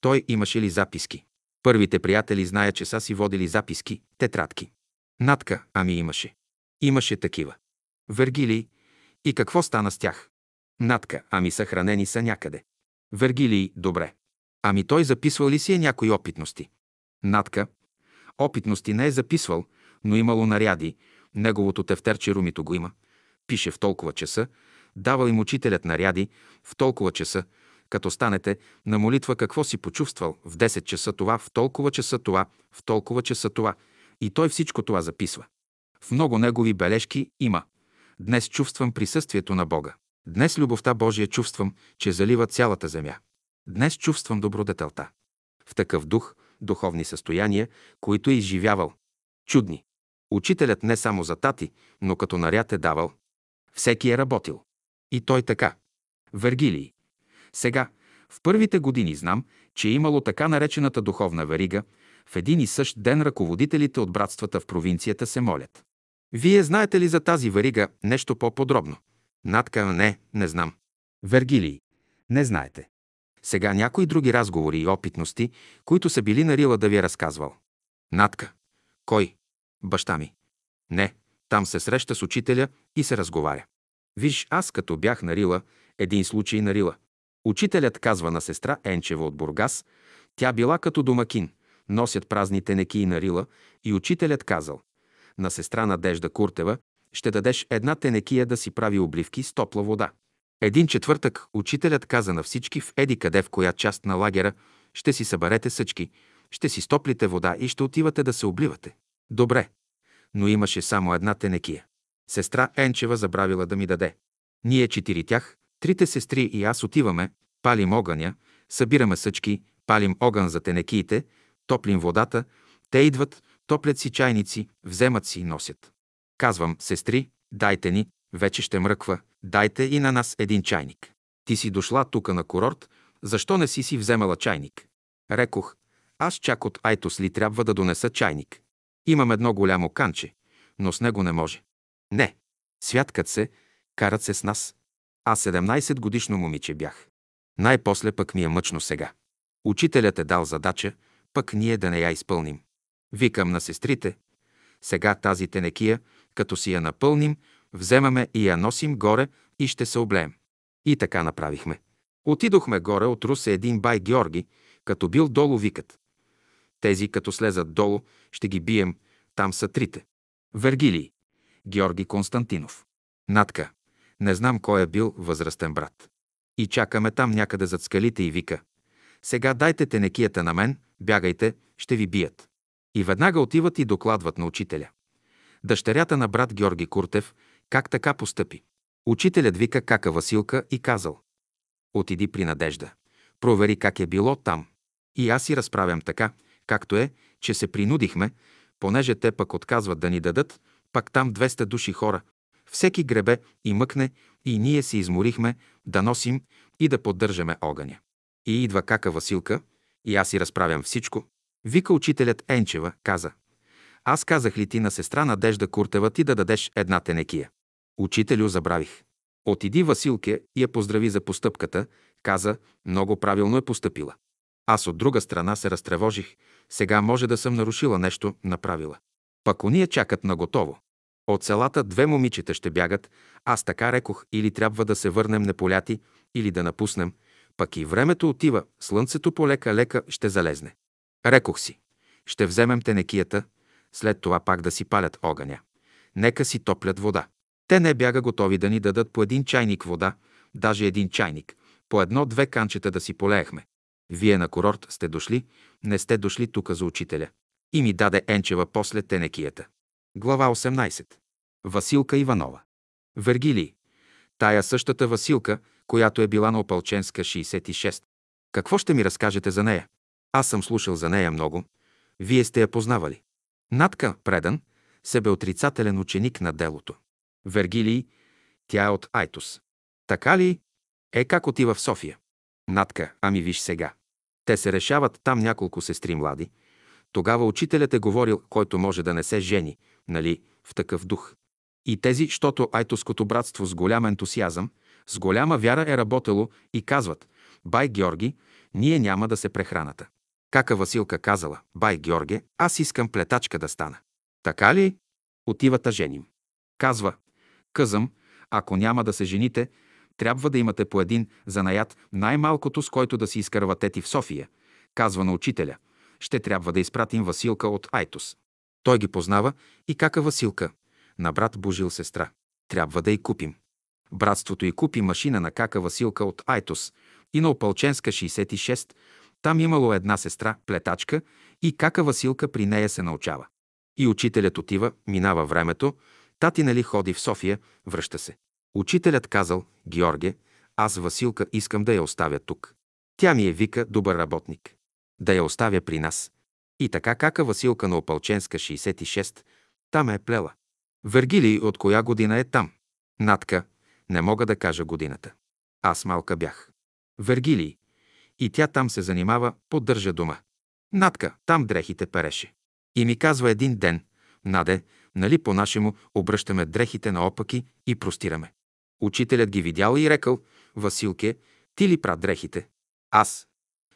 Той имаше ли записки? Първите приятели знаят, че са си водили записки, тетрадки. Натка, ами имаше. Имаше такива. Вергилий. И какво стана с тях? Натка, ами съхранени са някъде. Вергилий, добре. Ами той записвал ли си е някои опитности? Натка, опитности не е записвал, но имало наряди, неговото тефтерче румито го има. Пише в толкова часа, давал им учителят наряди, в толкова часа, като станете на молитва какво си почувствал, в 10 часа това, в толкова часа това, в толкова часа това. И той всичко това записва. В много негови бележки има. Днес чувствам присъствието на Бога. Днес любовта Божия чувствам, че залива цялата земя. Днес чувствам добродетелта. В такъв дух, духовни състояния, които е изживявал. Чудни. Учителят не само за тати, но като наряд е давал. Всеки е работил. И той така. Вергилий. Сега, в първите години знам, че е имало така наречената духовна верига, в един и същ ден ръководителите от братствата в провинцията се молят. Вие знаете ли за тази верига нещо по-подробно? Натка, не, не знам. Вергилий, не знаете. Сега някои други разговори и опитности, които са били на Рила да ви е разказвал. Натка. Кой? Баща ми. Не, там се среща с учителя и се разговаря. Виж, аз като бях на Рила, един случай на Рила. Учителят казва на сестра Енчева от Бургас, тя била като домакин, носят празните неки на Рила и учителят казал, на сестра Надежда Куртева, ще дадеш една тенекия да си прави обливки с топла вода. Един четвъртък учителят каза на всички в еди къде в коя част на лагера ще си съберете съчки, ще си стоплите вода и ще отивате да се обливате. Добре, но имаше само една тенекия. Сестра Енчева забравила да ми даде. Ние четири тях, трите сестри и аз отиваме, палим огъня, събираме съчки, палим огън за тенекиите, топлим водата, те идват, топлят си чайници, вземат си и носят. Казвам, сестри, дайте ни, вече ще мръква, дайте и на нас един чайник. Ти си дошла тука на курорт, защо не си си вземала чайник? Рекох, аз чак от Айтос ли трябва да донеса чайник? Имам едно голямо канче, но с него не може. Не, святкат се, карат се с нас. Аз 17 годишно момиче бях. Най-после пък ми е мъчно сега. Учителят е дал задача, пък ние да не я изпълним. Викам на сестрите, сега тази тенекия, като си я напълним, вземаме и я носим горе и ще се облеем. И така направихме. Отидохме горе от Русе един бай Георги, като бил долу викат. Тези, като слезат долу, ще ги бием, там са трите. Вергилий, Георги Константинов. Натка, не знам кой е бил възрастен брат. И чакаме там някъде зад скалите и вика. Сега дайте тенекията на мен, бягайте, ще ви бият. И веднага отиват и докладват на учителя. Дъщерята на брат Георги Куртев как така постъпи. Учителят вика кака Василка и казал. Отиди при Надежда. Провери как е било там. И аз си разправям така, както е, че се принудихме, понеже те пък отказват да ни дадат, пак там 200 души хора. Всеки гребе и мъкне и ние се изморихме да носим и да поддържаме огъня. И идва кака Василка, и аз си разправям всичко. Вика учителят Енчева, каза. Аз казах ли ти на сестра Надежда Куртева ти да дадеш една тенекия? Учителю забравих. Отиди Василке и я поздрави за постъпката, каза, много правилно е постъпила. Аз от друга страна се разтревожих, сега може да съм нарушила нещо, направила. Пък уния чакат на готово. От селата две момичета ще бягат, аз така рекох, или трябва да се върнем неполяти, или да напуснем, пък и времето отива, слънцето полека-лека ще залезне. Рекох си, ще вземем тенекията, след това пак да си палят огъня. Нека си топлят вода. Те не бяга готови да ни дадат по един чайник вода, даже един чайник, по едно-две канчета да си полеехме. Вие на курорт сте дошли, не сте дошли тука за учителя. И ми даде Енчева после тенекията. Глава 18. Василка Иванова. Вергилий. Тая същата Василка, която е била на Опалченска 66. Какво ще ми разкажете за нея? Аз съм слушал за нея много. Вие сте я познавали. Натка, предан, себеотрицателен ученик на делото. Вергилий, тя е от Айтос. Така ли? Е, как отива в София? Натка, ами виж сега. Те се решават там няколко сестри млади. Тогава учителят е говорил, който може да не се жени, нали, в такъв дух. И тези, щото Айтоското братство с голям ентусиазъм, с голяма вяра е работело и казват, бай Георги, ние няма да се прехраната. Кака Василка казала, бай Георге, аз искам плетачка да стана. Така ли? Отива женим. Казва, къзам, ако няма да се жените, трябва да имате по един занаят, най-малкото с който да си изкърватети в София, казва на учителя. Ще трябва да изпратим Василка от Айтос. Той ги познава и кака Василка. На брат Божил сестра. Трябва да й купим. Братството й купи машина на кака Василка от Айтос и на Опалченска 66. Там имало една сестра, плетачка, и кака Василка при нея се научава. И учителят отива, минава времето, тати нали ходи в София, връща се. Учителят казал, Георге, аз Василка искам да я оставя тук. Тя ми е вика добър работник. Да я оставя при нас. И така кака Василка на Опалченска 66, там е плела. Вергилий от коя година е там? Натка, не мога да кажа годината. Аз малка бях. Вергилий. И тя там се занимава, поддържа дома. Натка, там дрехите переше. И ми казва един ден, Наде, нали по-нашему обръщаме дрехите наопаки и простираме. Учителят ги видял и рекал, Василке, ти ли пра дрехите? Аз.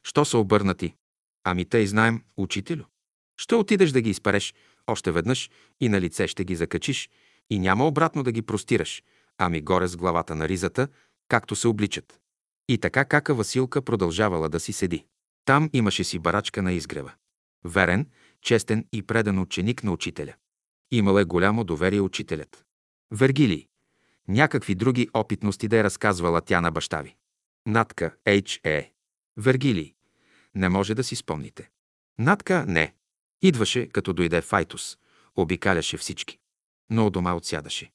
Що са обърнати? Ами тъй знаем, учителю. Ще отидеш да ги изпереш още веднъж и на лице ще ги закачиш и няма обратно да ги простираш, ами горе с главата на ризата, както се обличат. И така кака Василка продължавала да си седи. Там имаше си барачка на изгрева. Верен, честен и предан ученик на учителя. Имал е голямо доверие учителят. Вергилий. Някакви други опитности да е разказвала тя на баща ви. Натка, H.E. Вергилий. Не може да си спомните. Натка не. Идваше, като дойде Файтус. Обикаляше всички. Но у дома отсядаше.